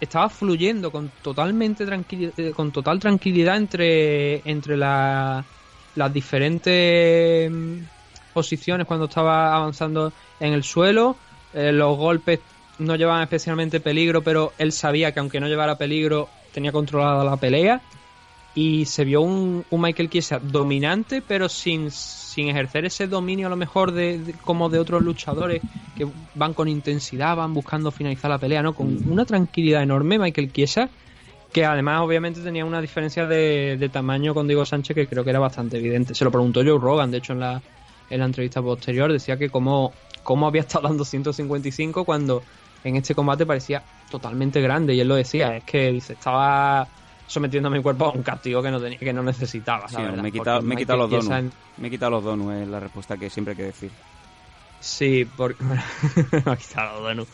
estaba fluyendo con totalmente tranquilidad, con total tranquilidad entre, entre la- las diferentes mm, posiciones cuando estaba avanzando en el suelo. Eh, los golpes no llevaban especialmente peligro, pero él sabía que aunque no llevara peligro, tenía controlada la pelea. Y se vio un, un Michael Chiesa dominante, pero sin, sin ejercer ese dominio a lo mejor de, como de otros luchadores que van con intensidad, van buscando finalizar la pelea, ¿no? Con una tranquilidad enorme Michael Chiesa, que además obviamente tenía una diferencia de, de tamaño con Diego Sánchez que creo que era bastante evidente. Se lo preguntó Joe Rogan, de hecho en la, en la entrevista posterior, decía que cómo, cómo había estado dando 155 cuando en este combate parecía totalmente grande y él lo decía, es que dice, estaba sometiendo a mi cuerpo a un castigo que no tenía que no necesitaba Sí, la verdad, me he quitado, me he quitado los donuts. Me he quitado los donuts, es la respuesta que siempre hay que decir. Sí, porque (laughs) me ha quitado los donuts.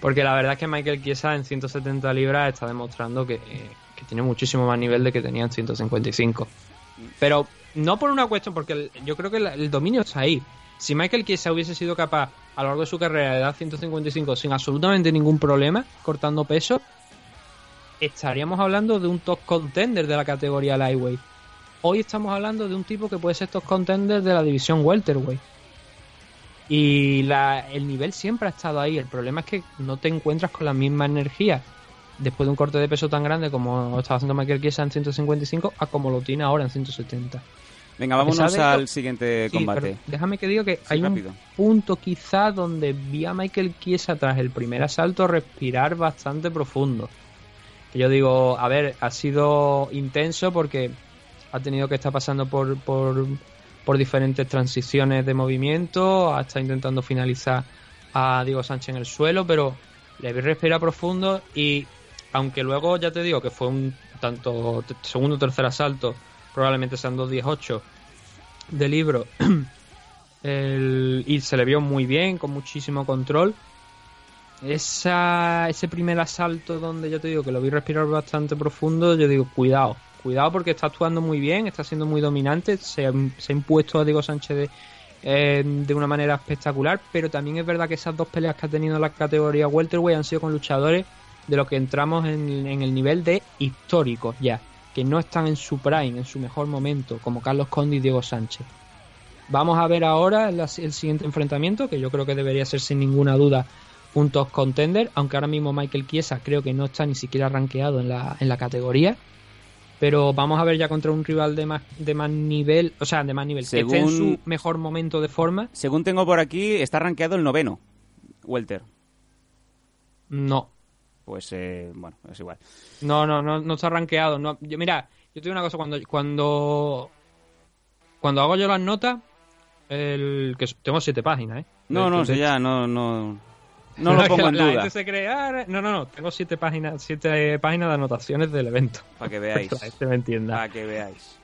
Porque la verdad es que Michael Chiesa en 170 libras está demostrando que, que tiene muchísimo más nivel de que tenía en 155. Pero no por una cuestión, porque el- yo creo que el, el dominio está ahí. Si Michael Chiesa hubiese sido capaz a lo largo de su carrera de dar 155 sin absolutamente ningún problema, cortando peso, estaríamos hablando de un top contender de la categoría lightweight. Hoy estamos hablando de un tipo que puede ser top contender de la división welterweight. Y la, el nivel siempre ha estado ahí. El problema es que no te encuentras con la misma energía después de un corte de peso tan grande como estaba haciendo Michael Chiesa en 155 a como lo tiene ahora en 170. Venga, vámonos al siguiente combate. déjame que diga que Sí, hay rápido. un punto quizá donde vi a Michael Chiesa tras el primer asalto respirar bastante profundo. Yo digo, a ver, ha sido intenso porque ha tenido que estar pasando por, por, diferentes transiciones de movimiento, ha intentando finalizar a Diego Sánchez en el suelo, pero le vi respirar profundo y aunque luego ya te digo que fue un tanto segundo o tercer asalto, probablemente sean 2.18 de libro, (clears throat) y se le vio muy bien, con muchísimo control. Esa, ese primer asalto donde yo te digo que lo vi respirar bastante profundo, yo digo, cuidado, cuidado porque está actuando muy bien, está siendo muy dominante, se, ha- impuesto a Diego Sánchez de, eh, de una manera espectacular, pero también es verdad que esas dos peleas que ha tenido en la categoría welterweight han sido con luchadores de lo que entramos en, el nivel de históricos ya, que no están en su prime, en su mejor momento, como Carlos Condi y Diego Sánchez. Vamos a ver ahora el siguiente enfrentamiento, que yo creo que debería ser sin ninguna duda un top contender, aunque ahora mismo Michael Chiesa creo que no está ni siquiera rankeado en la, en la categoría. Pero vamos a ver ya contra un rival de más, de más nivel, o sea, de más nivel, que esté en Según- su mejor momento de forma. Según tengo por aquí, está rankeado el noveno, Welter. No, Pues, eh, bueno, es igual. no, no, no, no está rankeado. No, yo, mira, yo te digo una cosa, cuando, cuando, cuando hago yo las notas, el, que tengo siete páginas, ¿eh? No, De- no, sé ya, no, no, no lo (laughs) pongo la, en la duda. gente se cree, "Ah, no, no, no, tengo siete páginas, siete páginas de anotaciones del evento. (laughs) Para que veáis. Para que la gente me entienda. Para que veáis.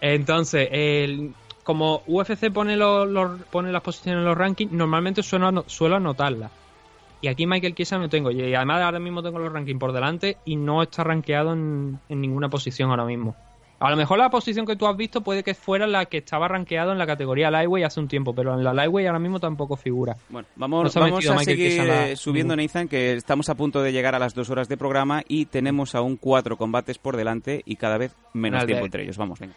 Entonces, el, como UFC pone, los, los- pone las posiciones en los rankings, normalmente suelo, suelo anotarlas. Y aquí Michael Chiesa no tengo. Y además ahora mismo tengo los rankings por delante y no está rankeado en, en ninguna posición ahora mismo. A lo mejor la posición que tú has visto puede que fuera la que estaba rankeado en la categoría Lightweight hace un tiempo, pero en la Lightweight ahora mismo tampoco figura. Bueno, No vamos, vamos a seguir la- subiendo, Nathan, que estamos a punto de llegar a las dos horas de programa y tenemos aún cuatro combates por delante y cada vez menos tiempo entre ellos. Vamos, venga.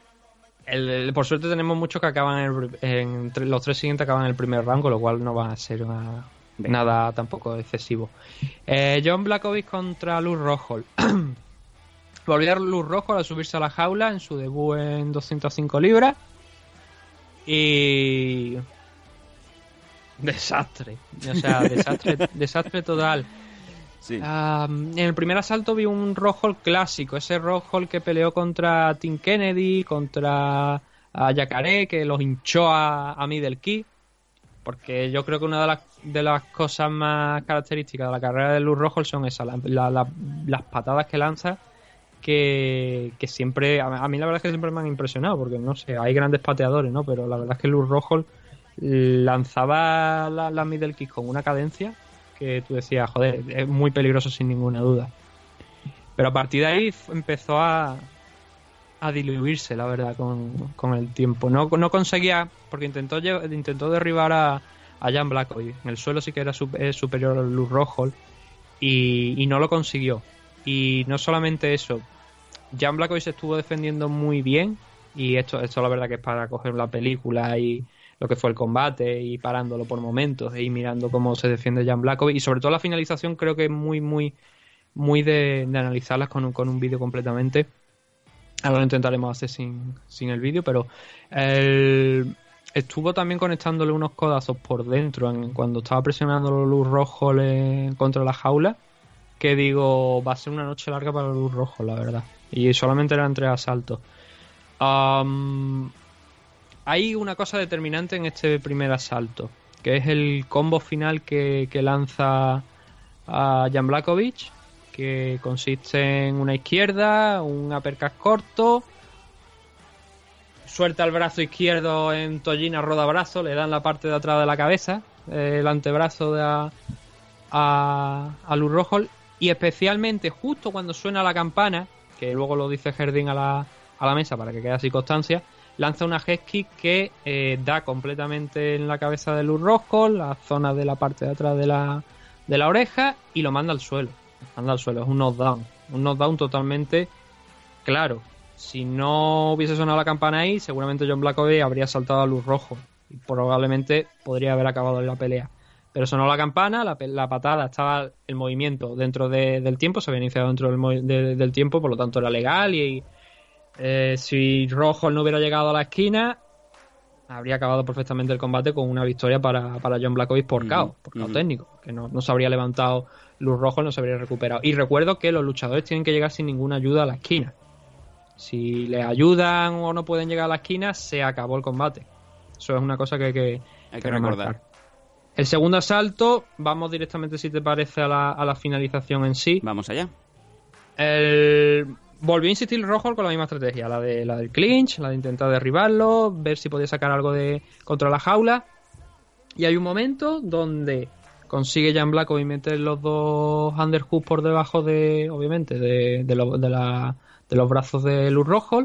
El- el- por suerte tenemos muchos que acaban en, en los tres siguientes acaban en el primer con lo cual no va a ser una- nada tampoco excesivo. Eh, John Blackovic contra Luz Rojo. (clears throat) Volvió Luz Rojo a subirse a la jaula en su debut en 205 libras. Y. Desastre. O sea, (laughs) desastre, desastre total. Ah, en el primer asalto vi un Rojo clásico, ese Rojo que peleó contra Tim Kennedy, contra a Yacaré, que los hinchó a, a Middle Key. Porque yo creo que una de las, de las cosas más características de la carrera de Luz Rojo son esas, la- la- la- las patadas que lanza, que, siempre, a, mí la verdad es que siempre me han impresionado, porque no sé, hay grandes pateadores, ¿no? Pero la verdad es que Luz Rojo lanzaba la, la middle kick con una cadencia que tú decías, joder, es muy peligroso sin ninguna duda. Pero a partir de ahí empezó a, a diluirse, la verdad, con, con el tiempo. No, no conseguía, porque intentó, intentó derribar a, a Jan Blackovic. En el suelo sí que era superior a Luz Rojo y no lo consiguió. Y no solamente eso, Jan Blackovic se estuvo defendiendo muy bien y esto, esto la verdad que es para coger la película y lo que fue el combate y parándolo por momentos ir mirando cómo se defiende Jan Blackovic. Y sobre todo la finalización creo que es muy muy muy de, de analizarlas con un, con un vídeo completamente. Ahora lo intentaremos hacer sin, sin el vídeo pero el- estuvo también conectándole unos codazos por dentro en- cuando estaba presionando luz rojo contra la jaula que digo va a ser una noche larga para luz rojo la verdad. Y solamente eran tres asaltos. Hay una cosa determinante en este primer asalto, que es el combo final que, que lanza a Jan Blakovic, que consiste en una izquierda, un uppercut corto, suelta el brazo izquierdo en Tollina rodabrazo, le dan la parte de atrás de la cabeza, el antebrazo de a, a Luz Rojo, y especialmente justo cuando suena la campana, que luego lo dice Jardín a la, a la mesa para que quede así constancia, lanza una head kick que eh, da completamente en la cabeza de Luz Rojo, la zona de la parte de atrás de la, de la oreja, y lo manda al suelo. Lo manda al suelo, es un knockdown. Un knockdown totalmente claro. Si no hubiese sonado la campana ahí, seguramente John Blackovic habría saltado a Luz Rojo. Y probablemente podría haber acabado en la pelea. Pero sonó la campana, la, patada, estaba el movimiento dentro de- del tiempo, se había iniciado dentro del, mo- de- del tiempo, por lo tanto era legal y, eh, si Rojo no hubiera llegado a la esquina, habría acabado perfectamente el combate con una victoria para, para John Blackovic por Ujú, KO, por KO ujú. técnico, que no, no se habría levantado Luz Rojo, no se habría recuperado. Y recuerdo que los luchadores tienen que llegar sin ninguna ayuda a la esquina. Si les ayudan o no pueden llegar a la esquina, se acabó el combate. Eso es una cosa que hay que, Hay que recordar. El segundo asalto, vamos directamente, si te parece, a la, a la finalización en sí. Vamos allá. El... Volvió a insistir Rojo con la misma estrategia, la, de, la del clinch, la de intentar derribarlo, ver si podía sacar algo de contra la jaula. Y hay un momento donde consigue Jan Blackovic meter los dos underhooks por debajo de, obviamente, de, de, lo- de la- de los brazos de Luz Rojo,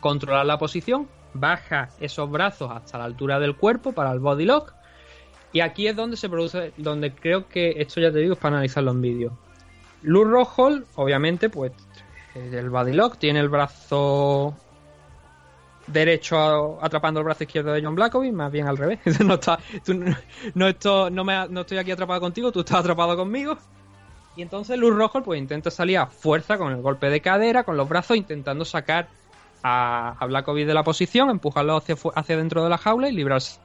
controlar la posición, baja esos brazos hasta la altura del cuerpo para el body lock. Y aquí es donde se produce, donde creo que esto ya te digo es para analizarlo en vídeo. Luz Rojo, obviamente, pues el body lock tiene el brazo derecho atrapando el brazo izquierdo de John Blackovic, más bien al revés. (laughs) no, está, no, esto- no me- no estoy aquí atrapado contigo, tú estás atrapado conmigo. Y entonces Luz Rojo pues intenta salir a fuerza con el golpe de cadera, con los brazos, intentando sacar a, a de la posición, empujarlo hacia, hacia dentro de la jaula y librarse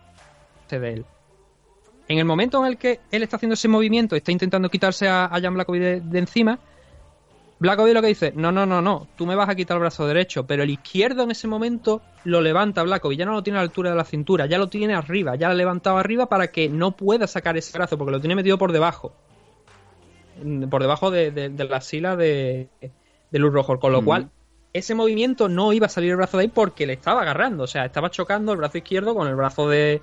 de él. En el momento en el que él está haciendo ese movimiento, está intentando quitarse a, a Jan Blackovic de, de encima, Blackovic lo que dice, no, no, no, no, tú me vas a quitar el brazo derecho, pero el izquierdo en ese momento lo levanta Blackovic, ya no lo tiene a la altura de la cintura, ya lo tiene arriba, ya lo ha levantado arriba para que no pueda sacar ese brazo, porque lo tiene metido por debajo, Mm, por debajo de, de- de la sila de, de Luz Rojo, con lo Ujú. cual ese movimiento no iba a salir el brazo de ahí porque le estaba agarrando, o sea, estaba chocando el brazo izquierdo con el brazo de,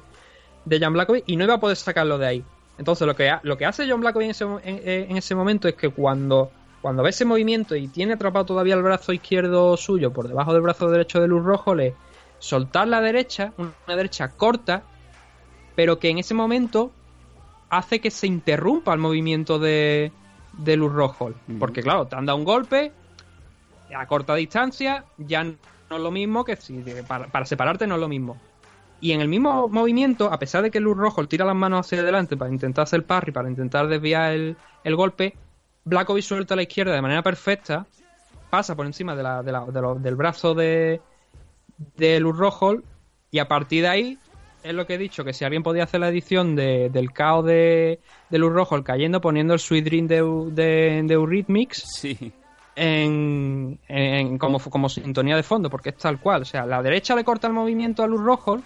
de Jan Blackovic y no iba a poder sacarlo de ahí. Entonces lo que, ha- lo que hace John Blackovic en ese, en, en ese momento es que cuando, cuando ve ese movimiento y tiene atrapado todavía el brazo izquierdo suyo por debajo del brazo derecho de Luz Rojo, le soltar la derecha, una derecha corta, pero que en ese momento hace que se interrumpa el movimiento de, de Luz Rojo. Porque claro, te han dado un golpe a corta distancia, ya no es lo mismo que si para, para separarte no es lo mismo. Y en el mismo movimiento, a pesar de que Luz Rojo tira las manos hacia adelante para intentar hacer parry, para intentar desviar el, el golpe, Blackovic suelta a la izquierda de manera perfecta, pasa por encima de la- de la- de lo- del brazo de, de Luz Rojo y a partir de ahí es lo que he dicho, que si alguien podía hacer la edición de- del caos de, de Luz Rojo cayendo poniendo el Sweet Dream de, de, de Eurythmics Sí. en, en- como, como sintonía de fondo, porque es tal cual. O sea, la derecha le corta el movimiento a Luz Rojo,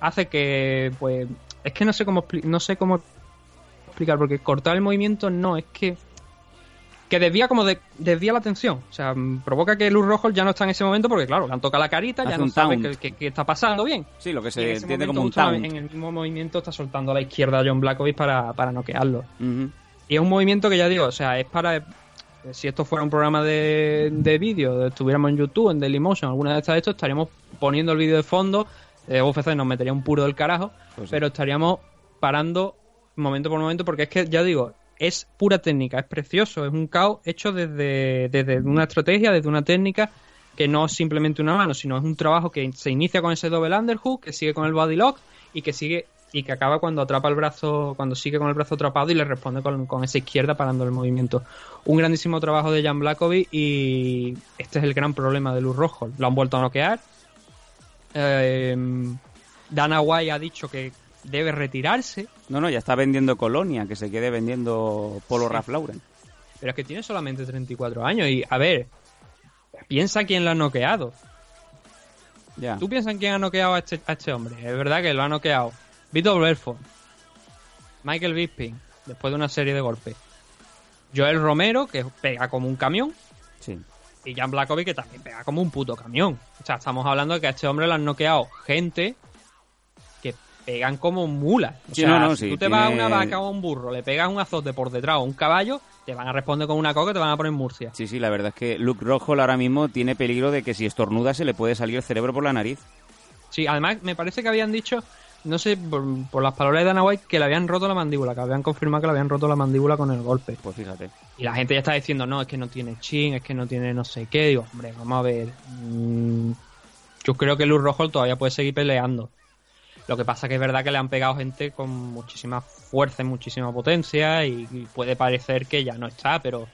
hace que, pues, es que no sé cómo no sé cómo explicar, porque cortar el movimiento no, es que que desvía como de, desvía la atención, o sea, mm, provoca que Luz Rojo ya no está en ese momento porque claro, le han tocado la carita, Hace ya no sabe qué está pasando bien. Sí, lo que se en entiende momento, como un taunt. En el mismo movimiento está soltando a la izquierda a John Blackovic para, para noquearlo. Y es un movimiento que ya digo, o sea, es para. Si esto fuera un programa de, de vídeo, estuviéramos en YouTube, en Dailymotion, alguna de estas de estos, estaríamos poniendo el vídeo de fondo. Eh, UFC nos metería un puro del carajo, Pues sí. pero estaríamos parando momento por momento, porque es que, ya digo, es pura técnica, es precioso, es un caos hecho desde, desde una estrategia, desde una técnica que no es simplemente una mano, sino es un trabajo que se inicia con ese double underhook, que sigue con el body lock y que sigue y que acaba cuando atrapa el brazo, cuando sigue con el brazo atrapado y le responde con, con esa izquierda parando el movimiento. Un grandísimo trabajo de Jan Blackovic y este es el gran problema de Luz Rojo. Lo han vuelto a noquear. Eh, Dana White ha dicho que debe retirarse, No, no, ya está vendiendo Colonia, que se quede vendiendo Polo Sí. Ralph Lauren. pero es que tiene solamente 34 años y a ver, piensa quién lo ha noqueado. Ya. ¿Tú piensas en quién ha noqueado a este, a este hombre? Es verdad que lo ha noqueado. Vitor Belfort. Michael Bisping, después de una serie de golpes. Joel Romero, que pega como un camión. Sí. Y Jan Blackovic, que también pega como un puto camión. O sea, estamos hablando de que a este hombre le han noqueado gente que pegan como mulas. O Sí, sea, no, no, si sí, tú te vas a una vaca o a un burro, le pegas un azote por detrás o un caballo, te van a responder con una coca y te van a poner en Murcia. Sí, sí, la verdad es que Luke Rojo ahora mismo tiene peligro de que si estornuda se le puede salir el cerebro por la nariz. Sí, además me parece que habían dicho, no sé, por, por las palabras de Dana White, que le habían roto la mandíbula, que habían confirmado que le habían roto la mandíbula con el golpe. Pues fíjate. Y la gente ya está diciendo, no, es que no tiene chin, es que no tiene no sé qué. Digo, hombre, vamos a ver. mm, yo creo que Luz Rojo todavía puede seguir peleando. Lo que pasa que es verdad que le han pegado gente con muchísima fuerza y muchísima potencia y, y puede parecer que ya no está, pero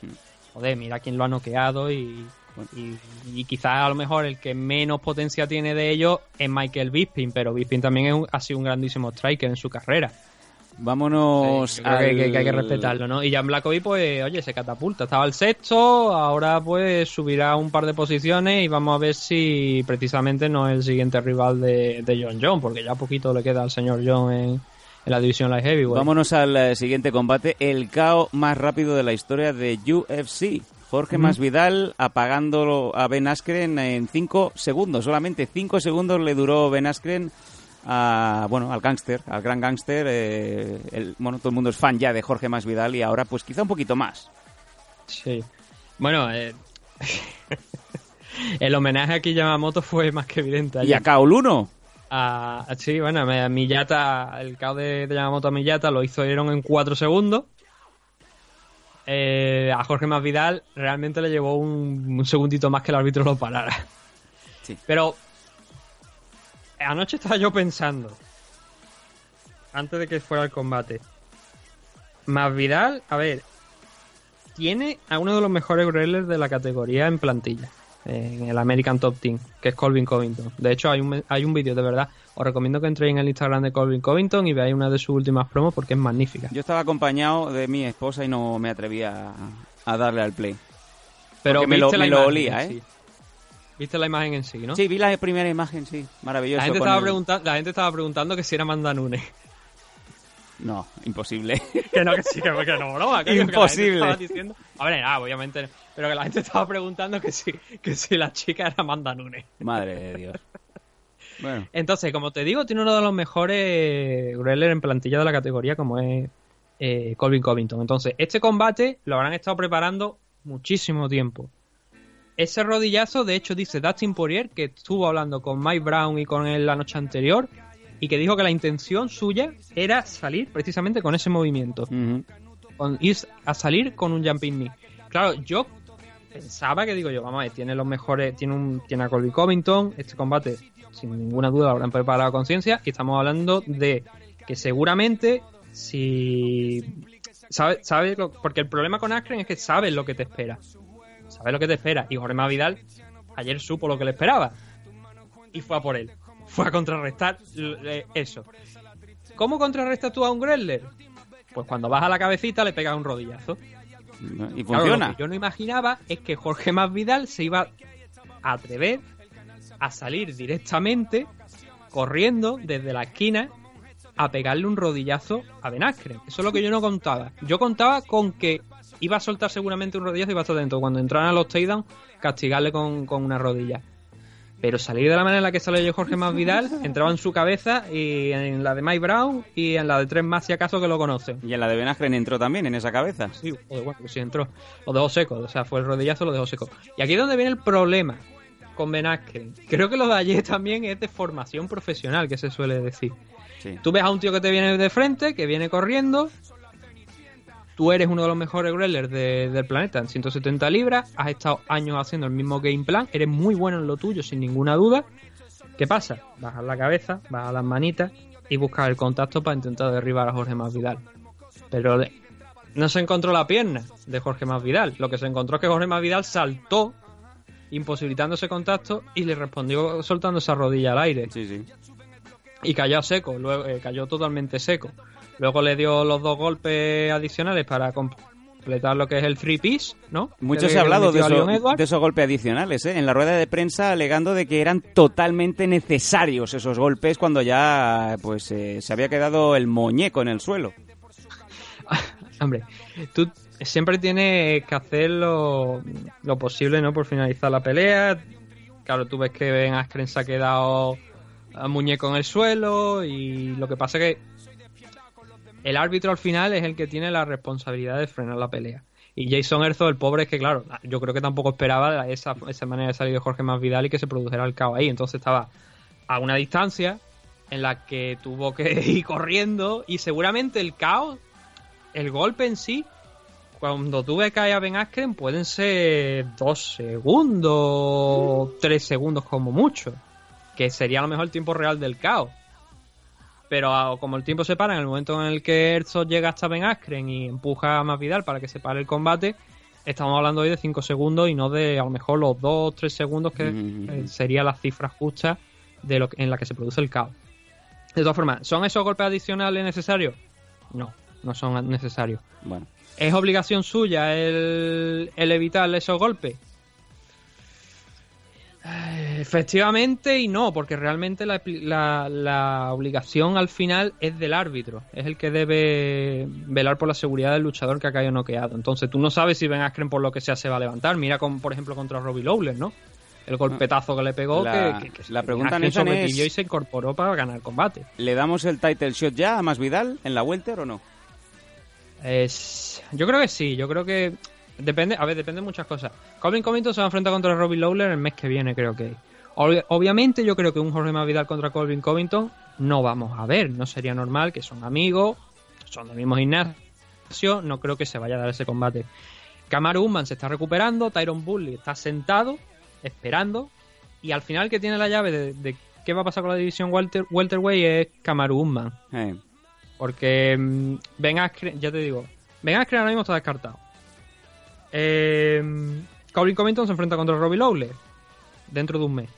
joder, mira quién lo ha noqueado y, y, y quizás a lo mejor el que menos potencia tiene de ellos es Michael Bisping, pero Bisping también es un- ha sido un grandísimo striker en su carrera. Vámonos Yo creo que, que- que hay que al- respetarlo, ¿no? Y Jan Blackovic, pues, oye, se catapulta. Estaba al sexto, ahora pues subirá un par de posiciones y vamos a ver si precisamente no es el siguiente rival de, de John John, porque ya poquito le queda al señor John en, en la división Light Heavyweight. Vámonos al eh, siguiente combate, el KO más rápido de la historia de UFC. Jorge Ujú. Masvidal apagando a Ben Askren en 5 segundos. Solamente 5 segundos le duró Ben Askren a, bueno, al gángster, al gran gángster. eh, el- bueno, todo el mundo es fan ya de Jorge Masvidal y ahora pues quizá un poquito más. Sí. Bueno, eh, (laughs) el homenaje aquí a Yamamoto fue más que evidente. Y a Kaoluno. A, a- sí, bueno, a Miyata, el caos de, de Yamamoto a Miyata lo hicieron en 4 segundos. Eh, a Jorge Masvidal realmente le llevó un, un segundito más que el árbitro lo parara. Sí. Pero anoche estaba yo pensando, antes de que fuera el combate, Masvidal, a ver, tiene a uno de los mejores wrestlers de la categoría en plantilla, en el American Top Team, que es Colvin Covington. De hecho, hay un, hay un vídeo, de verdad. Os recomiendo que entréis en el Instagram de Colvin Covington y veáis una de sus últimas promos porque es magnífica. Yo estaba acompañado de mi esposa y no me atrevía a, darle al play. Pero Porque me lo, me olía, ¿eh? sí. Viste la imagen en sí, ¿no? Sí, vi la primera imagen, sí. Maravilloso. La gente, estaba el- preguntando, la gente estaba preguntando que si era Manda Nunes. (laughs) No, imposible. que no, que sí, que, que no, broma. que- Imposible. diciendo- A ver, nada, obviamente. Pero que la gente estaba preguntando que si, que si la chica era Amanda Nunes. Madre de Dios. Bueno, Entonces, como te digo, tiene uno de los mejores wrestlers en plantilla de la categoría, como es eh, Colvin Covington. Entonces, este combate lo habrán estado preparando muchísimo tiempo. Ese rodillazo, de hecho, dice Dustin Poirier, que estuvo hablando con Mike Brown y con él la noche anterior, y que dijo que la intención suya era salir precisamente con ese movimiento. Con, ir a salir con un jumping knee. Claro, yo pensaba que digo yo, vamos a ver, tiene los mejores, tiene un, tiene a Colby Covington, este combate sin ninguna duda lo habrán preparado a conciencia y estamos hablando de que seguramente si sabe, sabe porque el problema con Askren es que sabes lo que te espera. Sabes lo que te espera y Jorge Vidal ayer supo lo que le esperaba y fue a por él. Fue a contrarrestar eso. ¿Cómo contrarrestas tú a un Gressler? Pues cuando vas a la cabecita le pegas un rodillazo. Y Claro, funciona. lo que yo no imaginaba es que Jorge Masvidal se iba a atrever a salir directamente corriendo desde la esquina a pegarle un rodillazo a Ben Askren. Eso es lo que yo no contaba. Yo contaba con que iba a soltar seguramente un rodillazo y iba a estar dentro. Cuando entraran a los takedown, castigarle con, con una rodilla. Pero salir de la manera en la que salió Jorge Masvidal, entraba en su cabeza y en la de Mike Brown y en la de tres más si acaso que lo conocen. Y en la de Ben Askren entró también, en esa cabeza. Sí, bueno, pues sí entró. Lo dejó seco, o sea, fue el rodillazo, lo dejó seco. Y aquí es donde viene el problema con Ben Askren. Creo que lo de ayer también es de formación profesional, que se suele decir. Sí. Tú ves a un tío que te viene de frente, que viene corriendo. Tú eres uno de los mejores grellers de- del planeta en 170 libras. Has estado años haciendo el mismo game plan. Eres muy bueno en lo tuyo, sin ninguna duda. ¿Qué pasa? Bajas la cabeza, bajas las manitas y buscas el contacto para intentar derribar a Jorge Masvidal. Pero de- no se encontró la pierna de Jorge Masvidal. Lo que se encontró es que Jorge Masvidal saltó, imposibilitando ese contacto, y le respondió soltando esa rodilla al aire. Sí, sí. Y cayó seco, luego eh, cayó totalmente seco. Luego le dio los dos golpes adicionales para completar lo que es el three piece, ¿no? Mucho se ha hablado eso- de esos golpes adicionales, ¿eh? En la rueda de prensa alegando de que eran totalmente necesarios esos golpes cuando ya pues eh, se había quedado el muñeco en el suelo. (laughs) Hombre, tú siempre tienes que hacer lo, lo posible, ¿no? Por finalizar la pelea. Claro, tú ves que Ben Askren se ha quedado a muñeco en el suelo y lo que pasa es que el árbitro al final es el que tiene la responsabilidad de frenar la pelea. Y Jason Erzo, el pobre, es que claro, yo creo que tampoco esperaba esa, esa manera de salir de Jorge Masvidal y que se produjera el caos ahí. Entonces estaba a una distancia en la que tuvo que (laughs) ir corriendo y seguramente el caos, el golpe en sí, cuando tú ves caer a Ben Askren pueden ser dos segundos, tres segundos como mucho, que sería a lo mejor el tiempo real del caos. Pero ah, como el tiempo se para en el momento en el que Herzog llega hasta Ben Askren y empuja a Masvidal para que se pare el combate, estamos hablando hoy de 5 segundos y no de a lo mejor los 2 3 segundos que eh, sería la cifra justa de lo que- en la que se produce el caos. De todas formas, ¿son esos golpes adicionales necesarios? No, no son necesarios. Bueno, ¿Es obligación suya el, el evitar esos golpes? Eh, Efectivamente y no, porque realmente la, la- la obligación al final es del árbitro. Es el que debe velar por la seguridad del luchador que ha caído noqueado. Entonces tú no sabes si Ben Askren por lo que sea se va a levantar. Mira, con, por ejemplo, contra Robbie Lawler, ¿no? el golpetazo que le pegó, La- que, que- que la pregunta, Askren es- y se incorporó para ganar el combate. ¿Le damos el title shot ya a Masvidal en la welter o no? Es, yo creo que sí, yo creo que depende, a ver, depende de muchas cosas. Colin Covington se va a enfrentar contra Robbie Lawler el mes que viene, creo que. Obvi- obviamente yo creo que un Jorge Masvidal contra Colin Covington no vamos a ver, no sería normal que son amigos, son del mismo gimnasio, no creo que se vaya a dar ese combate. Kamaru Usman se está recuperando, Tyron Bully está sentado, esperando, y al final que tiene la llave de, qué va a pasar con la división welter, welterweight es Kamaru Porque mm, Ben Askren, ya te digo, Ben Askren ahora mismo está descartado. Eh, Colin Covington se enfrenta contra Robbie Lawler dentro de un mes.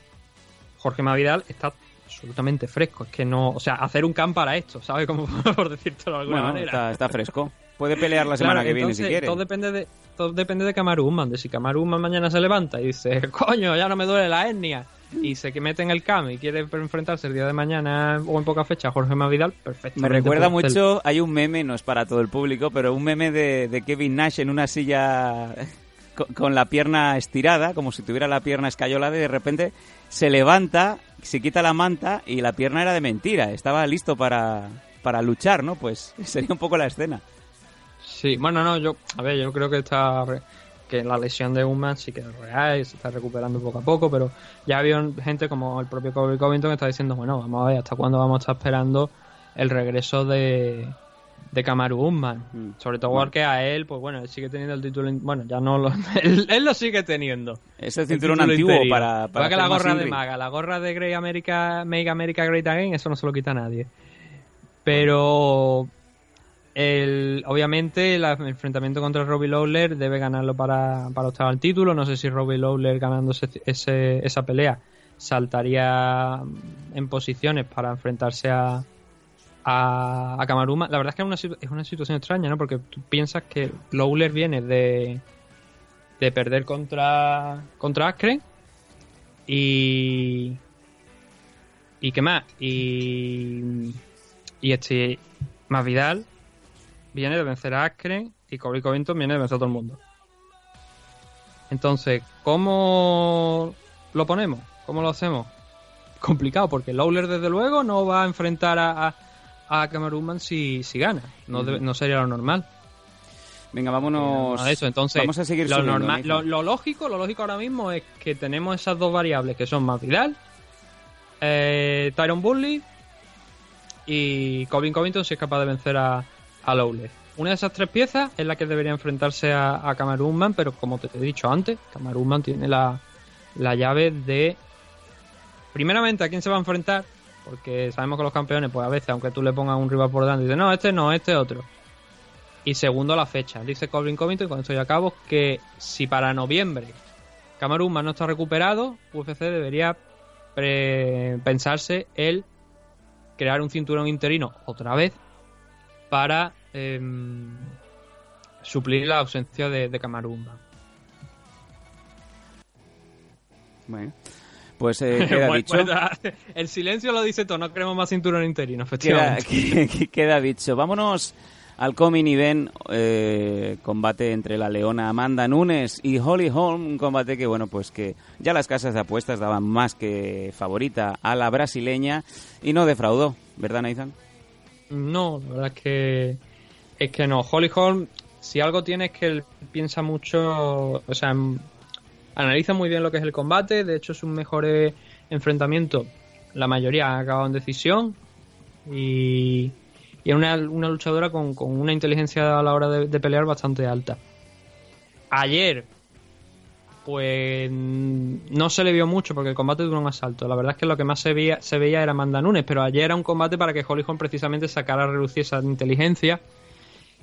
Jorge Mavidal está absolutamente fresco. Es que no, o sea, hacer un camp para esto, ¿sabes? Como (laughs) por decírtelo de alguna bueno, manera. está, está fresco. Puede pelear la semana Claro, que viene si quiere. Todo depende de, todo depende de Kamaru Usman, de si Kamaru Usman mañana se levanta y dice, coño, ya no me duele la hernia, y se que mete en el cam y quiere enfrentarse el día de mañana o en poca fecha a Jorge Mavidal, perfecto. Me recuerda mucho, hay un meme, no es para todo el público, pero un meme de, de Kevin Nash en una silla (laughs) con, con la pierna estirada, como si tuviera la pierna escayolada y de repente se levanta, se quita la manta y la pierna era de mentira, estaba listo para, para luchar, ¿no? Pues (laughs) sería un poco la escena. Sí, bueno, no, yo, a ver, yo creo que está que la lesión de Usman sí que es real y se está recuperando poco a poco, pero ya había gente como el propio Kobe Covington que está diciendo, bueno, vamos a ver hasta cuándo vamos a estar esperando el regreso de de Kamaru Usman, Mm. sobre todo porque a él, pues bueno, él sigue teniendo el título, bueno, ya no lo, (laughs) él, él lo sigue teniendo. Es el El cinturón antiguo para, para que la gorra de. Maga, la gorra de Great America, Make America Great Again, eso no se lo quita a nadie. Pero el, obviamente el enfrentamiento contra Robbie Lawler debe ganarlo para, para optar al título. No sé si Robbie Lawler ganando ese, esa pelea saltaría en posiciones para enfrentarse a, a, a Kamaruma. La verdad es que es una, es una situación extraña, ¿no? Porque tú piensas que Lawler viene de, de perder contra, contra Askren y... ¿Y qué más? Y, y este Masvidal viene de vencer a Askren y Colby Covington viene de vencer a todo el mundo. Entonces, ¿cómo lo ponemos? ¿Cómo lo hacemos? Complicado, porque Lawler desde luego no va a enfrentar a, a, a si, si gana. No, debe- no sería lo normal. Venga, vámonos. De eso. Entonces, vamos a seguir lo, subiendo, normal- lo, lo lógico, lo lógico ahora mismo es que tenemos esas dos variables que son Masvidal, eh, Tyron Bully y Colin Covington si es capaz de vencer a, a Lawler. Una de esas tres piezas es la que debería enfrentarse a, a pero como te he dicho antes, Kamaru Usman tiene la, la llave de primeramente a quién se va a enfrentar, porque sabemos que los campeones, pues a veces, aunque tú le pongas un rival por delante, dicen, no, este no, este otro. Y segundo, la fecha. Dice Colvin Covington, y con esto ya acabo, que si para noviembre Kamaru Usman no está recuperado, UFC debería pensarse el crear un cinturón interino otra vez para em, suplir la ausencia de, Usman. Bueno, pues eh, (laughs) queda Bueno, dicho. pues, (laughs) el silencio lo dice todo, no queremos más cinturón interino, Queda, efectivamente. (laughs) que- que- queda dicho. Vámonos al coming event, eh, combate entre la leona Amanda Nunes y Holly Holm, un combate que, bueno, pues que ya las casas de apuestas daban más que favorita a la brasileña y no defraudó, ¿verdad, Nathan? No, la verdad es que es que no. Holly Holm, si algo tiene es que él piensa mucho, o sea, analiza muy bien lo que es el combate. De hecho, sus mejores enfrentamientos, la mayoría han acabado en decisión y, y es una, una luchadora con, con una inteligencia a la hora de, de pelear bastante alta. Ayer, pues no se le vio mucho porque el combate duró un asalto. La verdad es que lo que más se veía, se veía era Amanda Nunes, pero ayer era un combate para que Holly precisamente sacara a relucir esa inteligencia,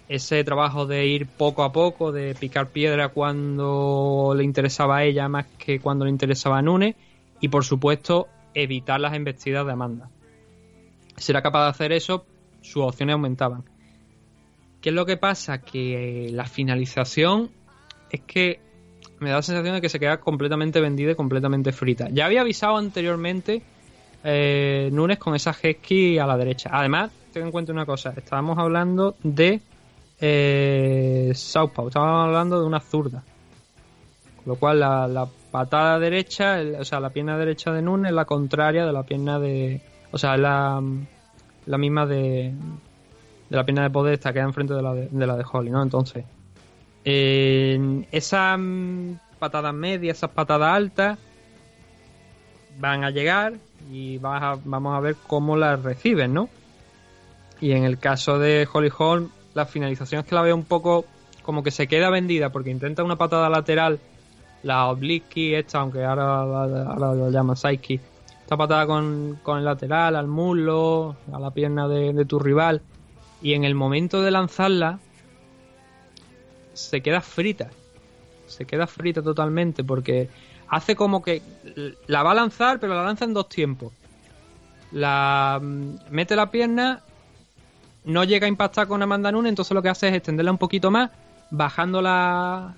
ese trabajo de ir poco a poco, de picar piedra cuando le interesaba a ella más que cuando le interesaba a Nunes, y por supuesto evitar las embestidas de Amanda. Si era capaz de hacer eso, sus opciones aumentaban. ¿Qué es lo que pasa? Que la finalización es que me da la sensación de que se queda completamente vendida y completamente frita. Ya había avisado anteriormente eh, Nunes con esa Hesky a la derecha. Además, ten en cuenta una cosa, estábamos hablando de eh, Southpaw, estábamos hablando de una zurda. Con lo cual la, la patada derecha, o sea, la pierna derecha de Nun es la contraria de la pierna de. O sea, la, la misma de, de la pierna de poder, esta queda enfrente de la de, de la de Holly, ¿no? Entonces, esas mm, patadas medias, esas patadas altas, van a llegar y vamos a ver cómo las reciben, ¿no? Y en el caso de Holly Holm, la finalización es que la veo un poco como que se queda vendida porque intenta una patada lateral, la oblique esta, aunque ahora, ahora lo llaman Psyche, esta patada con, con el lateral, al muslo, a la pierna de tu rival, y en el momento de lanzarla, se queda frita. Se queda frita totalmente porque hace como que la va a lanzar, pero la lanza en dos tiempos. La mm, mete la pierna, no llega a impactar con Amanda Nunes, entonces lo que hace es extenderla un poquito más, bajando la,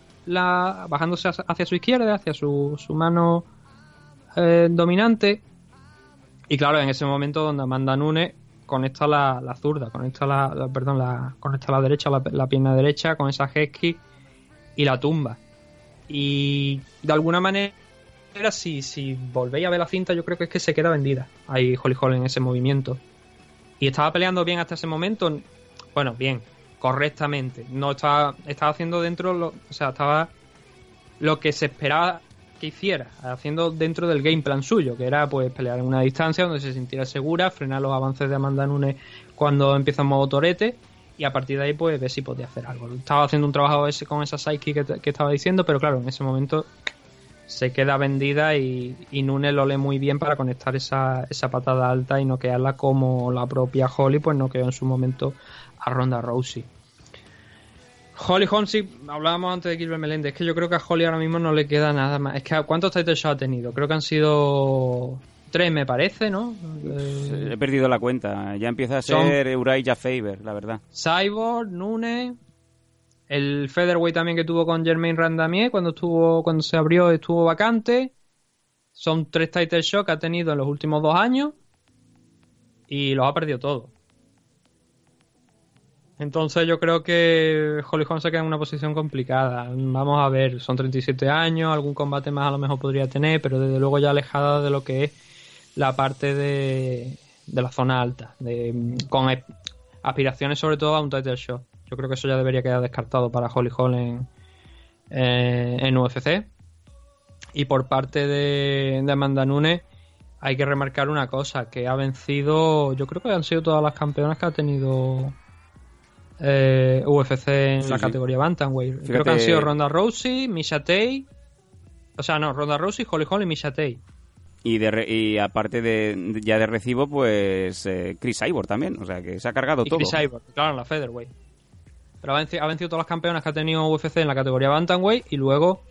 bajándose hacia hacia su izquierda, hacia su, su mano eh, dominante. Y claro, en ese momento donde Amanda Nunes conecta la, la zurda, conecta la, la- perdón, la, conecta la derecha, la, pierna derecha con esa hesky y la tumba. Y de alguna manera, si, si volvéis a ver la cinta, yo creo que es que se queda vendida ahí Holly Holm en ese movimiento. Y estaba peleando bien hasta ese momento. Bueno, bien, correctamente. No estaba, estaba haciendo dentro, lo, o sea, estaba lo que se esperaba hiciera, haciendo dentro del game plan suyo, que era pues pelear en una distancia donde se sintiera segura, frenar los avances de Amanda Nunes cuando empieza en modo torete y a partir de ahí pues ver si podía hacer algo. Estaba haciendo un trabajo ese con esa psyche que, que estaba diciendo, pero claro, en ese momento se queda vendida y, y Nunes lo lee muy bien para conectar esa, esa patada alta y noquearla como la propia Holly pues noqueó en su momento a Ronda Rousey. Holly Holm, sí, hablábamos antes de Gilbert Melendez, es que yo creo que a Holly ahora mismo no le queda nada más. Es que ¿cuántos title shots ha tenido? Creo que han sido tres, me parece, ¿no? Eh, He perdido la cuenta. Ya empieza a Son- ser Uriah Faber, la verdad. Cyborg, Nunes, el featherweight también que tuvo con Jermaine Randamier cuando estuvo cuando se abrió estuvo vacante. Son tres title shots que ha tenido en los últimos dos años y los ha perdido todos. Entonces yo creo que Holly Holm se queda en una posición complicada. Vamos a ver, son 37 años, algún combate más a lo mejor podría tener, pero desde luego ya alejada de lo que es la parte de, de la zona alta, de, con aspiraciones sobre todo a un title shot. Yo creo que eso ya debería quedar descartado para Holly Holm en, eh, UFC. Y por parte de, de Amanda Nunes hay que remarcar una cosa, que ha vencido, yo creo que han sido todas las campeonas que ha tenido eh, UFC en Sí, la sí. categoría Bantamweight. Creo que han sido Ronda Rousey, Misha Tate, o sea, no, Ronda Rousey, Holly Holm y Misha Tate. Y, de re- y aparte de ya de recibo, pues eh, Chris Cyborg también. O sea, que se ha cargado Y todo. Chris Cyborg, claro, en la Featherweight. Pero ha vencido, ha vencido todas las campeonas que ha tenido UFC en la categoría Bantamweight y luego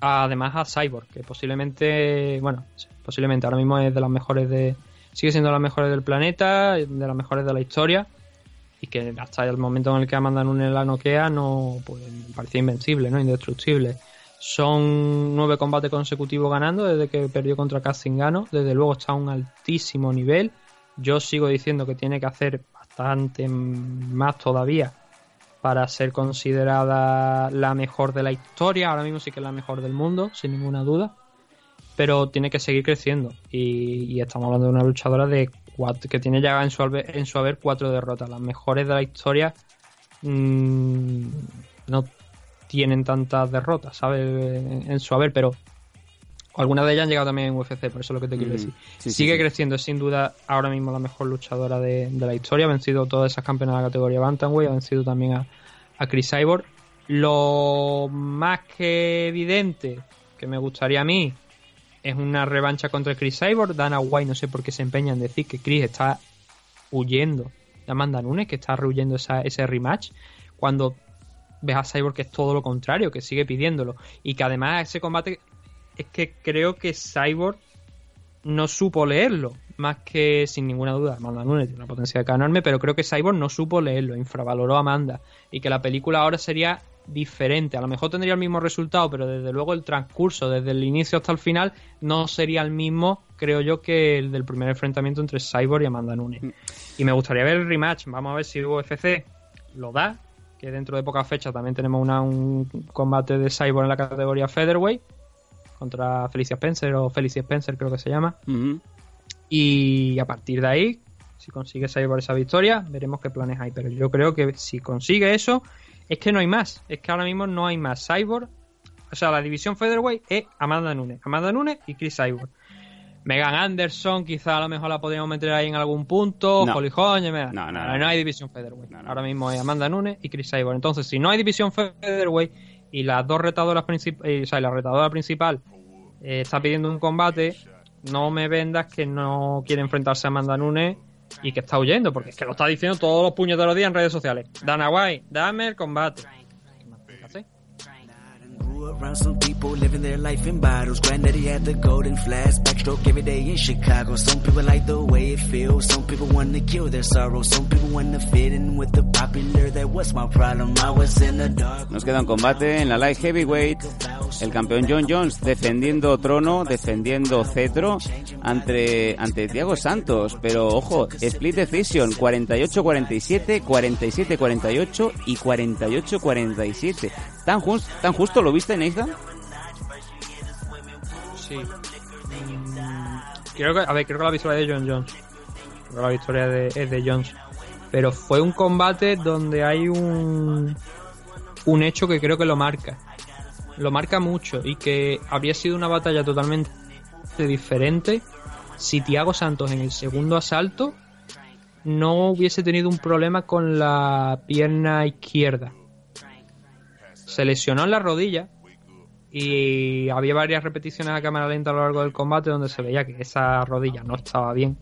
además a Cyborg, que posiblemente, bueno, posiblemente ahora mismo es de las mejores de sigue siendo de las mejores del planeta, de las mejores de la historia y que hasta el momento en el que Amanda Nunes la noquea no pues parecía invencible, no indestructible. Son nueve combates consecutivos ganando desde que perdió contra Gano. Desde luego está a un altísimo nivel. Yo sigo diciendo que tiene que hacer bastante más todavía para ser considerada la mejor de la historia. Ahora mismo sí que es la mejor del mundo, sin ninguna duda. Pero tiene que seguir creciendo. Y estamos hablando de una luchadora de cuatro- que tiene ya en su, albe- en su haber cuatro derrotas. Las mejores de la historia mm, no tienen tantas derrotas, ¿sabes? En, su haber, pero algunas de ellas han llegado también en UFC, por eso es lo que te quiero Mm, decir. sí, Sigue sí. creciendo, es sin duda ahora mismo la mejor luchadora de, de la historia. Ha vencido todas esas campeonas de la categoría Bantamweight, ha vencido también a, a Chris Cyborg. Lo más que evidente que me gustaría a mí es una revancha contra Chris Cyborg. Dana White no sé por qué se empeña en decir que Chris está huyendo de Amanda Nunes, que está rehuyendo esa, ese rematch, cuando ves a Cyborg que es todo lo contrario, que sigue pidiéndolo. Y que además ese combate es que creo que Cyborg no supo leerlo, más que sin ninguna duda. Amanda Nunes tiene una potencia de enorme, pero creo que Cyborg no supo leerlo, infravaloró a Amanda. Y que la película ahora sería diferente. A lo mejor tendría el mismo resultado, pero desde luego el transcurso, desde el inicio hasta el final, no sería el mismo, creo yo, que el del primer enfrentamiento entre Cyborg y Amanda Nunes. Y me gustaría ver el rematch. Vamos a ver si UFC lo da. Que dentro de pocas fechas también tenemos una- un combate de Cyborg en la categoría Featherweight. contra Felicia Spencer o Felicia Spencer creo que se llama. Y a partir de ahí, si consigue por esa victoria, veremos qué planes hay. Pero yo creo que si consigue eso, es que no hay más. Es que ahora mismo no hay más. Cyborg, o sea, la división Featherweight es Amanda Nunes. Amanda Nunes y Chris Cyborg. Megan Anderson, quizá a lo mejor la podríamos meter ahí en algún punto. No. Holly Holm, no, No, no, hay división Featherweight. Ahora mismo es Amanda Nunes y Chris Cyborg. Entonces, si no hay división Featherweight y las dos retadoras principales, o sea, la retadora principal eh, está pidiendo un combate, no me vendas que no quiere enfrentarse a Amanda Nunes y que está huyendo, porque es que lo está diciendo todos los puñeteros días en redes sociales. Dana White, dame el combate. Around some people living their life in bottles. Granddaddy had the golden flash, backstroke every day in Chicago. Some people like the way it feels. Some people want to kill their sorrow. Some people want to fit in with the popular. That was my problem. I was in the dark. Nos queda un combate en la light heavyweight. El campeón John Jones defendiendo trono, defendiendo cetro ante, ante Thiago Santos. Pero ojo, split decision 48-47, 47-48 y 48-47. ¿Tan, jus- ¿Tan justo lo viste, Nathan? Sí. Creo que, a ver, creo que la victoria de John Jones. La victoria es de Jones. Pero fue un combate donde hay un, un hecho que creo que lo marca. Lo marca mucho y que habría sido una batalla totalmente diferente si Thiago Santos en el segundo asalto no hubiese tenido un problema con la pierna izquierda. Se lesionó en la rodilla y había varias repeticiones a cámara lenta a lo largo del combate donde se veía que esa rodilla no estaba bien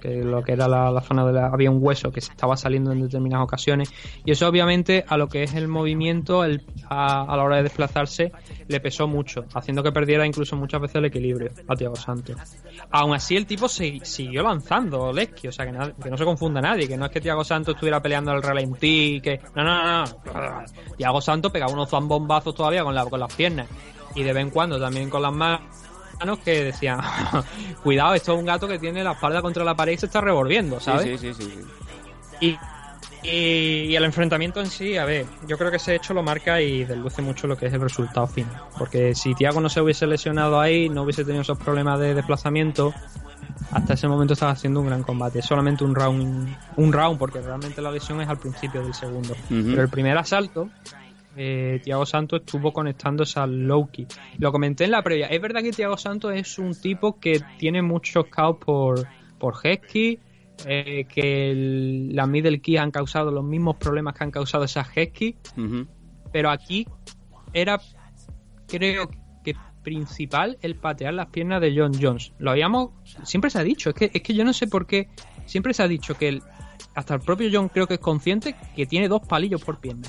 que lo que era la, zona de la había un hueso que se estaba saliendo en determinadas ocasiones. Y eso obviamente a lo que es el movimiento el, a, a la hora de desplazarse le pesó mucho haciendo que perdiera incluso muchas veces el equilibrio a Thiago Santos. Aún así el tipo se- siguió lanzando Leski o sea que, que no se confunda nadie que no es que Thiago Santos estuviera peleando al ralentí que no no no, no. Thiago Santos pegaba unos zambombazos todavía con, la, con las piernas. Y de vez en cuando también con las manos que decían (laughs) cuidado esto es un gato que tiene la espalda contra la pared y se está revolviendo ¿sabes? Sí, sí, sí. Y, y, y el enfrentamiento en sí, a ver, yo creo que ese hecho lo marca y desluce mucho lo que es el resultado final. Porque si Thiago no se hubiese lesionado ahí, no hubiese tenido esos problemas de desplazamiento, hasta ese momento estaba haciendo un gran combate. Solamente un round, un round, porque realmente la lesión es al principio del segundo. Pero el primer asalto, eh, Thiago Santos estuvo conectándose al low kick. Lo comenté en la previa. Es verdad que Thiago Santos es un tipo que tiene muchos caos por, por Hesky, eh, que el- las middle key han causado los mismos problemas que han causado esas Hesky, pero aquí era, creo que principal el patear las piernas de John Jones. Lo habíamos, siempre se ha dicho, es que, es que yo no sé por qué, siempre se ha dicho que el, hasta el propio John creo que es consciente que tiene dos palillos por pierna.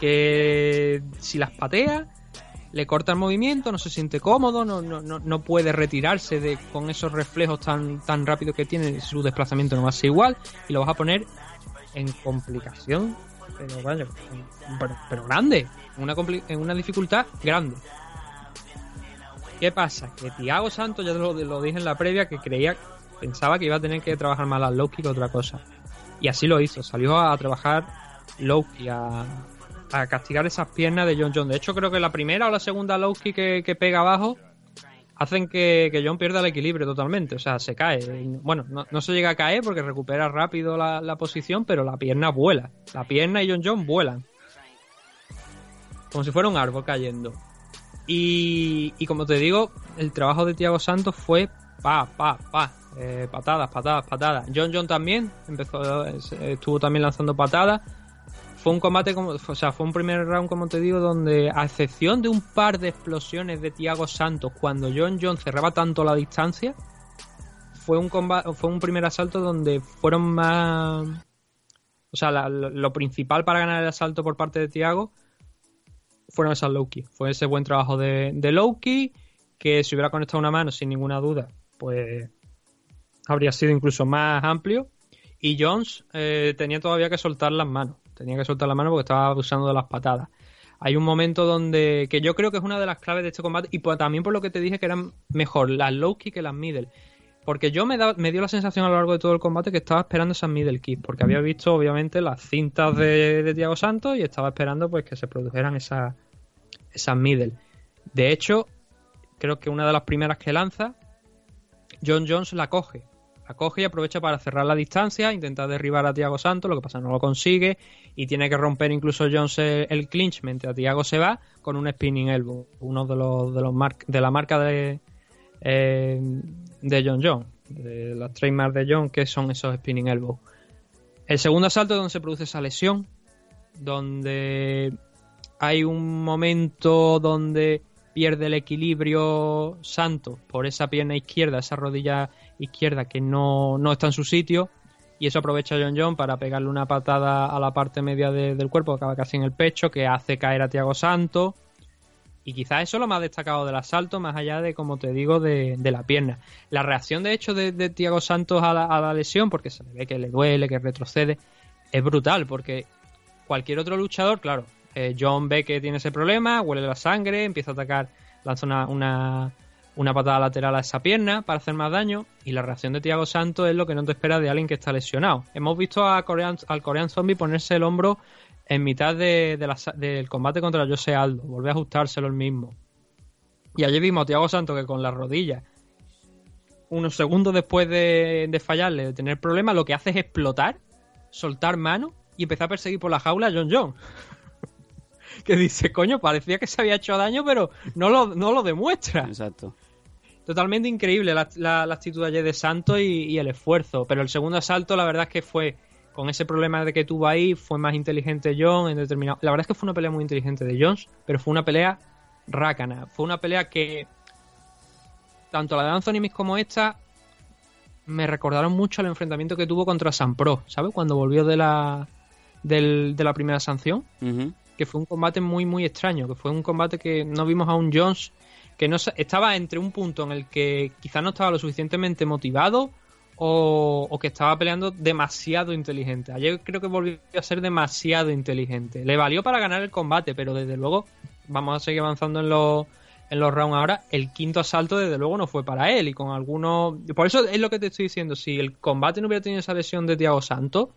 Que si las patea, le corta el movimiento, no se siente cómodo, no, no, no, puede retirarse de, con esos reflejos tan, tan rápidos que tiene, su desplazamiento no va a ser igual, y lo vas a poner en complicación, pero vaya, pero, grande, una en una dificultad grande. ¿Qué pasa? Que Thiago Santos, ya lo, lo dije en la previa, que creía, pensaba que iba a tener que trabajar más la Loki que otra cosa. Y así lo hizo, salió a trabajar Loki, a, a castigar esas piernas de John John. De hecho, creo que la primera o la segunda Loki que, que pega abajo hacen que, que John pierda el equilibrio totalmente. O sea, se cae. Bueno, no, no se llega a caer porque recupera rápido la, la posición, pero la pierna vuela. La pierna y John John vuelan. Como si fuera un árbol cayendo. Y, y como te digo, el trabajo de Thiago Santos fue pa, pa, pa. Eh, patadas, patadas, patadas. John John también empezó, eh, estuvo también lanzando patadas. Fue un combate, como, o sea, fue un primer round, como te digo, donde a excepción de un par de explosiones de Thiago Santos, cuando John John cerraba tanto la distancia, fue un combate, fue un primer asalto donde fueron más, o sea, lo, principal para ganar el asalto por parte de Thiago fueron esas low key. Fue ese buen trabajo de, de low que si hubiera conectado una mano, sin ninguna duda, pues habría sido incluso más amplio. Y Jones eh, tenía todavía que soltar las manos. Tenía que soltar las manos porque estaba abusando de las patadas. Hay un momento donde, que yo creo que es una de las claves de este combate, y por- también por lo que te dije que eran mejor las low kick que las middle. Porque yo me, dio la sensación a lo largo de todo el combate que estaba esperando esas middle kick, porque había visto obviamente las cintas de, de Santos y estaba esperando pues que se produjeran esas, esas middle. De hecho, creo que una de las primeras que lanza, John Jones la coge. La coge y aprovecha para cerrar la distancia, intenta derribar a Tiago Santos, lo que pasa no lo consigue y tiene que romper incluso Jones el, clinch mientras Tiago se va con un spinning elbow, uno de los de los mar- de la marca de eh, de John John, de las trademarks de John que son esos spinning elbow. El segundo asalto es donde se produce esa lesión, donde hay un momento donde pierde el equilibrio Santos por esa pierna izquierda, esa rodilla izquierda que no, no está en su sitio. Y eso aprovecha John John para pegarle una patada a la parte media de- del cuerpo, que acaba casi en el pecho, que hace caer a Tiago Santos. Y quizás eso es lo más destacado del asalto, más allá de, como te digo, de, de la pierna. La reacción, de hecho, de, Tiago Santos a la, a la lesión, porque se le ve que le duele, que retrocede, es brutal, porque cualquier otro luchador, claro, eh, John ve que tiene ese problema, huele la sangre, empieza a atacar, lanza una, una patada lateral a esa pierna para hacer más daño, y la reacción de Tiago Santos es lo que no te espera de alguien que está lesionado. Hemos visto a al Korean Zombie ponerse el hombro en mitad de, la del combate contra Jose Aldo, volver a ajustárselo el mismo. Y ayer vimos a Tiago Santos que con la rodilla, unos segundos después de, de fallarle, de tener problemas, lo que hace es explotar, soltar mano y empezar a perseguir por la jaula a John John. (laughs) que dice, coño, parecía que se había hecho daño, pero no lo, no lo demuestra. Exacto. Totalmente increíble la, la- la actitud ayer de Santos y, y el esfuerzo. Pero el segundo asalto, la verdad es que fue, con ese problema de que tuvo ahí, fue más inteligente John en determinado. La verdad es que fue una pelea muy inteligente de Jones, pero fue una pelea rácana. Fue una pelea que, tanto la de Anthony Miss como esta, me recordaron mucho al enfrentamiento que tuvo contra San Pro, ¿sabes? Cuando volvió de la, del- de la primera sanción que fue un combate muy muy extraño, que fue un combate que no vimos a un Jones que no estaba entre un punto en el que quizás no estaba lo suficientemente motivado o, o que estaba peleando demasiado inteligente. Ayer creo que volvió a ser demasiado inteligente. Le valió para ganar el combate, pero desde luego vamos a seguir avanzando en los en los rounds ahora. El quinto asalto desde luego no fue para él y con algunos... Por eso es lo que te estoy diciendo. Si el combate no hubiera tenido esa lesión de Thiago Santos,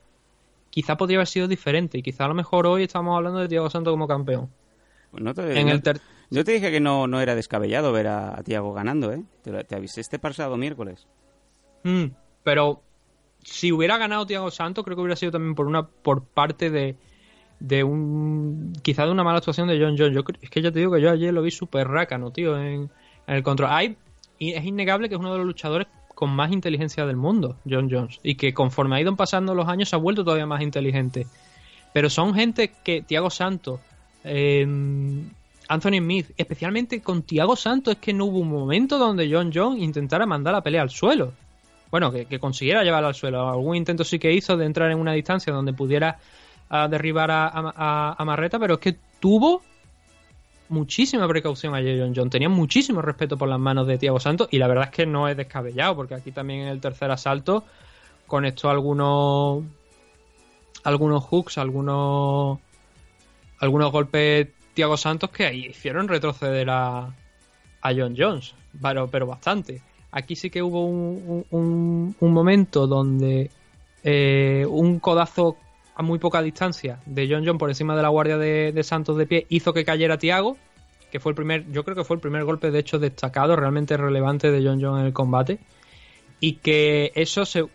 quizá podría haber sido diferente y quizá a lo mejor hoy estamos hablando de Thiago Santos como campeón. Pues no te- En no- el ter- Yo te dije que no, no era descabellado ver a, Tiago ganando, ¿eh? Te, avisé este pasado miércoles. Mm, pero si hubiera ganado Thiago Santos, creo que hubiera sido también por una por parte de, de un quizá de una mala actuación de John Jones. Yo es que ya te digo que yo ayer lo vi súper rácano, tío, en, el control. Hay, y es innegable que es uno de los luchadores con más inteligencia del mundo, John Jones, y que conforme ha ido pasando los años se ha vuelto todavía más inteligente. Pero son gente que Thiago Santos, eh, Anthony Smith, especialmente con Thiago Santos, es que no hubo un momento donde John Jones intentara mandar la pelea al suelo. Bueno, que, consiguiera llevarla al suelo. Algún intento sí que hizo de entrar en una distancia donde pudiera ah, derribar a, Marreta, pero es que tuvo muchísima precaución ayer John John. Tenía muchísimo respeto por las manos de Thiago Santos y la verdad es que no es descabellado, porque aquí también en el tercer asalto conectó algunos algunos hooks, algunos algunos golpes Thiago Santos que ahí hicieron retroceder a, a John Jones, pero, pero bastante. Aquí sí que hubo un, un- momento donde eh, un codazo a muy poca distancia de John John por encima de la guardia de, de Santos de pie hizo que cayera Thiago, que fue el primer, yo creo que fue el primer golpe de hecho destacado, realmente relevante de John John en el combate, y que eso se,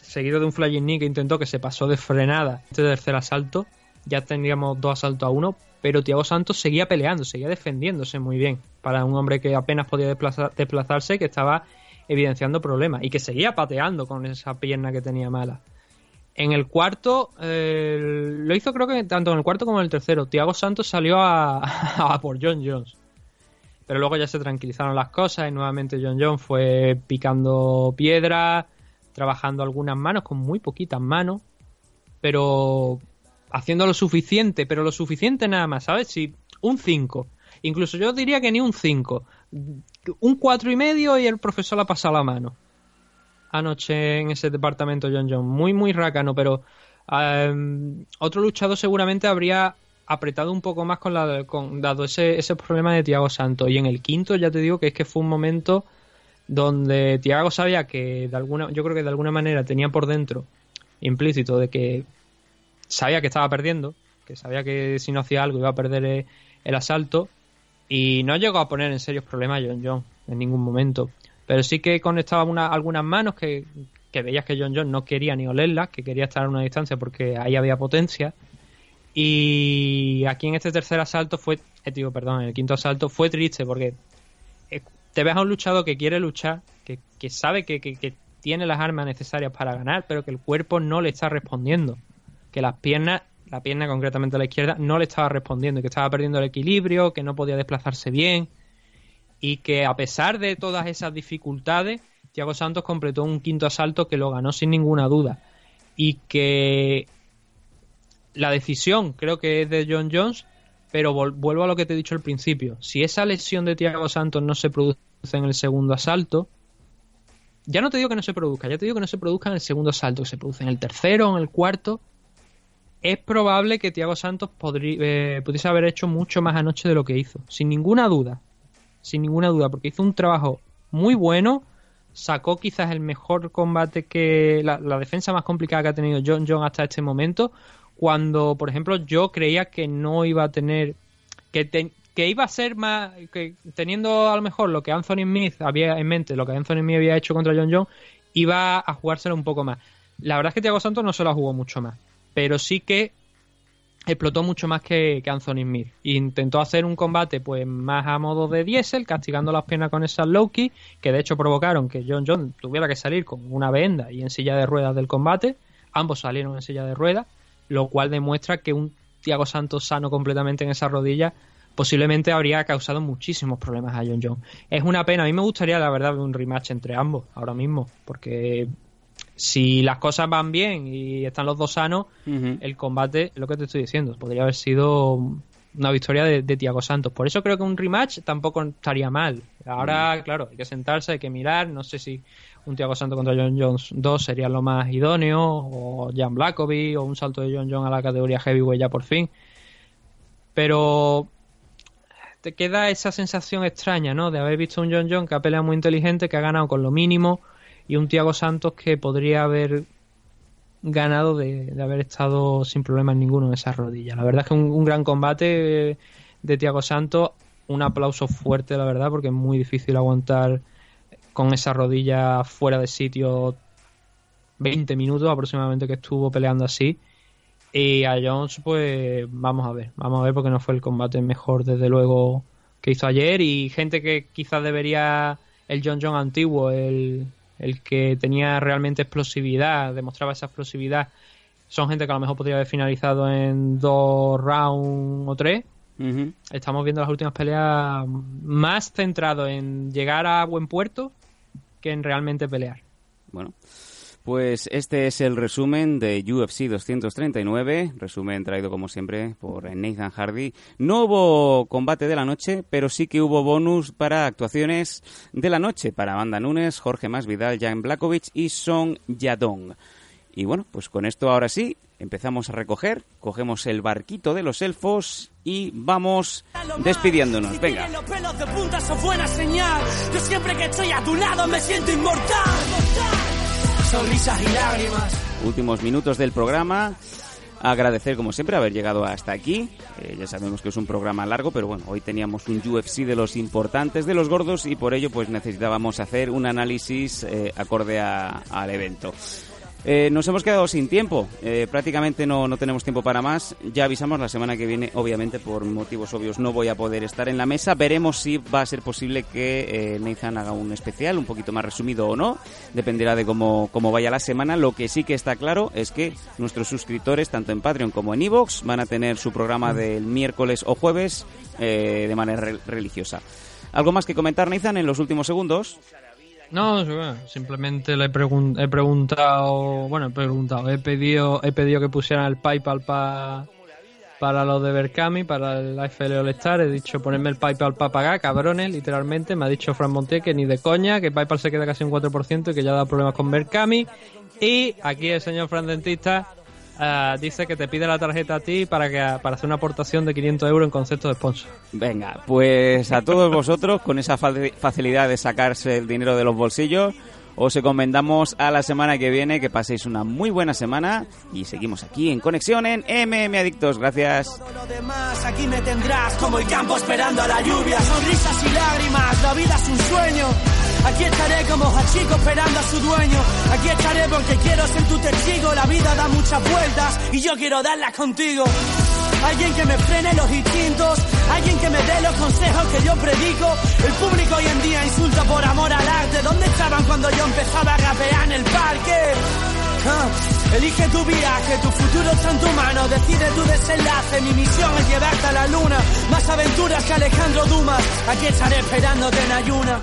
seguido de un flying knee que intentó que se pasó de frenada este tercer asalto, ya tendríamos dos asaltos a uno, pero Thiago Santos seguía peleando, seguía defendiéndose muy bien para un hombre que apenas podía desplazar- desplazarse, que estaba evidenciando problemas y que seguía pateando con esa pierna que tenía mala. En el cuarto, eh, lo hizo creo que tanto en el cuarto como en el tercero. Thiago Santos salió a, (laughs) a por John Jones. Pero luego ya se tranquilizaron las cosas y nuevamente John Jones fue picando piedra, trabajando algunas manos con muy poquitas manos, pero haciendo lo suficiente, pero lo suficiente nada más, ¿sabes? Si un 5, incluso yo diría que ni un 5, un cuatro y medio y el profesor le ha pasado la mano anoche en ese departamento John John. Muy, muy rácano, pero em, otro luchador seguramente habría apretado un poco más con la con, dado ese, ese problema de Tiago Santos. Y en el quinto ya te digo que es que fue un momento donde Tiago sabía que de alguna, yo creo que de alguna manera tenía por dentro implícito de que sabía que estaba perdiendo, que sabía que si no hacía algo iba a perder eh, el asalto Y no llegó a poner en serios problemas a John John en ningún momento. Pero sí que conectaba una- algunas manos que, que veías que John John no quería ni olerlas, que quería estar a una distancia porque ahí había potencia. Y aquí en este tercer asalto fue, eh, digo, perdón, en el quinto asalto fue triste porque eh, te ves a un luchador que quiere luchar, que, que sabe que, que- que tiene las armas necesarias para ganar, pero que el cuerpo no le está respondiendo. Que las piernas, la pierna concretamente a la izquierda, no le estaba respondiendo, y que estaba perdiendo el equilibrio, que no podía desplazarse bien. Y que a pesar de todas esas dificultades, Thiago Santos completó un quinto asalto que lo ganó sin ninguna duda. Y que la decisión creo que es de John Jones, pero vuelvo a lo que te he dicho al principio. Si esa lesión de Thiago Santos no se produce en el segundo asalto, ya no te digo que no se produzca, ya te digo que no se produzca en el segundo asalto, que se produce en el tercero en el cuarto, es probable que Thiago Santos eh, pudiese haber hecho mucho más anoche de lo que hizo, sin ninguna duda, sin ninguna duda, porque hizo un trabajo muy bueno, sacó quizás el mejor combate que la, la defensa más complicada que ha tenido John John hasta este momento, cuando por ejemplo yo creía que no iba a tener que, que iba a ser más que teniendo a lo mejor lo que Anthony Smith había en mente, lo que Anthony Smith había hecho contra John John, iba a jugárselo un poco más. La verdad es que Thiago Santos no se la jugó mucho más, pero sí que explotó mucho más que, Anthony Smith. Intentó hacer un combate pues más a modo de diésel, castigando las piernas con esas low kick, que de hecho provocaron que John John tuviera que salir con una venda y en silla de ruedas del combate. Ambos salieron en silla de ruedas, lo cual demuestra que un Thiago Santos sano completamente en esa rodilla posiblemente habría causado muchísimos problemas a John John. Es una pena, a mí me gustaría la verdad ver un rematch entre ambos ahora mismo, porque si las cosas van bien y están los dos sanos, el combate, lo que te estoy diciendo, podría haber sido una victoria de, de Thiago Santos. Por eso creo que un rematch tampoco estaría mal. Ahora, claro, hay que sentarse, hay que mirar. No sé si un Thiago Santos contra John Jones 2 sería lo más idóneo, o Jan Blackovic, o un salto de John Jones a la categoría heavyweight ya por fin. Pero te queda esa sensación extraña, ¿no? De haber visto un John John que ha peleado muy inteligente, que ha ganado con lo mínimo, y un Thiago Santos que podría haber ganado de, haber estado sin problemas ninguno en esa rodilla. La verdad es que un, un gran combate eh, de Thiago Santos, un aplauso fuerte, la verdad, porque es muy difícil aguantar con esa rodilla fuera de sitio 20 minutos aproximadamente que estuvo peleando así. Y a Jones, pues vamos a ver, vamos a ver porque no fue el combate mejor desde luego que hizo ayer y gente que quizás debería el John John antiguo, el, el que tenía realmente explosividad, demostraba esa explosividad, son gente que a lo mejor podría haber finalizado en dos rounds o tres. Estamos viendo las últimas peleas más centrado en llegar a buen puerto que en realmente pelear. Bueno, pues este es el resumen de UFC 239, resumen traído como siempre por Nathan Hardy. No hubo combate de la noche, pero sí que hubo bonus para actuaciones de la noche para Amanda Nunes, Jorge Masvidal, Jan Blakovic y Song Yadong. Y bueno, pues con esto ahora sí, empezamos a recoger, cogemos el barquito de los elfos y vamos despidiéndonos. Venga. Los pelos de punta son buena señal. Yo siempre que estoy a tu lado me siento inmortal. Sonrisas y lágrimas. últimos minutos del programa. Agradecer, como siempre, haber llegado hasta aquí. Eh, ya sabemos que es un programa largo, pero bueno, hoy teníamos un UFC de los importantes, de los gordos, y por ello pues necesitábamos hacer un análisis eh, acorde a- al evento. Eh, nos hemos quedado sin tiempo, eh, prácticamente no, no tenemos tiempo para más. Ya avisamos la semana que viene, obviamente por motivos obvios no voy a poder estar en la mesa. Veremos si va a ser posible que eh, Nathan haga un especial, un poquito más resumido o no. Dependerá de cómo, cómo vaya la semana. Lo que sí que está claro es que nuestros suscriptores, tanto en Patreon como en Evox, van a tener su programa del miércoles o jueves eh, de manera re- religiosa. ¿Algo más que comentar, Nathan, en los últimos segundos? No, simplemente le pregun- he preguntado, bueno, he preguntado, he pedido, he pedido que pusieran el PayPal pa- para los de Berkami, para el AFL All Star, he dicho ponerme el PayPal para pagar, cabrones, literalmente, me ha dicho Fran Montier que ni de coña, que PayPal se queda casi un 4% y que ya da problemas con Berkami, y aquí el señor Fran Dentista ah, dice que te pide la tarjeta a ti para, que, para hacer una aportación de 500 euros en concepto de sponsor. Venga, pues a todos vosotros, con esa fa- facilidad de sacarse el dinero de los bolsillos, os encomendamos a la semana que viene, que paséis una muy buena semana y seguimos aquí en Conexión en MM Adictos. Gracias. lo demás, aquí me tendrás como el campo esperando a la lluvia. Sonrisas y lágrimas, la vida es un sueño. Aquí estaré como Hachiko esperando a su dueño. Aquí estaré porque quiero ser tu testigo. La vida da muchas vueltas y yo quiero darlas contigo. Alguien que me frene los instintos, alguien que me dé los consejos que yo predico. El público hoy en día insulta por amor al arte. ¿Dónde estaban cuando yo empezaba a rapear en el parque? Ah, Elige tu viaje, tu futuro está en tu mano, decide tu desenlace, mi misión es llevarte a la luna, más aventuras que Alejandro Dumas, aquí estaré esperándote en ayuna.